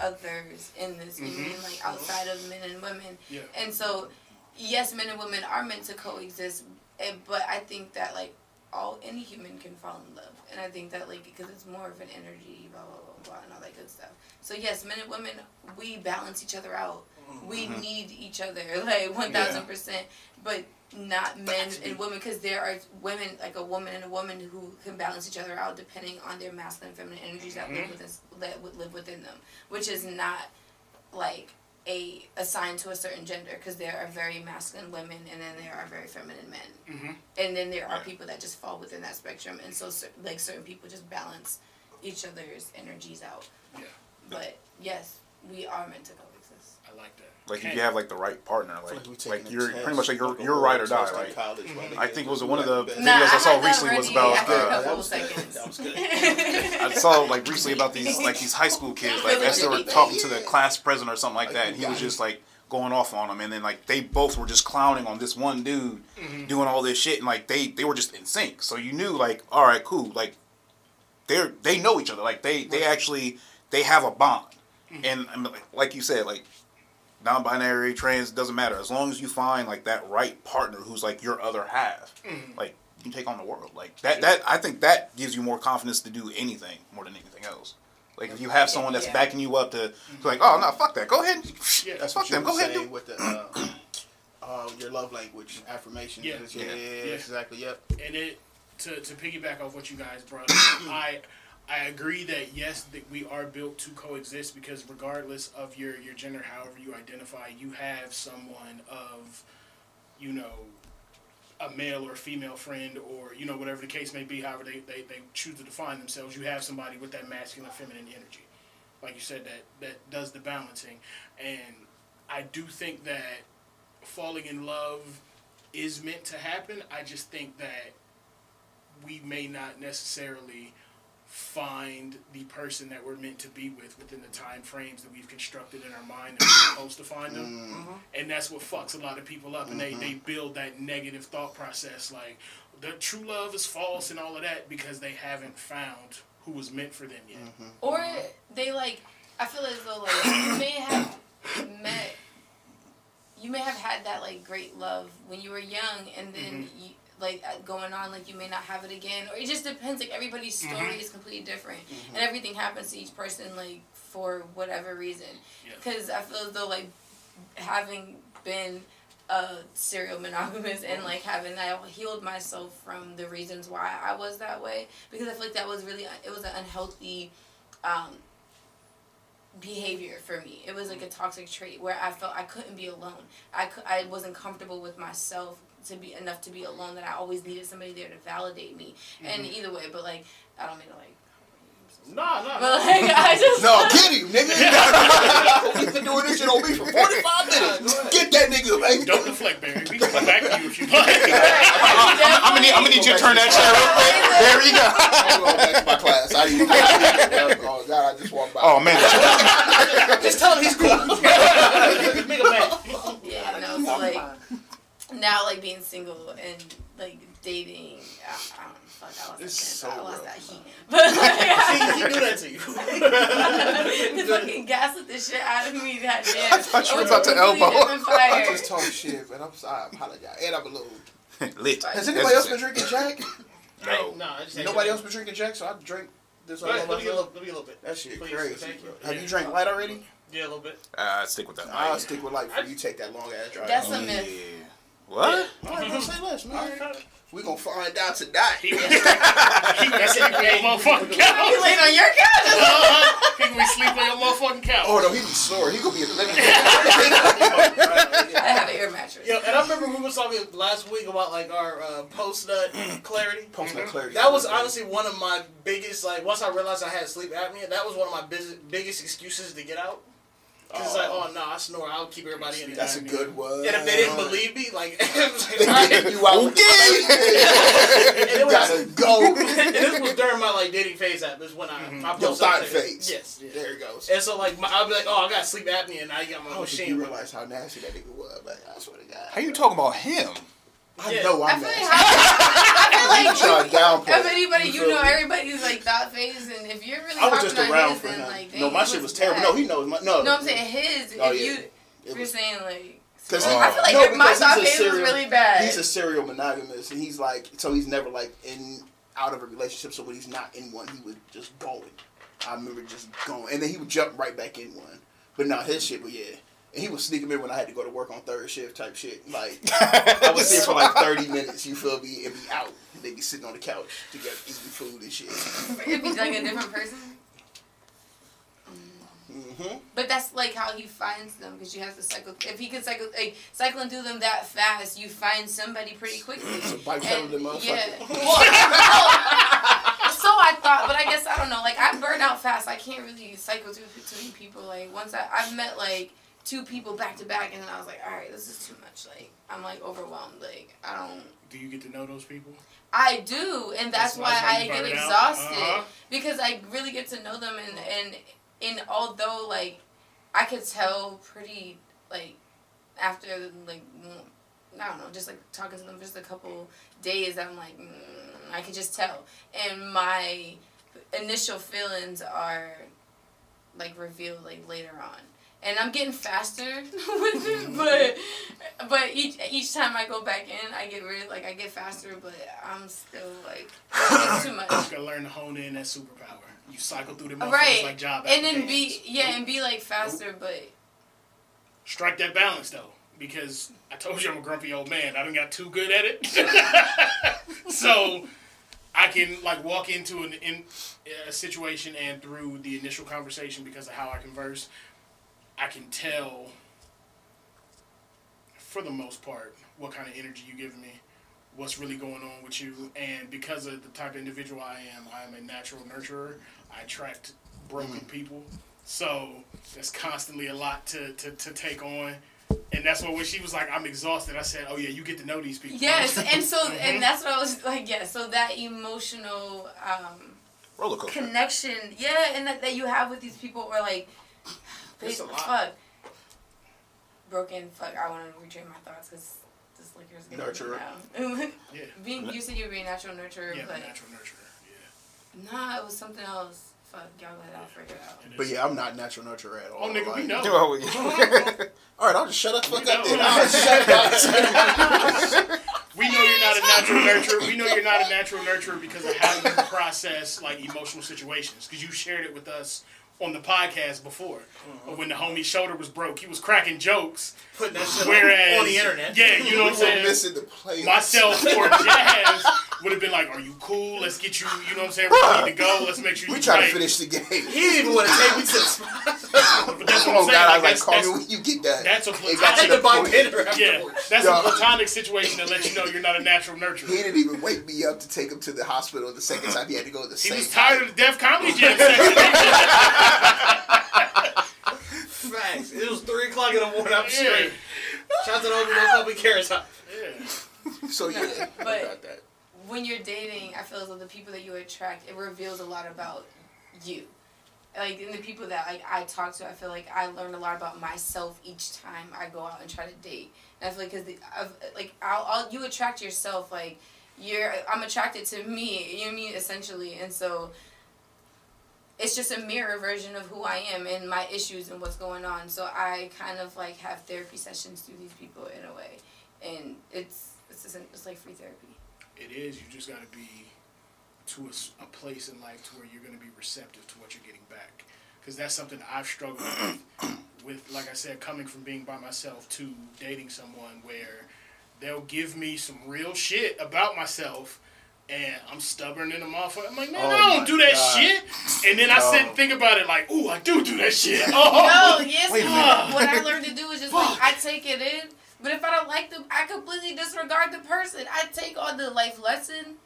others in this union, mm-hmm. like outside of men and women. Yeah. And so, yes, men and women are meant to coexist, but I think that like all any human can fall in love, and I think that like because it's more of an energy, blah blah blah blah, and all that good stuff. So yes, men and women we balance each other out. We need each other like one thousand percent, but not men and women because there are women like a woman and a woman who can balance each other out depending on their masculine and feminine energies that live within that would live within them, which is not like a assigned to a certain gender because there are very masculine women and then there are very feminine men Mhm. and then there are Yeah. people that just fall within that spectrum and so like certain people just balance each other's energies out Yeah. but yes we are meant to coexist I like that. Like if you have like the right partner, I feel like like, you're test, pretty much like you're you're whole ride or die. test in Like college, my nigga. I think it was one of the Nah, nah, videos I I saw recently was about. Uh, that was good. That was good. I saw like recently about these like these high school kids. Like as they were talking to the class president or something like that, and he was just like going off on them, and then like they both were just clowning on this one dude doing all this shit, and like they they were just in sync. So you knew like, all right, cool, like they're they know each other. Like they they actually they have a bond, and, and like- like you said, like non-binary, trans doesn't matter as long as you find like that right partner who's like your other half. Like you can take on the world. Like that that I think that gives you more confidence to do anything more than anything else. Like if you have someone that's Yeah. backing you up to, to like, oh no, fuck that, go ahead, Yeah, That's fuck what them, go ahead, do. with the uh, uh, your love language affirmation. Yeah. yeah, Yeah. Yeah. exactly. Yep. and it to, to piggyback off what you guys brought I I agree that yes, that we are built to coexist because regardless of your your gender, however you identify, you have someone of, you know, a male or female friend or you know whatever the case may be, however they, they, they choose to define themselves. You have somebody with that masculine feminine energy, like you said that that does the balancing, and I do think that falling in love is meant to happen. I just think that we may not necessarily find the person that we're meant to be with within the time frames that we've constructed in our mind that we're supposed to find them. Mm-hmm. Mm-hmm. And that's what fucks a lot of people up and they, they mm-hmm. build that negative thought process like the true love is false and all of that because they haven't found who was meant for them yet. or they like i feel as though like you may have met you may have had that like great love when you were young and then you like uh, going on like you may not have it again or it just depends like everybody's story is completely different and everything happens to each person like for whatever reason Yeah. because i feel as though like having been a serial monogamous and like having I healed myself from the reasons why I was that way because I feel like that was really it was an unhealthy um, behavior for me. It was like a toxic trait where I felt I couldn't be alone. I cou- I wasn't comfortable with myself to be enough to be alone that I always needed somebody there to validate me. And mm-hmm. either way, but like I don't mean to like Nah, nah, but like I just No, get him, nigga. We've been doing this shit on me for 45 minutes. Get that nigga, baby. Don't deflect, Barry. We can come back to you if you like. I'm gonna need I'm gonna need you to turn that chair real quick. There you go. I'm going back to my class. I didn't even Oh, God, I just walked by. Oh man, Just tell him he's cool. Make him mad. Yeah, no, so like now like being single and like dating, I, I don't fuck. I lost It's that sense. so I lost real. that heat. But See, like, he do that to you. the fucking gaslit the shit out of me. that Goddamn. I thought you were about to elbow. I just talk shit, but I'm sorry. I apologize. And I'm a little. lit. Has anybody else been drinking Jack? No. No, I just Nobody else been drinking Jack, so I drink this all Let, me a myself. little, let me get a little bit. That shit Please, crazy. thank you. Have Yeah. you drank light already? Yeah, a little bit. Uh, stick with that. I'll stick with light for you. Take that long ass drive. That's a Yeah. Myth. What? All right, don't say less, man. We gonna find out tonight. He was he was sleep on your motherfucking You couch. laying on your couch? Uh-huh. He was sleep on your motherfucking couch. Oh no, he be sore. He gonna be in the living I have an air mattress. Yeah, and I remember we were talking last week about like our uh, post nut clarity. Post nut clarity. That was honestly one of my biggest like once I realized I had sleep apnea. That was one of my biz- biggest excuses to get out. Cause it's like, oh no, I snore. I'll keep everybody in there. That's a good one. And if they didn't believe me, like, it was they like, get you out. Okay. and it You was, gotta go. and this was during my like dating phase. App is when I mm-hmm. my Your post nut thought phase. Yes. yes. There it goes. And so like my, I'll be like, oh, I got sleep apnea, and I got my I don't machine. you realize how nasty that nigga was. Like, I swear to God. How you talking about him? I Yeah. know I I'm feel like how, I feel You like trying to downplay. If anybody, You you, know me? everybody's like thought phase, and if you're really I was just around his, for then him. like, no, my he shit was terrible. bad. No, he knows. My, no, No, I'm saying his. Oh, if yeah. you, if you're was- saying like, 'Cause I he- feel like no, if my because thought he's a phase was really bad. He's a serial monogamous, and he's like, so he's never like in out of a relationship. So when he's not in one, he would just going. I remember just going, and then he would jump right back in one. But now his shit, but yeah. And he was sneaking in when I had to go to work on third shift type shit. Like I was there for like thirty minutes. You feel me? And be out. And they be sitting on the couch together eating food and shit. It'd be like a different person. hmm But that's like how he finds them because you have to cycle. If he could cycle, like cycling through them that fast, you find somebody pretty quickly. It's a bipedal And- motherfucker. yeah. Well, so I thought, but I guess I don't know. Like I burn out fast. I can't really cycle through too many people. Like once I I've met like two people back to back, and then I was like, all right, this is too much. Like I'm like overwhelmed. Like I don't. Do you get to know those people? I do, and that's, That's why I get exhausted Uh-huh. because I really get to know them, and and and although like I could tell pretty like after like I don't know, just like talking to them just a couple days, I'm like mm, I could just tell, and my initial feelings are like revealed like later on. And I'm getting faster with it, but but each each time I go back in, I get rid like I get faster, but I'm still like it's too much. You gotta learn to hone in that superpower. You cycle through the motherfuckers Right, like job and then be yeah, and be like faster, but Strike that balance though, because I told you I'm a grumpy old man. I don't got too good at it. so I can like walk into an in a situation and through the initial conversation because of how I converse, I can tell for the most part what kind of energy you give me, what's really going on with you, and because of the type of individual I am, I am a natural nurturer. I attract broken people, so that's constantly a lot to, to, to take on. And that's what when she was like, "I'm exhausted," I said, "Oh yeah, you get to know these people." yes, and so Mhm. and that's what I was like. Yeah, so that emotional um, Roller coaster. connection, yeah, and that, that you have with these people, or like, It's a fuck, broken. Fuck, I want to retrain my thoughts because this liquor is getting Nurturer. me now. yeah, Being, you said you were being a natural nurturer, yeah, but natural nurturer. Yeah. nah, it was something else. Fuck, y'all let out figure it out. But yeah, I'm not natural nurturer at all. Oh, nigga, we know. Oh. All right, I'll just shut up fuck We up then. I'll shut up. We know you're not a natural nurturer. We know you're not a natural nurturer because of how you process like emotional situations. Because you shared it with us on the podcast before, Mm-hmm. when the homie's shoulder was broke, he was cracking jokes. Putting that shit Whereas on the internet. yeah, you know what I'm saying. missing the play. Myself or Jazz would have been like, "Are you cool? Let's get you. You know what I'm saying? We need to go. Let's make sure We you try to finish the game. He didn't even want to take me to the spot. But that's what I'm Oh saying. God, I was like, like, call me when you get that. that's a It I platonic. to had to buy point. Yeah, that's Yeah. a platonic situation that lets you know you're not a natural nurturer. He didn't even wake me up to take him to the hospital the second time he had to go to the He same was tired time. of the Def Comedy Jam section. Facts. It was 3 o'clock in the morning. I'm Yeah. straight. Shout out to the homie that called me Carrot Yeah. So yeah, But- I that. when you're dating, I feel as though the people that you attract, it reveals a lot about you. Like in the people that like I talk to, I feel like I learn a lot about myself each time I go out and try to date. And I feel like because like I'll, I'll you attract yourself. Like you're, I'm attracted to me. You know what I mean essentially, and so it's just a mirror version of who I am and my issues and what's going on. So I kind of like have therapy sessions through these people in a way, and it's it's it's like free therapy. It is. You just got to be to a, s- a place in life to where you're going to be receptive to what you're getting back. Because that's something I've struggled with. With like I said, coming from being by myself to dating someone where they'll give me some real shit about myself. And I'm stubborn in the motherfucker. I'm like, man, Oh I don't do that God. shit. And then I sit No. and think about it like, ooh, I do do that shit. Oh, No, yes, Wait a what, minute. what I learned to do is just like I take it in, but if I don't like them, I completely disregard the person. I take on the life lesson,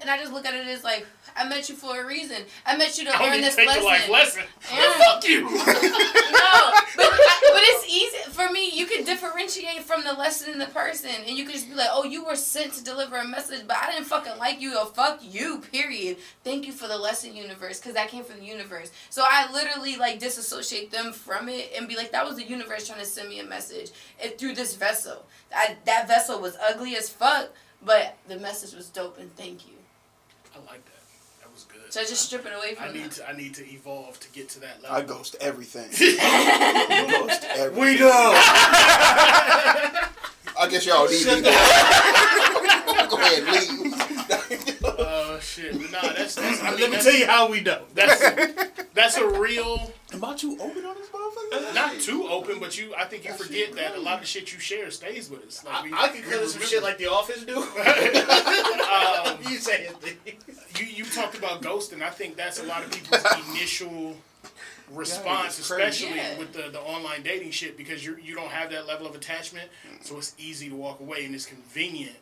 and I just look at it as like I met you for a reason. I met you to I learn this take lesson. life lesson. Yeah. Fuck you. no, but but it's easy for me. You can differentiate from the lesson in the person, and you can just be like, "Oh, you were sent to deliver a message, but I didn't fucking like you. Or fuck you. Period. Thank you for the lesson, universe, because that came from the universe. So I literally like disassociate them from it and be like, that was the universe trying to send me a message and through this vessel. I, that vessel was ugly as fuck, but the message was dope, and thank you. I like that. That was good. Should I just strip it away from. I need that? to I need to evolve to get to that level. I ghost everything. Ghost everything. We do. I guess y'all need me. Go ahead, leave. Oh shit! Nah, that's, that's I mean, Let me that's, tell you how we know. that's that's a real Am I too open on this motherfucker? not too open, but you I think you forget that a lot of the shit you share stays with us. Like, I, we- I could we cut some shit like The Office do. Um, you say it. you you talked about ghosting. I think that's a lot of people's initial response, it's crazy. especially Yeah. with the, the online dating shit, because you you don't have that level of attachment, so it's easy to walk away and it's convenient.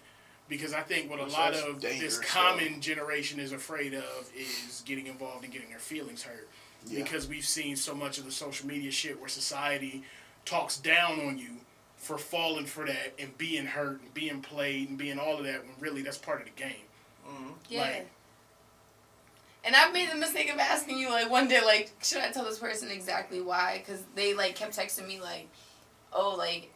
Because I think what a Which lot of this common generation is afraid of is getting involved and getting their feelings hurt. Yeah. Because we've seen so much of the social media shit where society talks down on you for falling for that and being hurt and being played and being all of that when really that's part of the game. Mm-hmm. Yeah. Like- and I've made the mistake of asking you like one day like should I tell this person exactly why? Because they like kept texting me like, oh like,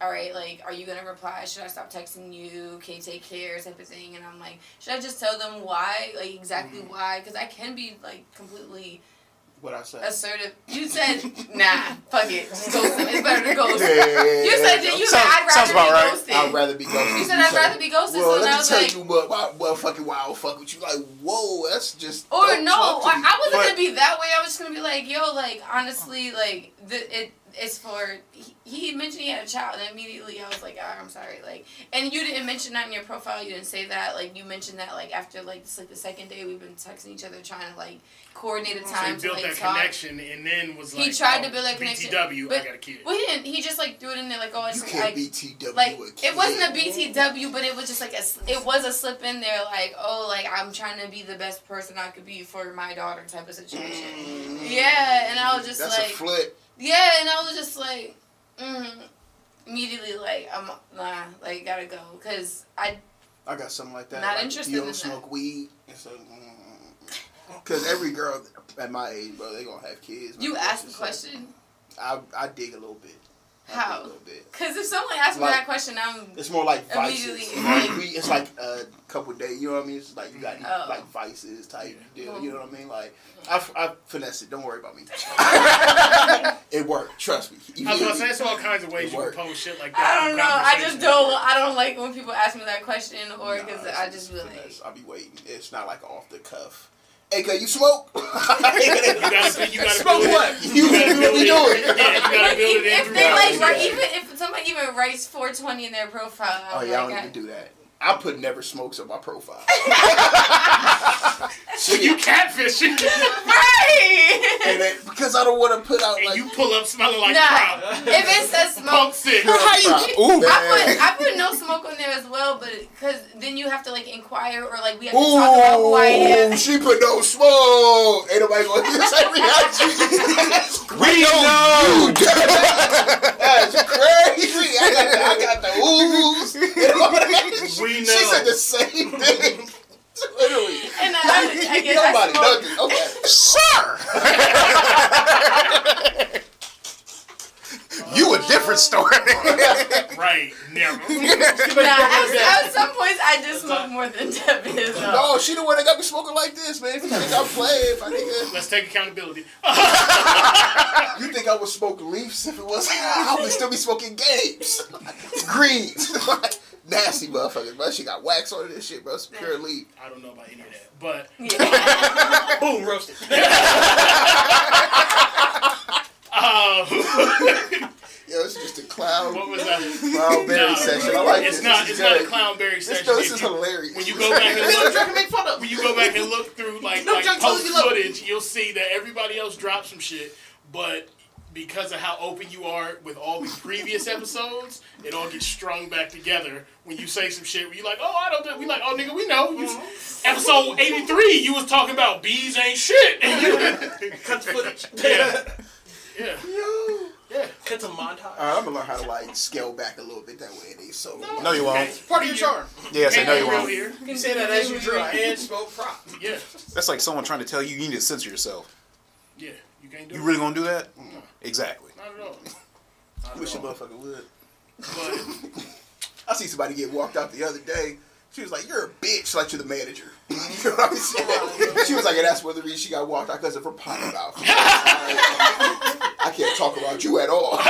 all right like are you gonna reply? Should I stop texting you? Okay, take care type of thing. And I'm like, should I just tell them why like exactly Mm-hmm. why? Because I can be like completely What I said? assertive. You said nah, fuck it, just ghost them. It's better to ghost. Yeah, You said that you said Sounds- I'd sounds rather be right. ghosted. I'd rather be ghosted. You said I'd rather be ghosted, Well, so let I me was tell like- you what, well, fucking why I don't fuck with you. Like, whoa, that's just. Or no, I. I wasn't But- gonna be that way. I was just gonna be like, yo, like honestly, like the, it's for. He, he mentioned he had a child, and immediately I was like, ah, I'm sorry, like, and you didn't mention that in your profile. You didn't say that. Like you mentioned that like after like it's like the second day we've been texting each other trying to like coordinate a So time he to built like that talk. connection and then was like, He tried oh, to build that connection, BTW, I but- got a kid. Well, he didn't. He just like threw it in there like, oh, You it's like, can't I, BTW like a it wasn't a BTW, but it was just like a s- it was a slip in there, like oh, like I'm trying to be the best person I could be for my daughter type of situation. Mm, Yeah, and I was just That's like, a flip. Yeah, and I was just like, mm, immediately like I'm nah, like gotta go, cause I I got something like that. Not like, interested You don't in that. smoke weed. It's like, because every girl at my age, bro, they gonna have kids. you asked the just like- question I I dig a little bit. I dig how, A little bit. cause if someone asked me that question, I'm It's more like vices. Immediately, Like, like- it's like a couple days. You know what I mean? It's like you got Oh. like vices type deal. You know what I mean? Like I, I finesse it. Don't worry about me. it worked. Trust me. You I was feel gonna say, me? there's all kinds of ways you can post shit like that. I don't know. I just don't. I don't like when people ask me that question, or because it's- I just really. like. I'll be waiting. It's not like off the cuff. Hey, can you smoke? you You gotta, you gotta Smoke what? It, You gotta really build it. doing? Yeah, you gotta build if, it in if they like, conversation. write, even if somebody even writes 420 in their profile, Oh I'm yeah, I like, don't I- even do that. I put never smokes on my profile. you catfishing, right. and then, because I don't want to put out and like you pull up smelling like nah, crop. if it says smoke, Punk. How you? Ooh. I put I put no smoke on there as well, but because then you have to like inquire or like we have to talk about who I am. Ooh, she put no smoke. Ain't nobody going to hear that reaction. We know. That's crazy. I got the, I got the oohs. and all that. She said the same thing. Literally. And I, I, I guess I Nobody smoke. nothing. Okay. Sir. you a different story. Right, never. Nah, at, at some points I just smoke more than Devin. So. No, she the one that got me smoking like this, man. If you think I'm playing, if I think Let's take accountability. you think I would smoke leaves if it was, I would still be smoking games. Greens. Nasty motherfuckers, bro. She got wax on this shit, bro. It's pure leaf. I don't know about any of that, but Yeah. Boom, roasted. Um, Yo, it's just a clown, what was that? clown berry No, section. I like it's this. not. This It's is not a good. clownberry This, session. no, this is you- hilarious. when you go back and look, make fun of. when you go back and look through like, No, like John, tell us post you love footage, you'll see that everybody else dropped some shit, but because of how open you are with all the previous episodes, it all gets strung back together when you say some shit where you're like, oh, I don't think we like, oh, nigga, we know. You, episode 83, you was talking about bees ain't shit. And you, Cut the footage. yeah, yeah, Yo. yeah. Cut some montage. All right, I'm gonna learn how to like scale back a little bit that way. They so No, you Okay. won't. Part of your charm. Yes, I know you Can't be real won't. here. You say that as you drink and smoke prop. Yeah, That's like someone trying to tell you you need to censor yourself. yeah. You can't do You it. really gonna do that? Exactly. Not at all. Not Wish a at motherfucker would. But I see somebody get walked out the other day. She was like, "You're a bitch," like you're the manager. you know what I'm saying? She was like, "And that's one of the reasons she got walked out because of her potty mouth." I can't talk about you at all.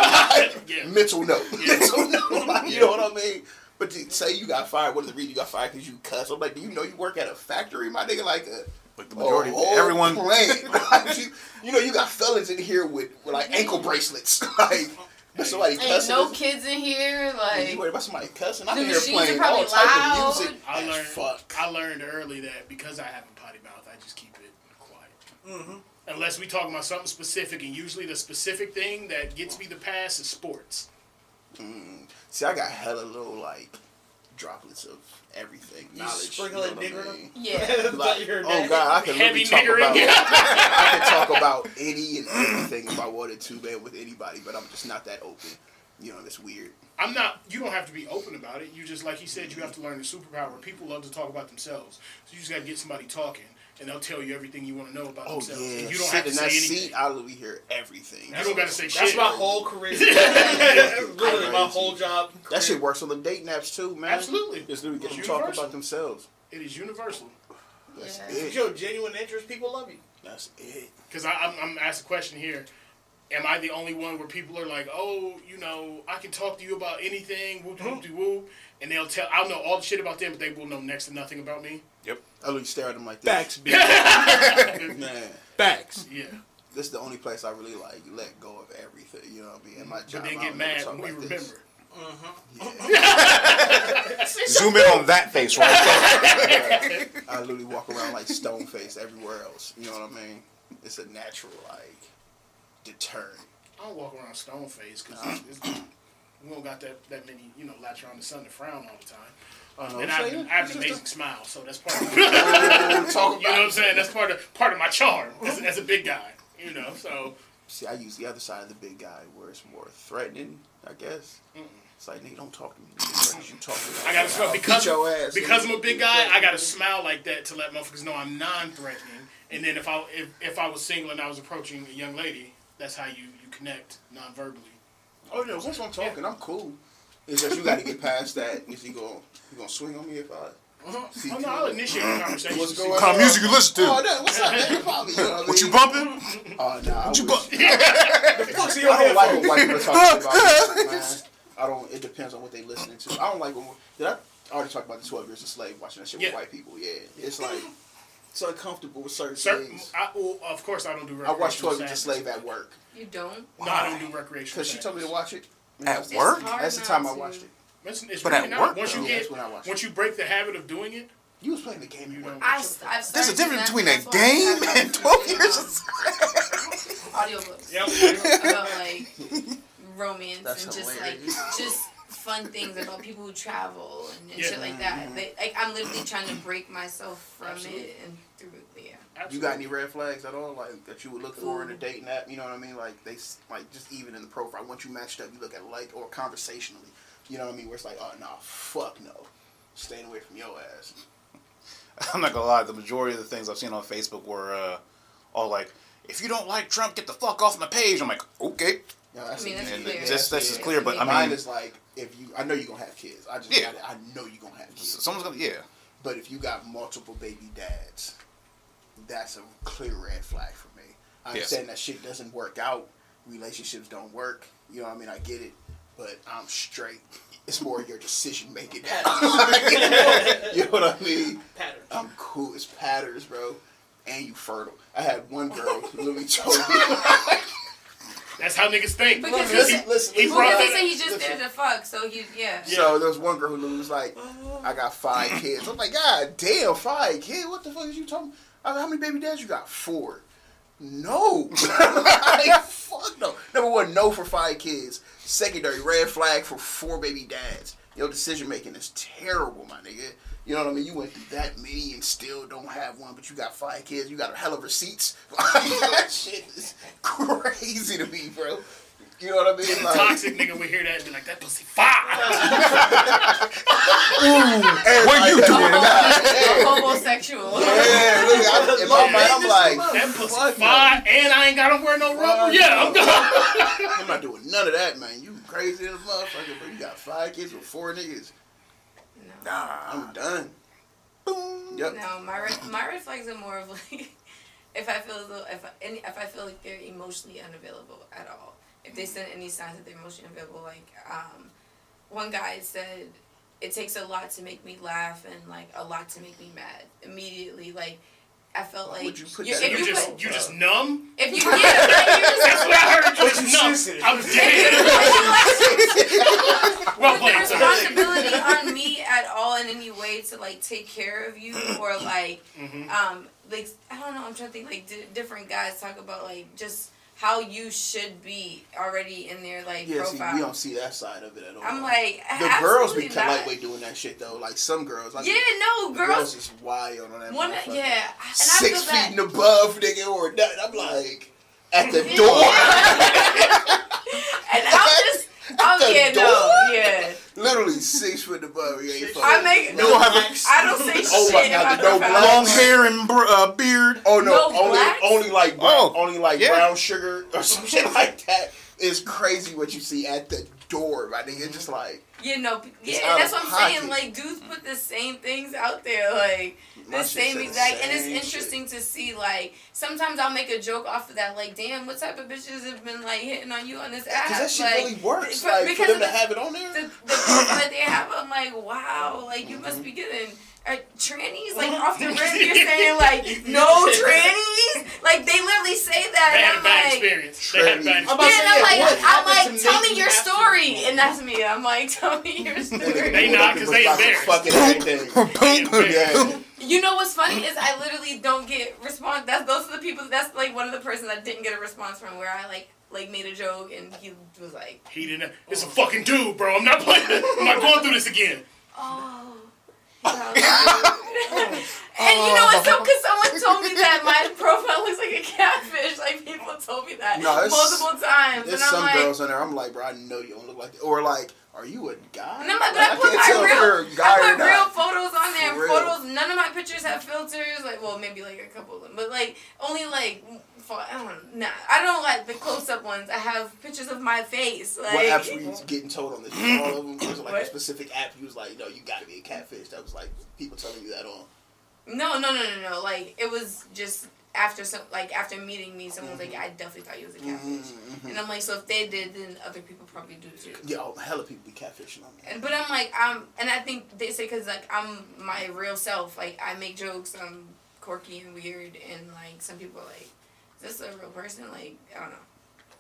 Yeah. Mental note. Mental note. Like, you know what I mean? But to say you got fired, what is the reason you got fired? Because you cuss. I'm like, do you know you work at a factory, my nigga? Like uh, a Like the majority, everyone. Like, you, you know, you got fellas in here with, with like ankle bracelets. like, if somebody Ain't cussing. no kids in here. Like you Like, worried about somebody cussing? I'm The in here playing probably all type loud. of music. I learned. fuck. I learned early that because I have a potty mouth, I just keep it quiet. Mm-hmm. Unless we talking about something specific, and usually the specific thing that gets me the pass is sports. Mm. See, I got hella little like droplets of everything. You knowledge. sprinkle it know what I mean? yeah. Like, oh god, I can Heavy literally talk niggering. about. I can talk about any and everything if I wanted to, man, with anybody. But I'm just not that open. You know, that's weird. I'm not. You don't have to be open about it. You just like he said, you have to learn the superpower. People love to talk about themselves, so you just got to get somebody talking, and they'll tell you everything you want to know about Oh themselves. yeah, and you don't sit have to in say that anything. seat. I literally hear everything. You don't got to say shit. That's my whole career. Literally, my whole job. That shit works on the date naps too, man. Absolutely. Just literally get them It's talking universal. about themselves. It is universal. That's Yeah. it. If you show genuine interest, people love you. That's it. Because I'm, I'm asked a question here. Am I the only one where people are like, oh, you know, I can talk to you about anything, whoop whoop mm-hmm. de whoop, and they'll tell, I'll know all the shit about them, but they will know next to nothing about me. I literally stare at them like this. Facts, bitch. Man, Facts. Yeah, this is the only place I really like let go of everything. You know what I mean? In my job, but they I get mad when we like remember. this. Yeah. Zoom in on that face right there. I literally walk around like stone face everywhere else. You know what I mean? It's a natural like deterrent. I don't walk around stone face because we don't got that, that many, you know, latch around the sun to frown all the time. Uh, And I have, I have an amazing smile, so that's part of Talk You know what I'm saying? That's part of part of my charm as, as a big guy. You know, so See, I use the other side of the big guy where it's more threatening, I guess. It's like, nigga, don't talk to me. You talk to me. I gotta smile because your ass, because. I'm a big guy. I gotta smile like that to let motherfuckers know I'm non-threatening. And then if I if, if I was single and I was approaching a young lady, that's how you you connect non-verbally. Oh yeah, once I'm talking, I'm cool. It's just you got to get past that. Is he going? You gonna swing on me if I? Uh-huh. See, Oh, no, I'll initiate the conversation. What's going What kind of music you listen to? Oh, no, what's up, man? You probably, you know what, I What you bumping? Uh, oh, no. I What you wish- bumping? Fuck's I your don't like headphones? white people talk about music, man. I don't. It depends on what they listening to. I don't like when. Did I already talk about the Twelve Years a Slave watching that shit Yeah. with white people? Yeah, it's like it's uncomfortable with certain Certain, things. I, well, of course, I don't do. I watched Twelve Years a. Slave at work You don't. No, I don't do recreational. because she told me to watch it. At It's work? That's the time I watched it. It's, it's But at not. work, once you though. Yeah, get that's when I once you break the habit of doing it, You was playing the game at work. I, I've There's a difference between a that's why I game and to 12 years of Audiobooks yep. about like romance That's and just hilarious. like just fun things about people who travel and, and Yeah. shit like that. They, like I'm literally trying to break myself from Absolutely. it and through yeah. You got any red flags at all, like that you would look for in a dating app? You know what I mean? Like they, s- like just even in the profile, once you matched up, you look at like or conversationally. You know what I mean? Where it's like, oh no, fuck no, staying away from your ass. I'm not gonna lie, the majority of the things I've seen on Facebook were uh, all like, if you don't like Trump, get the fuck off my page. I'm like, okay. You that's I mean, that's clear. just- that's just clear, but I Mine mean, is like if you, I know you're gonna have kids. I just, Yeah. gotta, I know you're gonna have kids. someone's gonna, yeah. But if you got multiple baby dads, that's a clear red flag for me. I Yes. understand that shit doesn't work out. Relationships don't work. You know what I mean? I get it. But I'm straight. It's more your decision making. you know what I mean? Pattern. I'm cool. It's patterns, bro. And you fertile. I had one girl who literally told me. That's how niggas think. Because Because listen, he, listen, he listen. Well, brought he that. said he's just listen. there to fuck, so he yeah. So there was one girl who literally was like, I got five kids. I'm like, God damn, five kids? What the fuck is you talking I was like, how many baby dads you got? Four. No. like, fuck no. Number one, no for five kids. Secondary, red flag for four baby dads. Your decision making is terrible, my nigga. You know what I mean? You went through that many and still don't have one, but you got five kids. You got a hell of receipts. that shit is crazy to me, bro. You know what I mean? Like, Toxic nigga would hear that and be like, that pussy fire. What you doing A homosexual. Yeah, look, I, in my mind, I'm like, that pussy fuck no. fire, and I ain't gotta wear no rubber. Yeah, I'm done. I'm not doing none of that, man. You crazy as a motherfucker, bro. You got five kids with four niggas. Nah. I'm done. Yep. No, my red, my red flags are more of like if I feel as though if I, any, if I feel like they're emotionally unavailable at all. If they send any signs that they're emotionally available. like um, one guy said, it takes a lot to make me laugh and like a lot to make me mad. Immediately, like I felt Why like would you put you- that You you just put, you just numb. if you yeah, like, you're That's what I heard. You But just you numb. sensitive. I was if dead. you Well put the played, sir. responsibility on me at all in any way to like take care of you or like Mhm. um like I don't know I'm trying to think like di different guys talk about like just how you should be already in their like Yeah, see, profile. we don't see that side of it at all. I'm like the girls be absolutely not. lightweight doing that shit though. Like some girls, like Yeah, no, girls. girls is wild on that. One, yeah, and I six feet that. and above, nigga, or nothing. I'm like at the door. and I'm just, I'm oh, the yeah, no, yeah. Literally six foot above. You ain't fucking- I make You don't have a I don't say Oh my shit God, the no profile. black- long hair and br- uh, beard. Oh no, No only blacks? only like brown, Oh, only like yeah. brown sugar or some shit like that. It's crazy what you see at the door, my nigga. It's just like Yeah, know, yeah, that's what I'm saying. Like, dudes put the same things out there, like the shit same the exact. and it's same interesting to see. Like, sometimes I'll make a joke off of that. Like, damn, what type of bitches have been like hitting on you on this app? Because that shit like, really works. for- like for because them of to have it on there. the, the that they have, I'm like, wow, like you must be mm-hmm. getting uh, trannies. Like off the rip, you're saying like no trannies. Like they literally say that, They and had a I'm bad like. experience. They had a bad I'm Yeah, experience. and I'm like, what I'm like, tell me your have to- story, and that's me. I'm like, tell me your story. They not, 'cause they embarrassed. Fucking everything. yeah. You know what's funny is I literally don't get response. That's those are the people. That's like one of the persons I didn't get a response from. Where I like like made a joke and he was like, He didn't. It's a fucking dude, bro. I'm not playing. I'm not going through this again. oh. and you know what's so? Oh. Because someone told me that my profile looks like a catfish. Like people told me that No, multiple times, There's and I'm some like, girls on there. I'm like, bro, I know you don't look like that. Or like, are you a guy? And I'm like, but Like, I put my real, guy I put real photos on there. Photos. None of my pictures have filters. Like, well, maybe like a couple of them, but like only like, for, I don't know. Nah, I don't like the close up ones. I have pictures of my face. Like, What apps were you getting told on this? All of them. Was like What? a specific app? You was like, no, you got to be a catfish. That was like people telling you that on. no, no, no, no, no. Like it was just after some, like after meeting me, someone was like, I definitely thought you was a catfish, Mhm. and I'm like, so if they did, then other people probably do too. Yeah, oh, hella people be catfishing on me. And but I'm like I'm, and I think they say because like I'm my real self. Like I make jokes. I'm quirky and weird, and like some people are like, is this a real person? Like I don't know.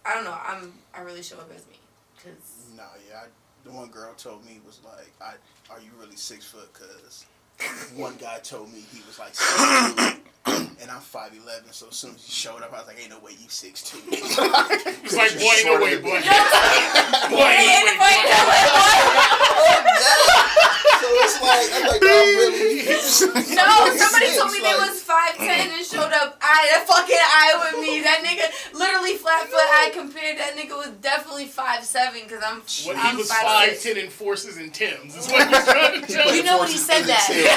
I don't know. I'm I really show up as me. Cause No, yeah. I, the one girl told me was like, "I are you really six foot?" Cause one guy told me he was like six two, and I'm five eleven. So as soon as he showed up, I was like, "Ain't no way you six two. It's like, boy, ain't no way, boy. Boy, ain't no way. anybody know so it's like I'm like, no, I'm really. No, somebody six, told me they was five ten and showed up eye to fucking eye with me. That nigga literally flat foot eye compared. That nigga was definitely five seven because I'm When I'm he was five five six. ten in forces and Tims, is what he was trying to tell You you. know when he said that. tail. He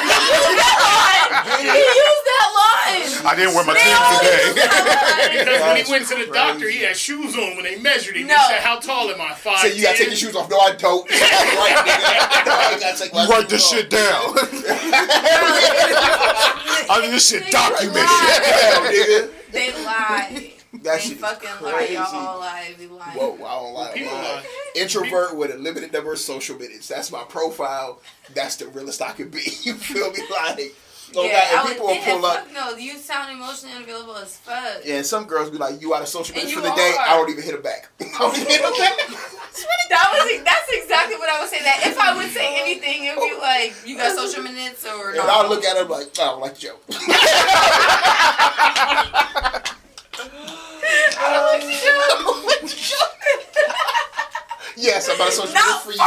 used that line. He used that line. I didn't wear my They Timbs all today. use that. Because when he That's went to the doctor, he had shoes on when they measured him. No. He said, "How tall am I? Five So you gotta take your shoes off. No, I don't. right. No, I gotta take my You write this off. shit down. I need this shit They documented. lie. Damn, nigga. They lie. That they shit is fucking lie. Y'all all lie. They lie. Whoa, I don't lie. People lie. lie. Introvert with a limited number of social minutes. That's my profile. That's the realest I could be. You feel me? Like, oh yeah, God, and people will pull up. no. You sound emotionally unavailable as fuck. Yeah, and some girls be like, "You out of social minutes for the day?" are. I don't even hit them back. I don't even hit them back. That was that's exactly what I would say. That if I would say anything, it'd be like, you got social minutes or And no. I'll look at her like, "I don't like the joke." I don't like the joke. yes, I'm out of social minutes for you.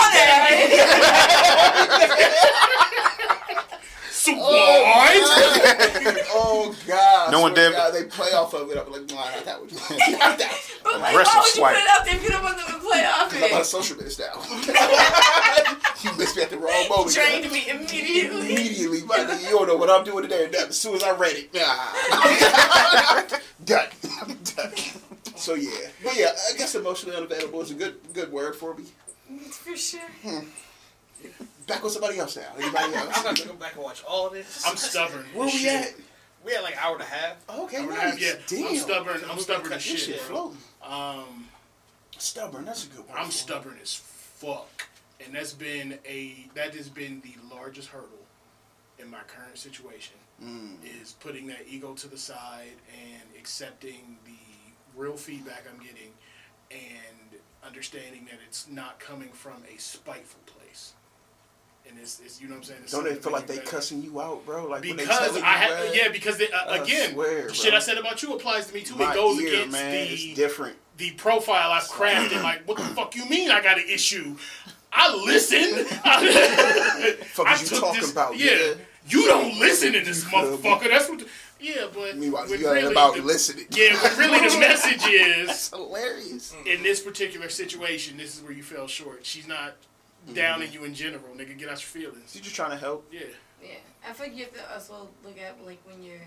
Funny. Oh, what? God. oh God! No one did- God, they play off of it. I'm like, nah, not that one. Not that one. But like, Aggressive why would you swipe. put it out there if you don't want them to play off I'm out of it? social minutes now. you missed me at the wrong moment. Drained me immediately. Immediately, my you don't know what I'm doing today. As soon as I read it, ah. done. I'm done. So yeah, but yeah, I guess emotionally unavailable is a good good word for me. For sure. Back with somebody else now. Anybody I'm else? gonna go back and watch all of this. I'm stubborn. Where we shit. at? We had like an hour and a half. Okay, I'm, nice. yeah, Damn. I'm stubborn. I'm We stubborn can as cut This shit. shit floating. Um, Stubborn. That's a good one. I'm for stubborn as fuck, and that's been a that has been the largest hurdle in my current situation. Mm. Is putting that ego to the side and accepting the real feedback I'm getting, and understanding that it's not coming from a spiteful place. And it's, it's you know what I'm saying. It's Don't they feel like they better. cussing you out, bro? Like when they Because I have, yeah, because they, uh, I again, swear, the shit. I said about you applies to me too. My it goes ear, against man, the different. the profile I've crafted. like, what the fuck you mean I got an issue? I listen. Fuck I you talking this- about, Yeah, you don't listen to this You feel me? motherfucker. That's what. The, yeah, but Meanwhile, you really about the- listening. Yeah, but really the message is That's hilarious. in this particular situation, this is where you fell short. She's not down in you in general, nigga. Get out your feelings. You just trying to help. Yeah. Yeah, I feel like you have to also look at like when your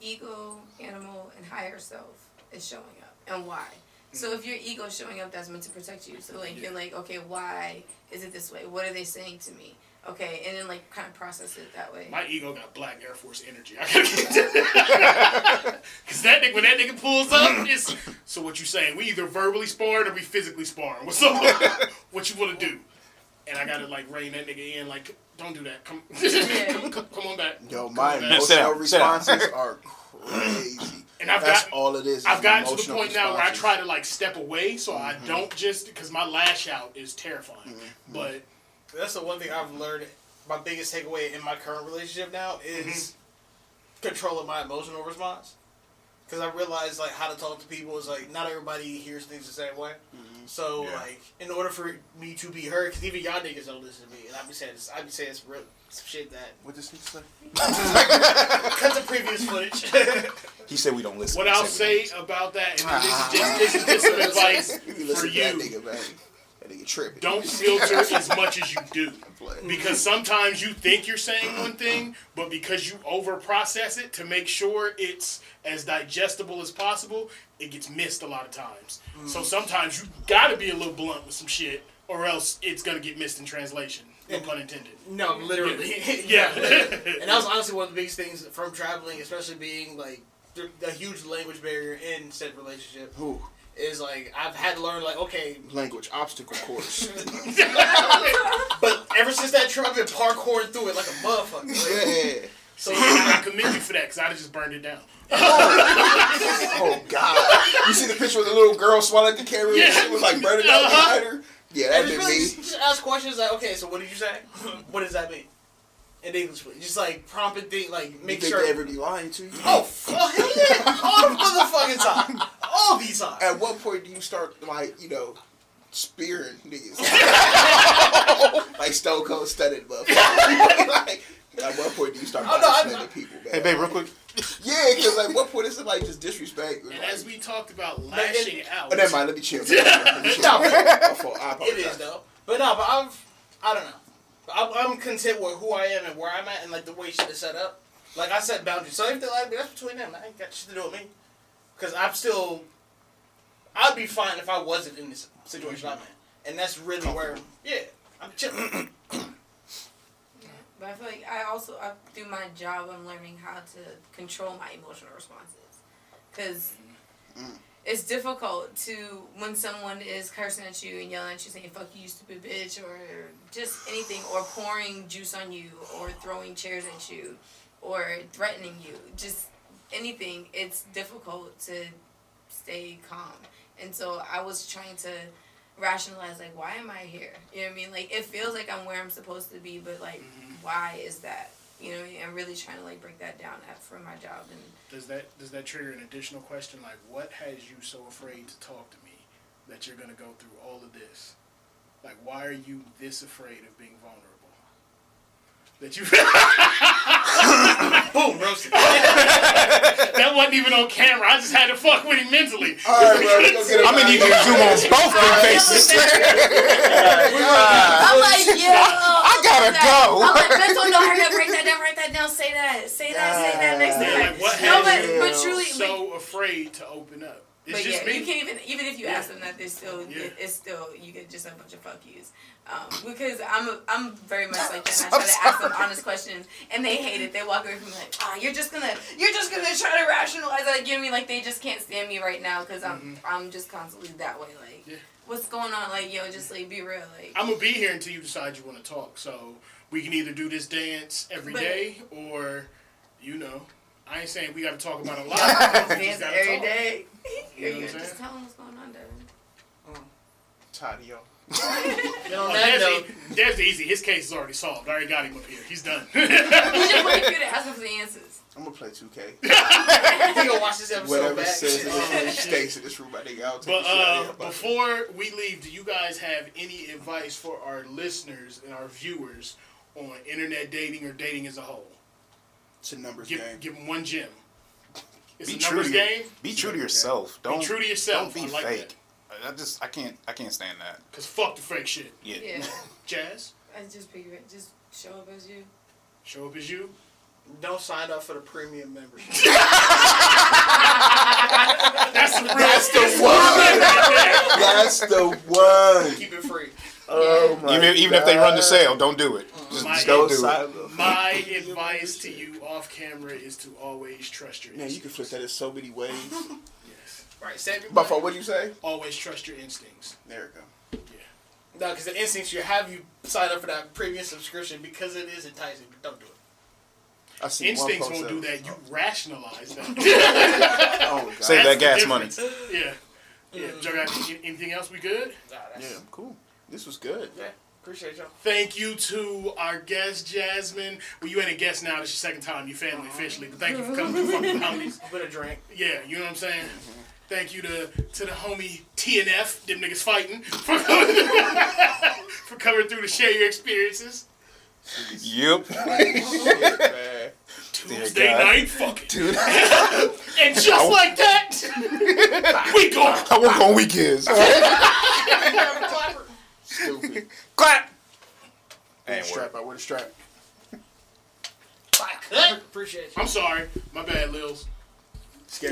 ego, animal, and higher self is showing up and why. So mm. if your ego is showing up, that's meant to protect you. So like you're like, okay, why is it this way? What are they saying to me? Okay, and then like kind of process it that way. My ego got black Air Force energy. I gotta get that. Cause that nigga, when that nigga pulls up, it's so what you saying? We either verbally sparring or we physically sparring. What's up? what you wanna do? And I gotta like rein that nigga in. Like, don't do that. Come, come, come, come on back. Yo, my on back. Emotional down, responses are crazy. And I've That's got, all it is. is I've gotten to the emotional point now where I try to like step away, so I Mm-hmm. don't just because my lash out is terrifying. But That's the one thing I've learned. My biggest takeaway in my current relationship now is controlling my emotional response. Because I realized like how to talk to people is like not everybody hears things the same way. Mm-hmm. So Yeah. like in order for me to be heard, because even y'all niggas don't listen to me, and I be saying this, I be saying some real some shit that What this nigga say? cut the previous footage. He said we don't listen. what I'll said say about that, and this is just this is just some advice for listen to that you. Nigga, man. That nigga tripping. Don't filter as much as you do. Because sometimes you think you're saying one thing, but because you over process it to make sure it's as digestible as possible, it gets missed a lot of times. So mm. sometimes you gotta be a little blunt with some shit, or else it's gonna get missed in translation. No pun intended. no, literally. Yeah. and that was honestly one of the biggest things from traveling, especially being like the, the huge language barrier in said relationship. Who? Is like I've had to learn like okay, Language obstacle course. but ever since that trip I've been parkouring through it like a motherfucker. Like, yeah. So I commend you for that, because I'd just burned it down. Oh God! You see the picture of the little girl swallowing the camera Yeah. and she was like burning out Uh-huh. behind her? Yeah, that just been really me. just, just ask questions like okay, so what did you say? what does that mean? In English, please. Just like prompted thing, like You make think sure. they ever be lying to you? oh, fuck, hell yeah! All the motherfucking time. All these times. At what point do you start like you know spearing niggas? like Stone Cold studded motherfucker. like, at what point do you start Oh, no, I- listening to people, man? Hey, babe, real quick. Yeah, because like what point is it like just disrespect? And like, as we talked about lashing out, oh, never mind. Let me chill. Let me chill. My fault. I It apologize. is though. But no, but I've, I don't know. I'm, I'm content with who I am and where I'm at and like the way shit is set up. Like I set boundaries. So if they like me, that's between them. I ain't got shit to do with me. Cause I'm still, I'd be fine if I wasn't in this situation I'm in. And that's really where, yeah, I'm chilling. But I feel like I also I, through my job I'm learning how to control my emotional responses because mm. It's difficult to when someone is cursing at you and yelling at you saying "fuck you, you stupid bitch" or just anything or pouring juice on you or throwing chairs at you or threatening you just anything it's difficult to stay calm and so I was trying to rationalize like why am I here? You know what I mean? Like it feels like I'm where I'm supposed to be, but like mm-hmm. why is that? You know, what I mean? I'm really trying to like break that down at, for my job and does that does that trigger an additional question like what has you so afraid to talk to me that you're gonna go through all of this? Like why are you this afraid of being vulnerable? That you Boom, roasted. that wasn't even on camera. I just had to fuck with him mentally. All right, bro. We gonna get I'm gonna need you to zoom on both of their faces. I'm like, yo, I gotta go. I'm like, mental, no, hurry up, write that down, write that down, say that, say that, say that next time. like what No, but, you but truly, like, so afraid to open up? It's but just yeah, me. you can't even even if you Yeah. ask them that, they're still Yeah. it, it's still you get just a bunch of fuck yous. Um, because I'm a, I'm very much like that. And I'm try to ask them honest questions, and they hate it. They walk away from me like, ah, you're just gonna you're just gonna try to rationalize that. Give me like they just can't stand me right now because I'm I'm just constantly that way. Like, Mm-hmm. Yeah. What's going on? Like, yo, just like be real. Like, I'm gonna be here until you decide you want to talk. So we can either do this dance every But- day, or you know, I ain't saying we got to talk about a lot. we dance just every talk. day. You know You're what I'm just saying? tell them what's going on, Devin. Tired of y'all. And on Oh, that that's, that's easy. His case is already solved. I already got him up here. He's done. He's just waiting for you to ask him for the answers. I'm gonna play 2K. he gonna watch this episode Whatever back. says in this room stays in this room. I think I'll take But the shit out uh, of here. before we leave, do you guys have any advice for our listeners and our viewers on internet dating or dating as a whole? it's a numbers Give, game. give them one gem. It's Be a true numbers to your, game. Be true to yourself. Don't true to yourself. Don't be I like fake. I just I can't I can't stand that. Cause fuck the fake shit. Yeah. Yeah, Jazz, I just figure it. Just show up as you. show up as you. Don't sign up for the premium membership. That's the. That's the one. That's the one. Keep it free. Oh my Even even if they run the sale, don't do it. Mm. Just, My just don't do it. My advice to you off camera is to always trust your Man, you can flip that in so many ways. Yes. Right, save your Buffalo, what'd you say? Always trust your instincts. There we go. Yeah. No, because the instincts you have you sign up for that premium subscription because it is enticing, but don't do it. I see Instincts won't do that. You rationalize that. Oh god. Save that gas the money. difference. Yeah. Yeah. Joe, got anything else we good? Nah, Yeah, that's, cool. This was good. yeah. Appreciate y'all. Thank you to our guest, Jasmine. Well, you ain't a guest now. This is your second time. You family uh-huh. officially. But thank you for coming to fucking Bounties. With a drink. Yeah, you know what I'm saying? Thank you to to the homie TNF, them niggas fighting, for coming, for coming through to share your experiences. Yep. Shit. Tuesday God. night fucking. Dude, And just like that, we go. I work on weekends. Stupid. Clap. Where the Ain't strap work. out? Where the strap? Appreciate you. I'm sorry. My bad, Lils.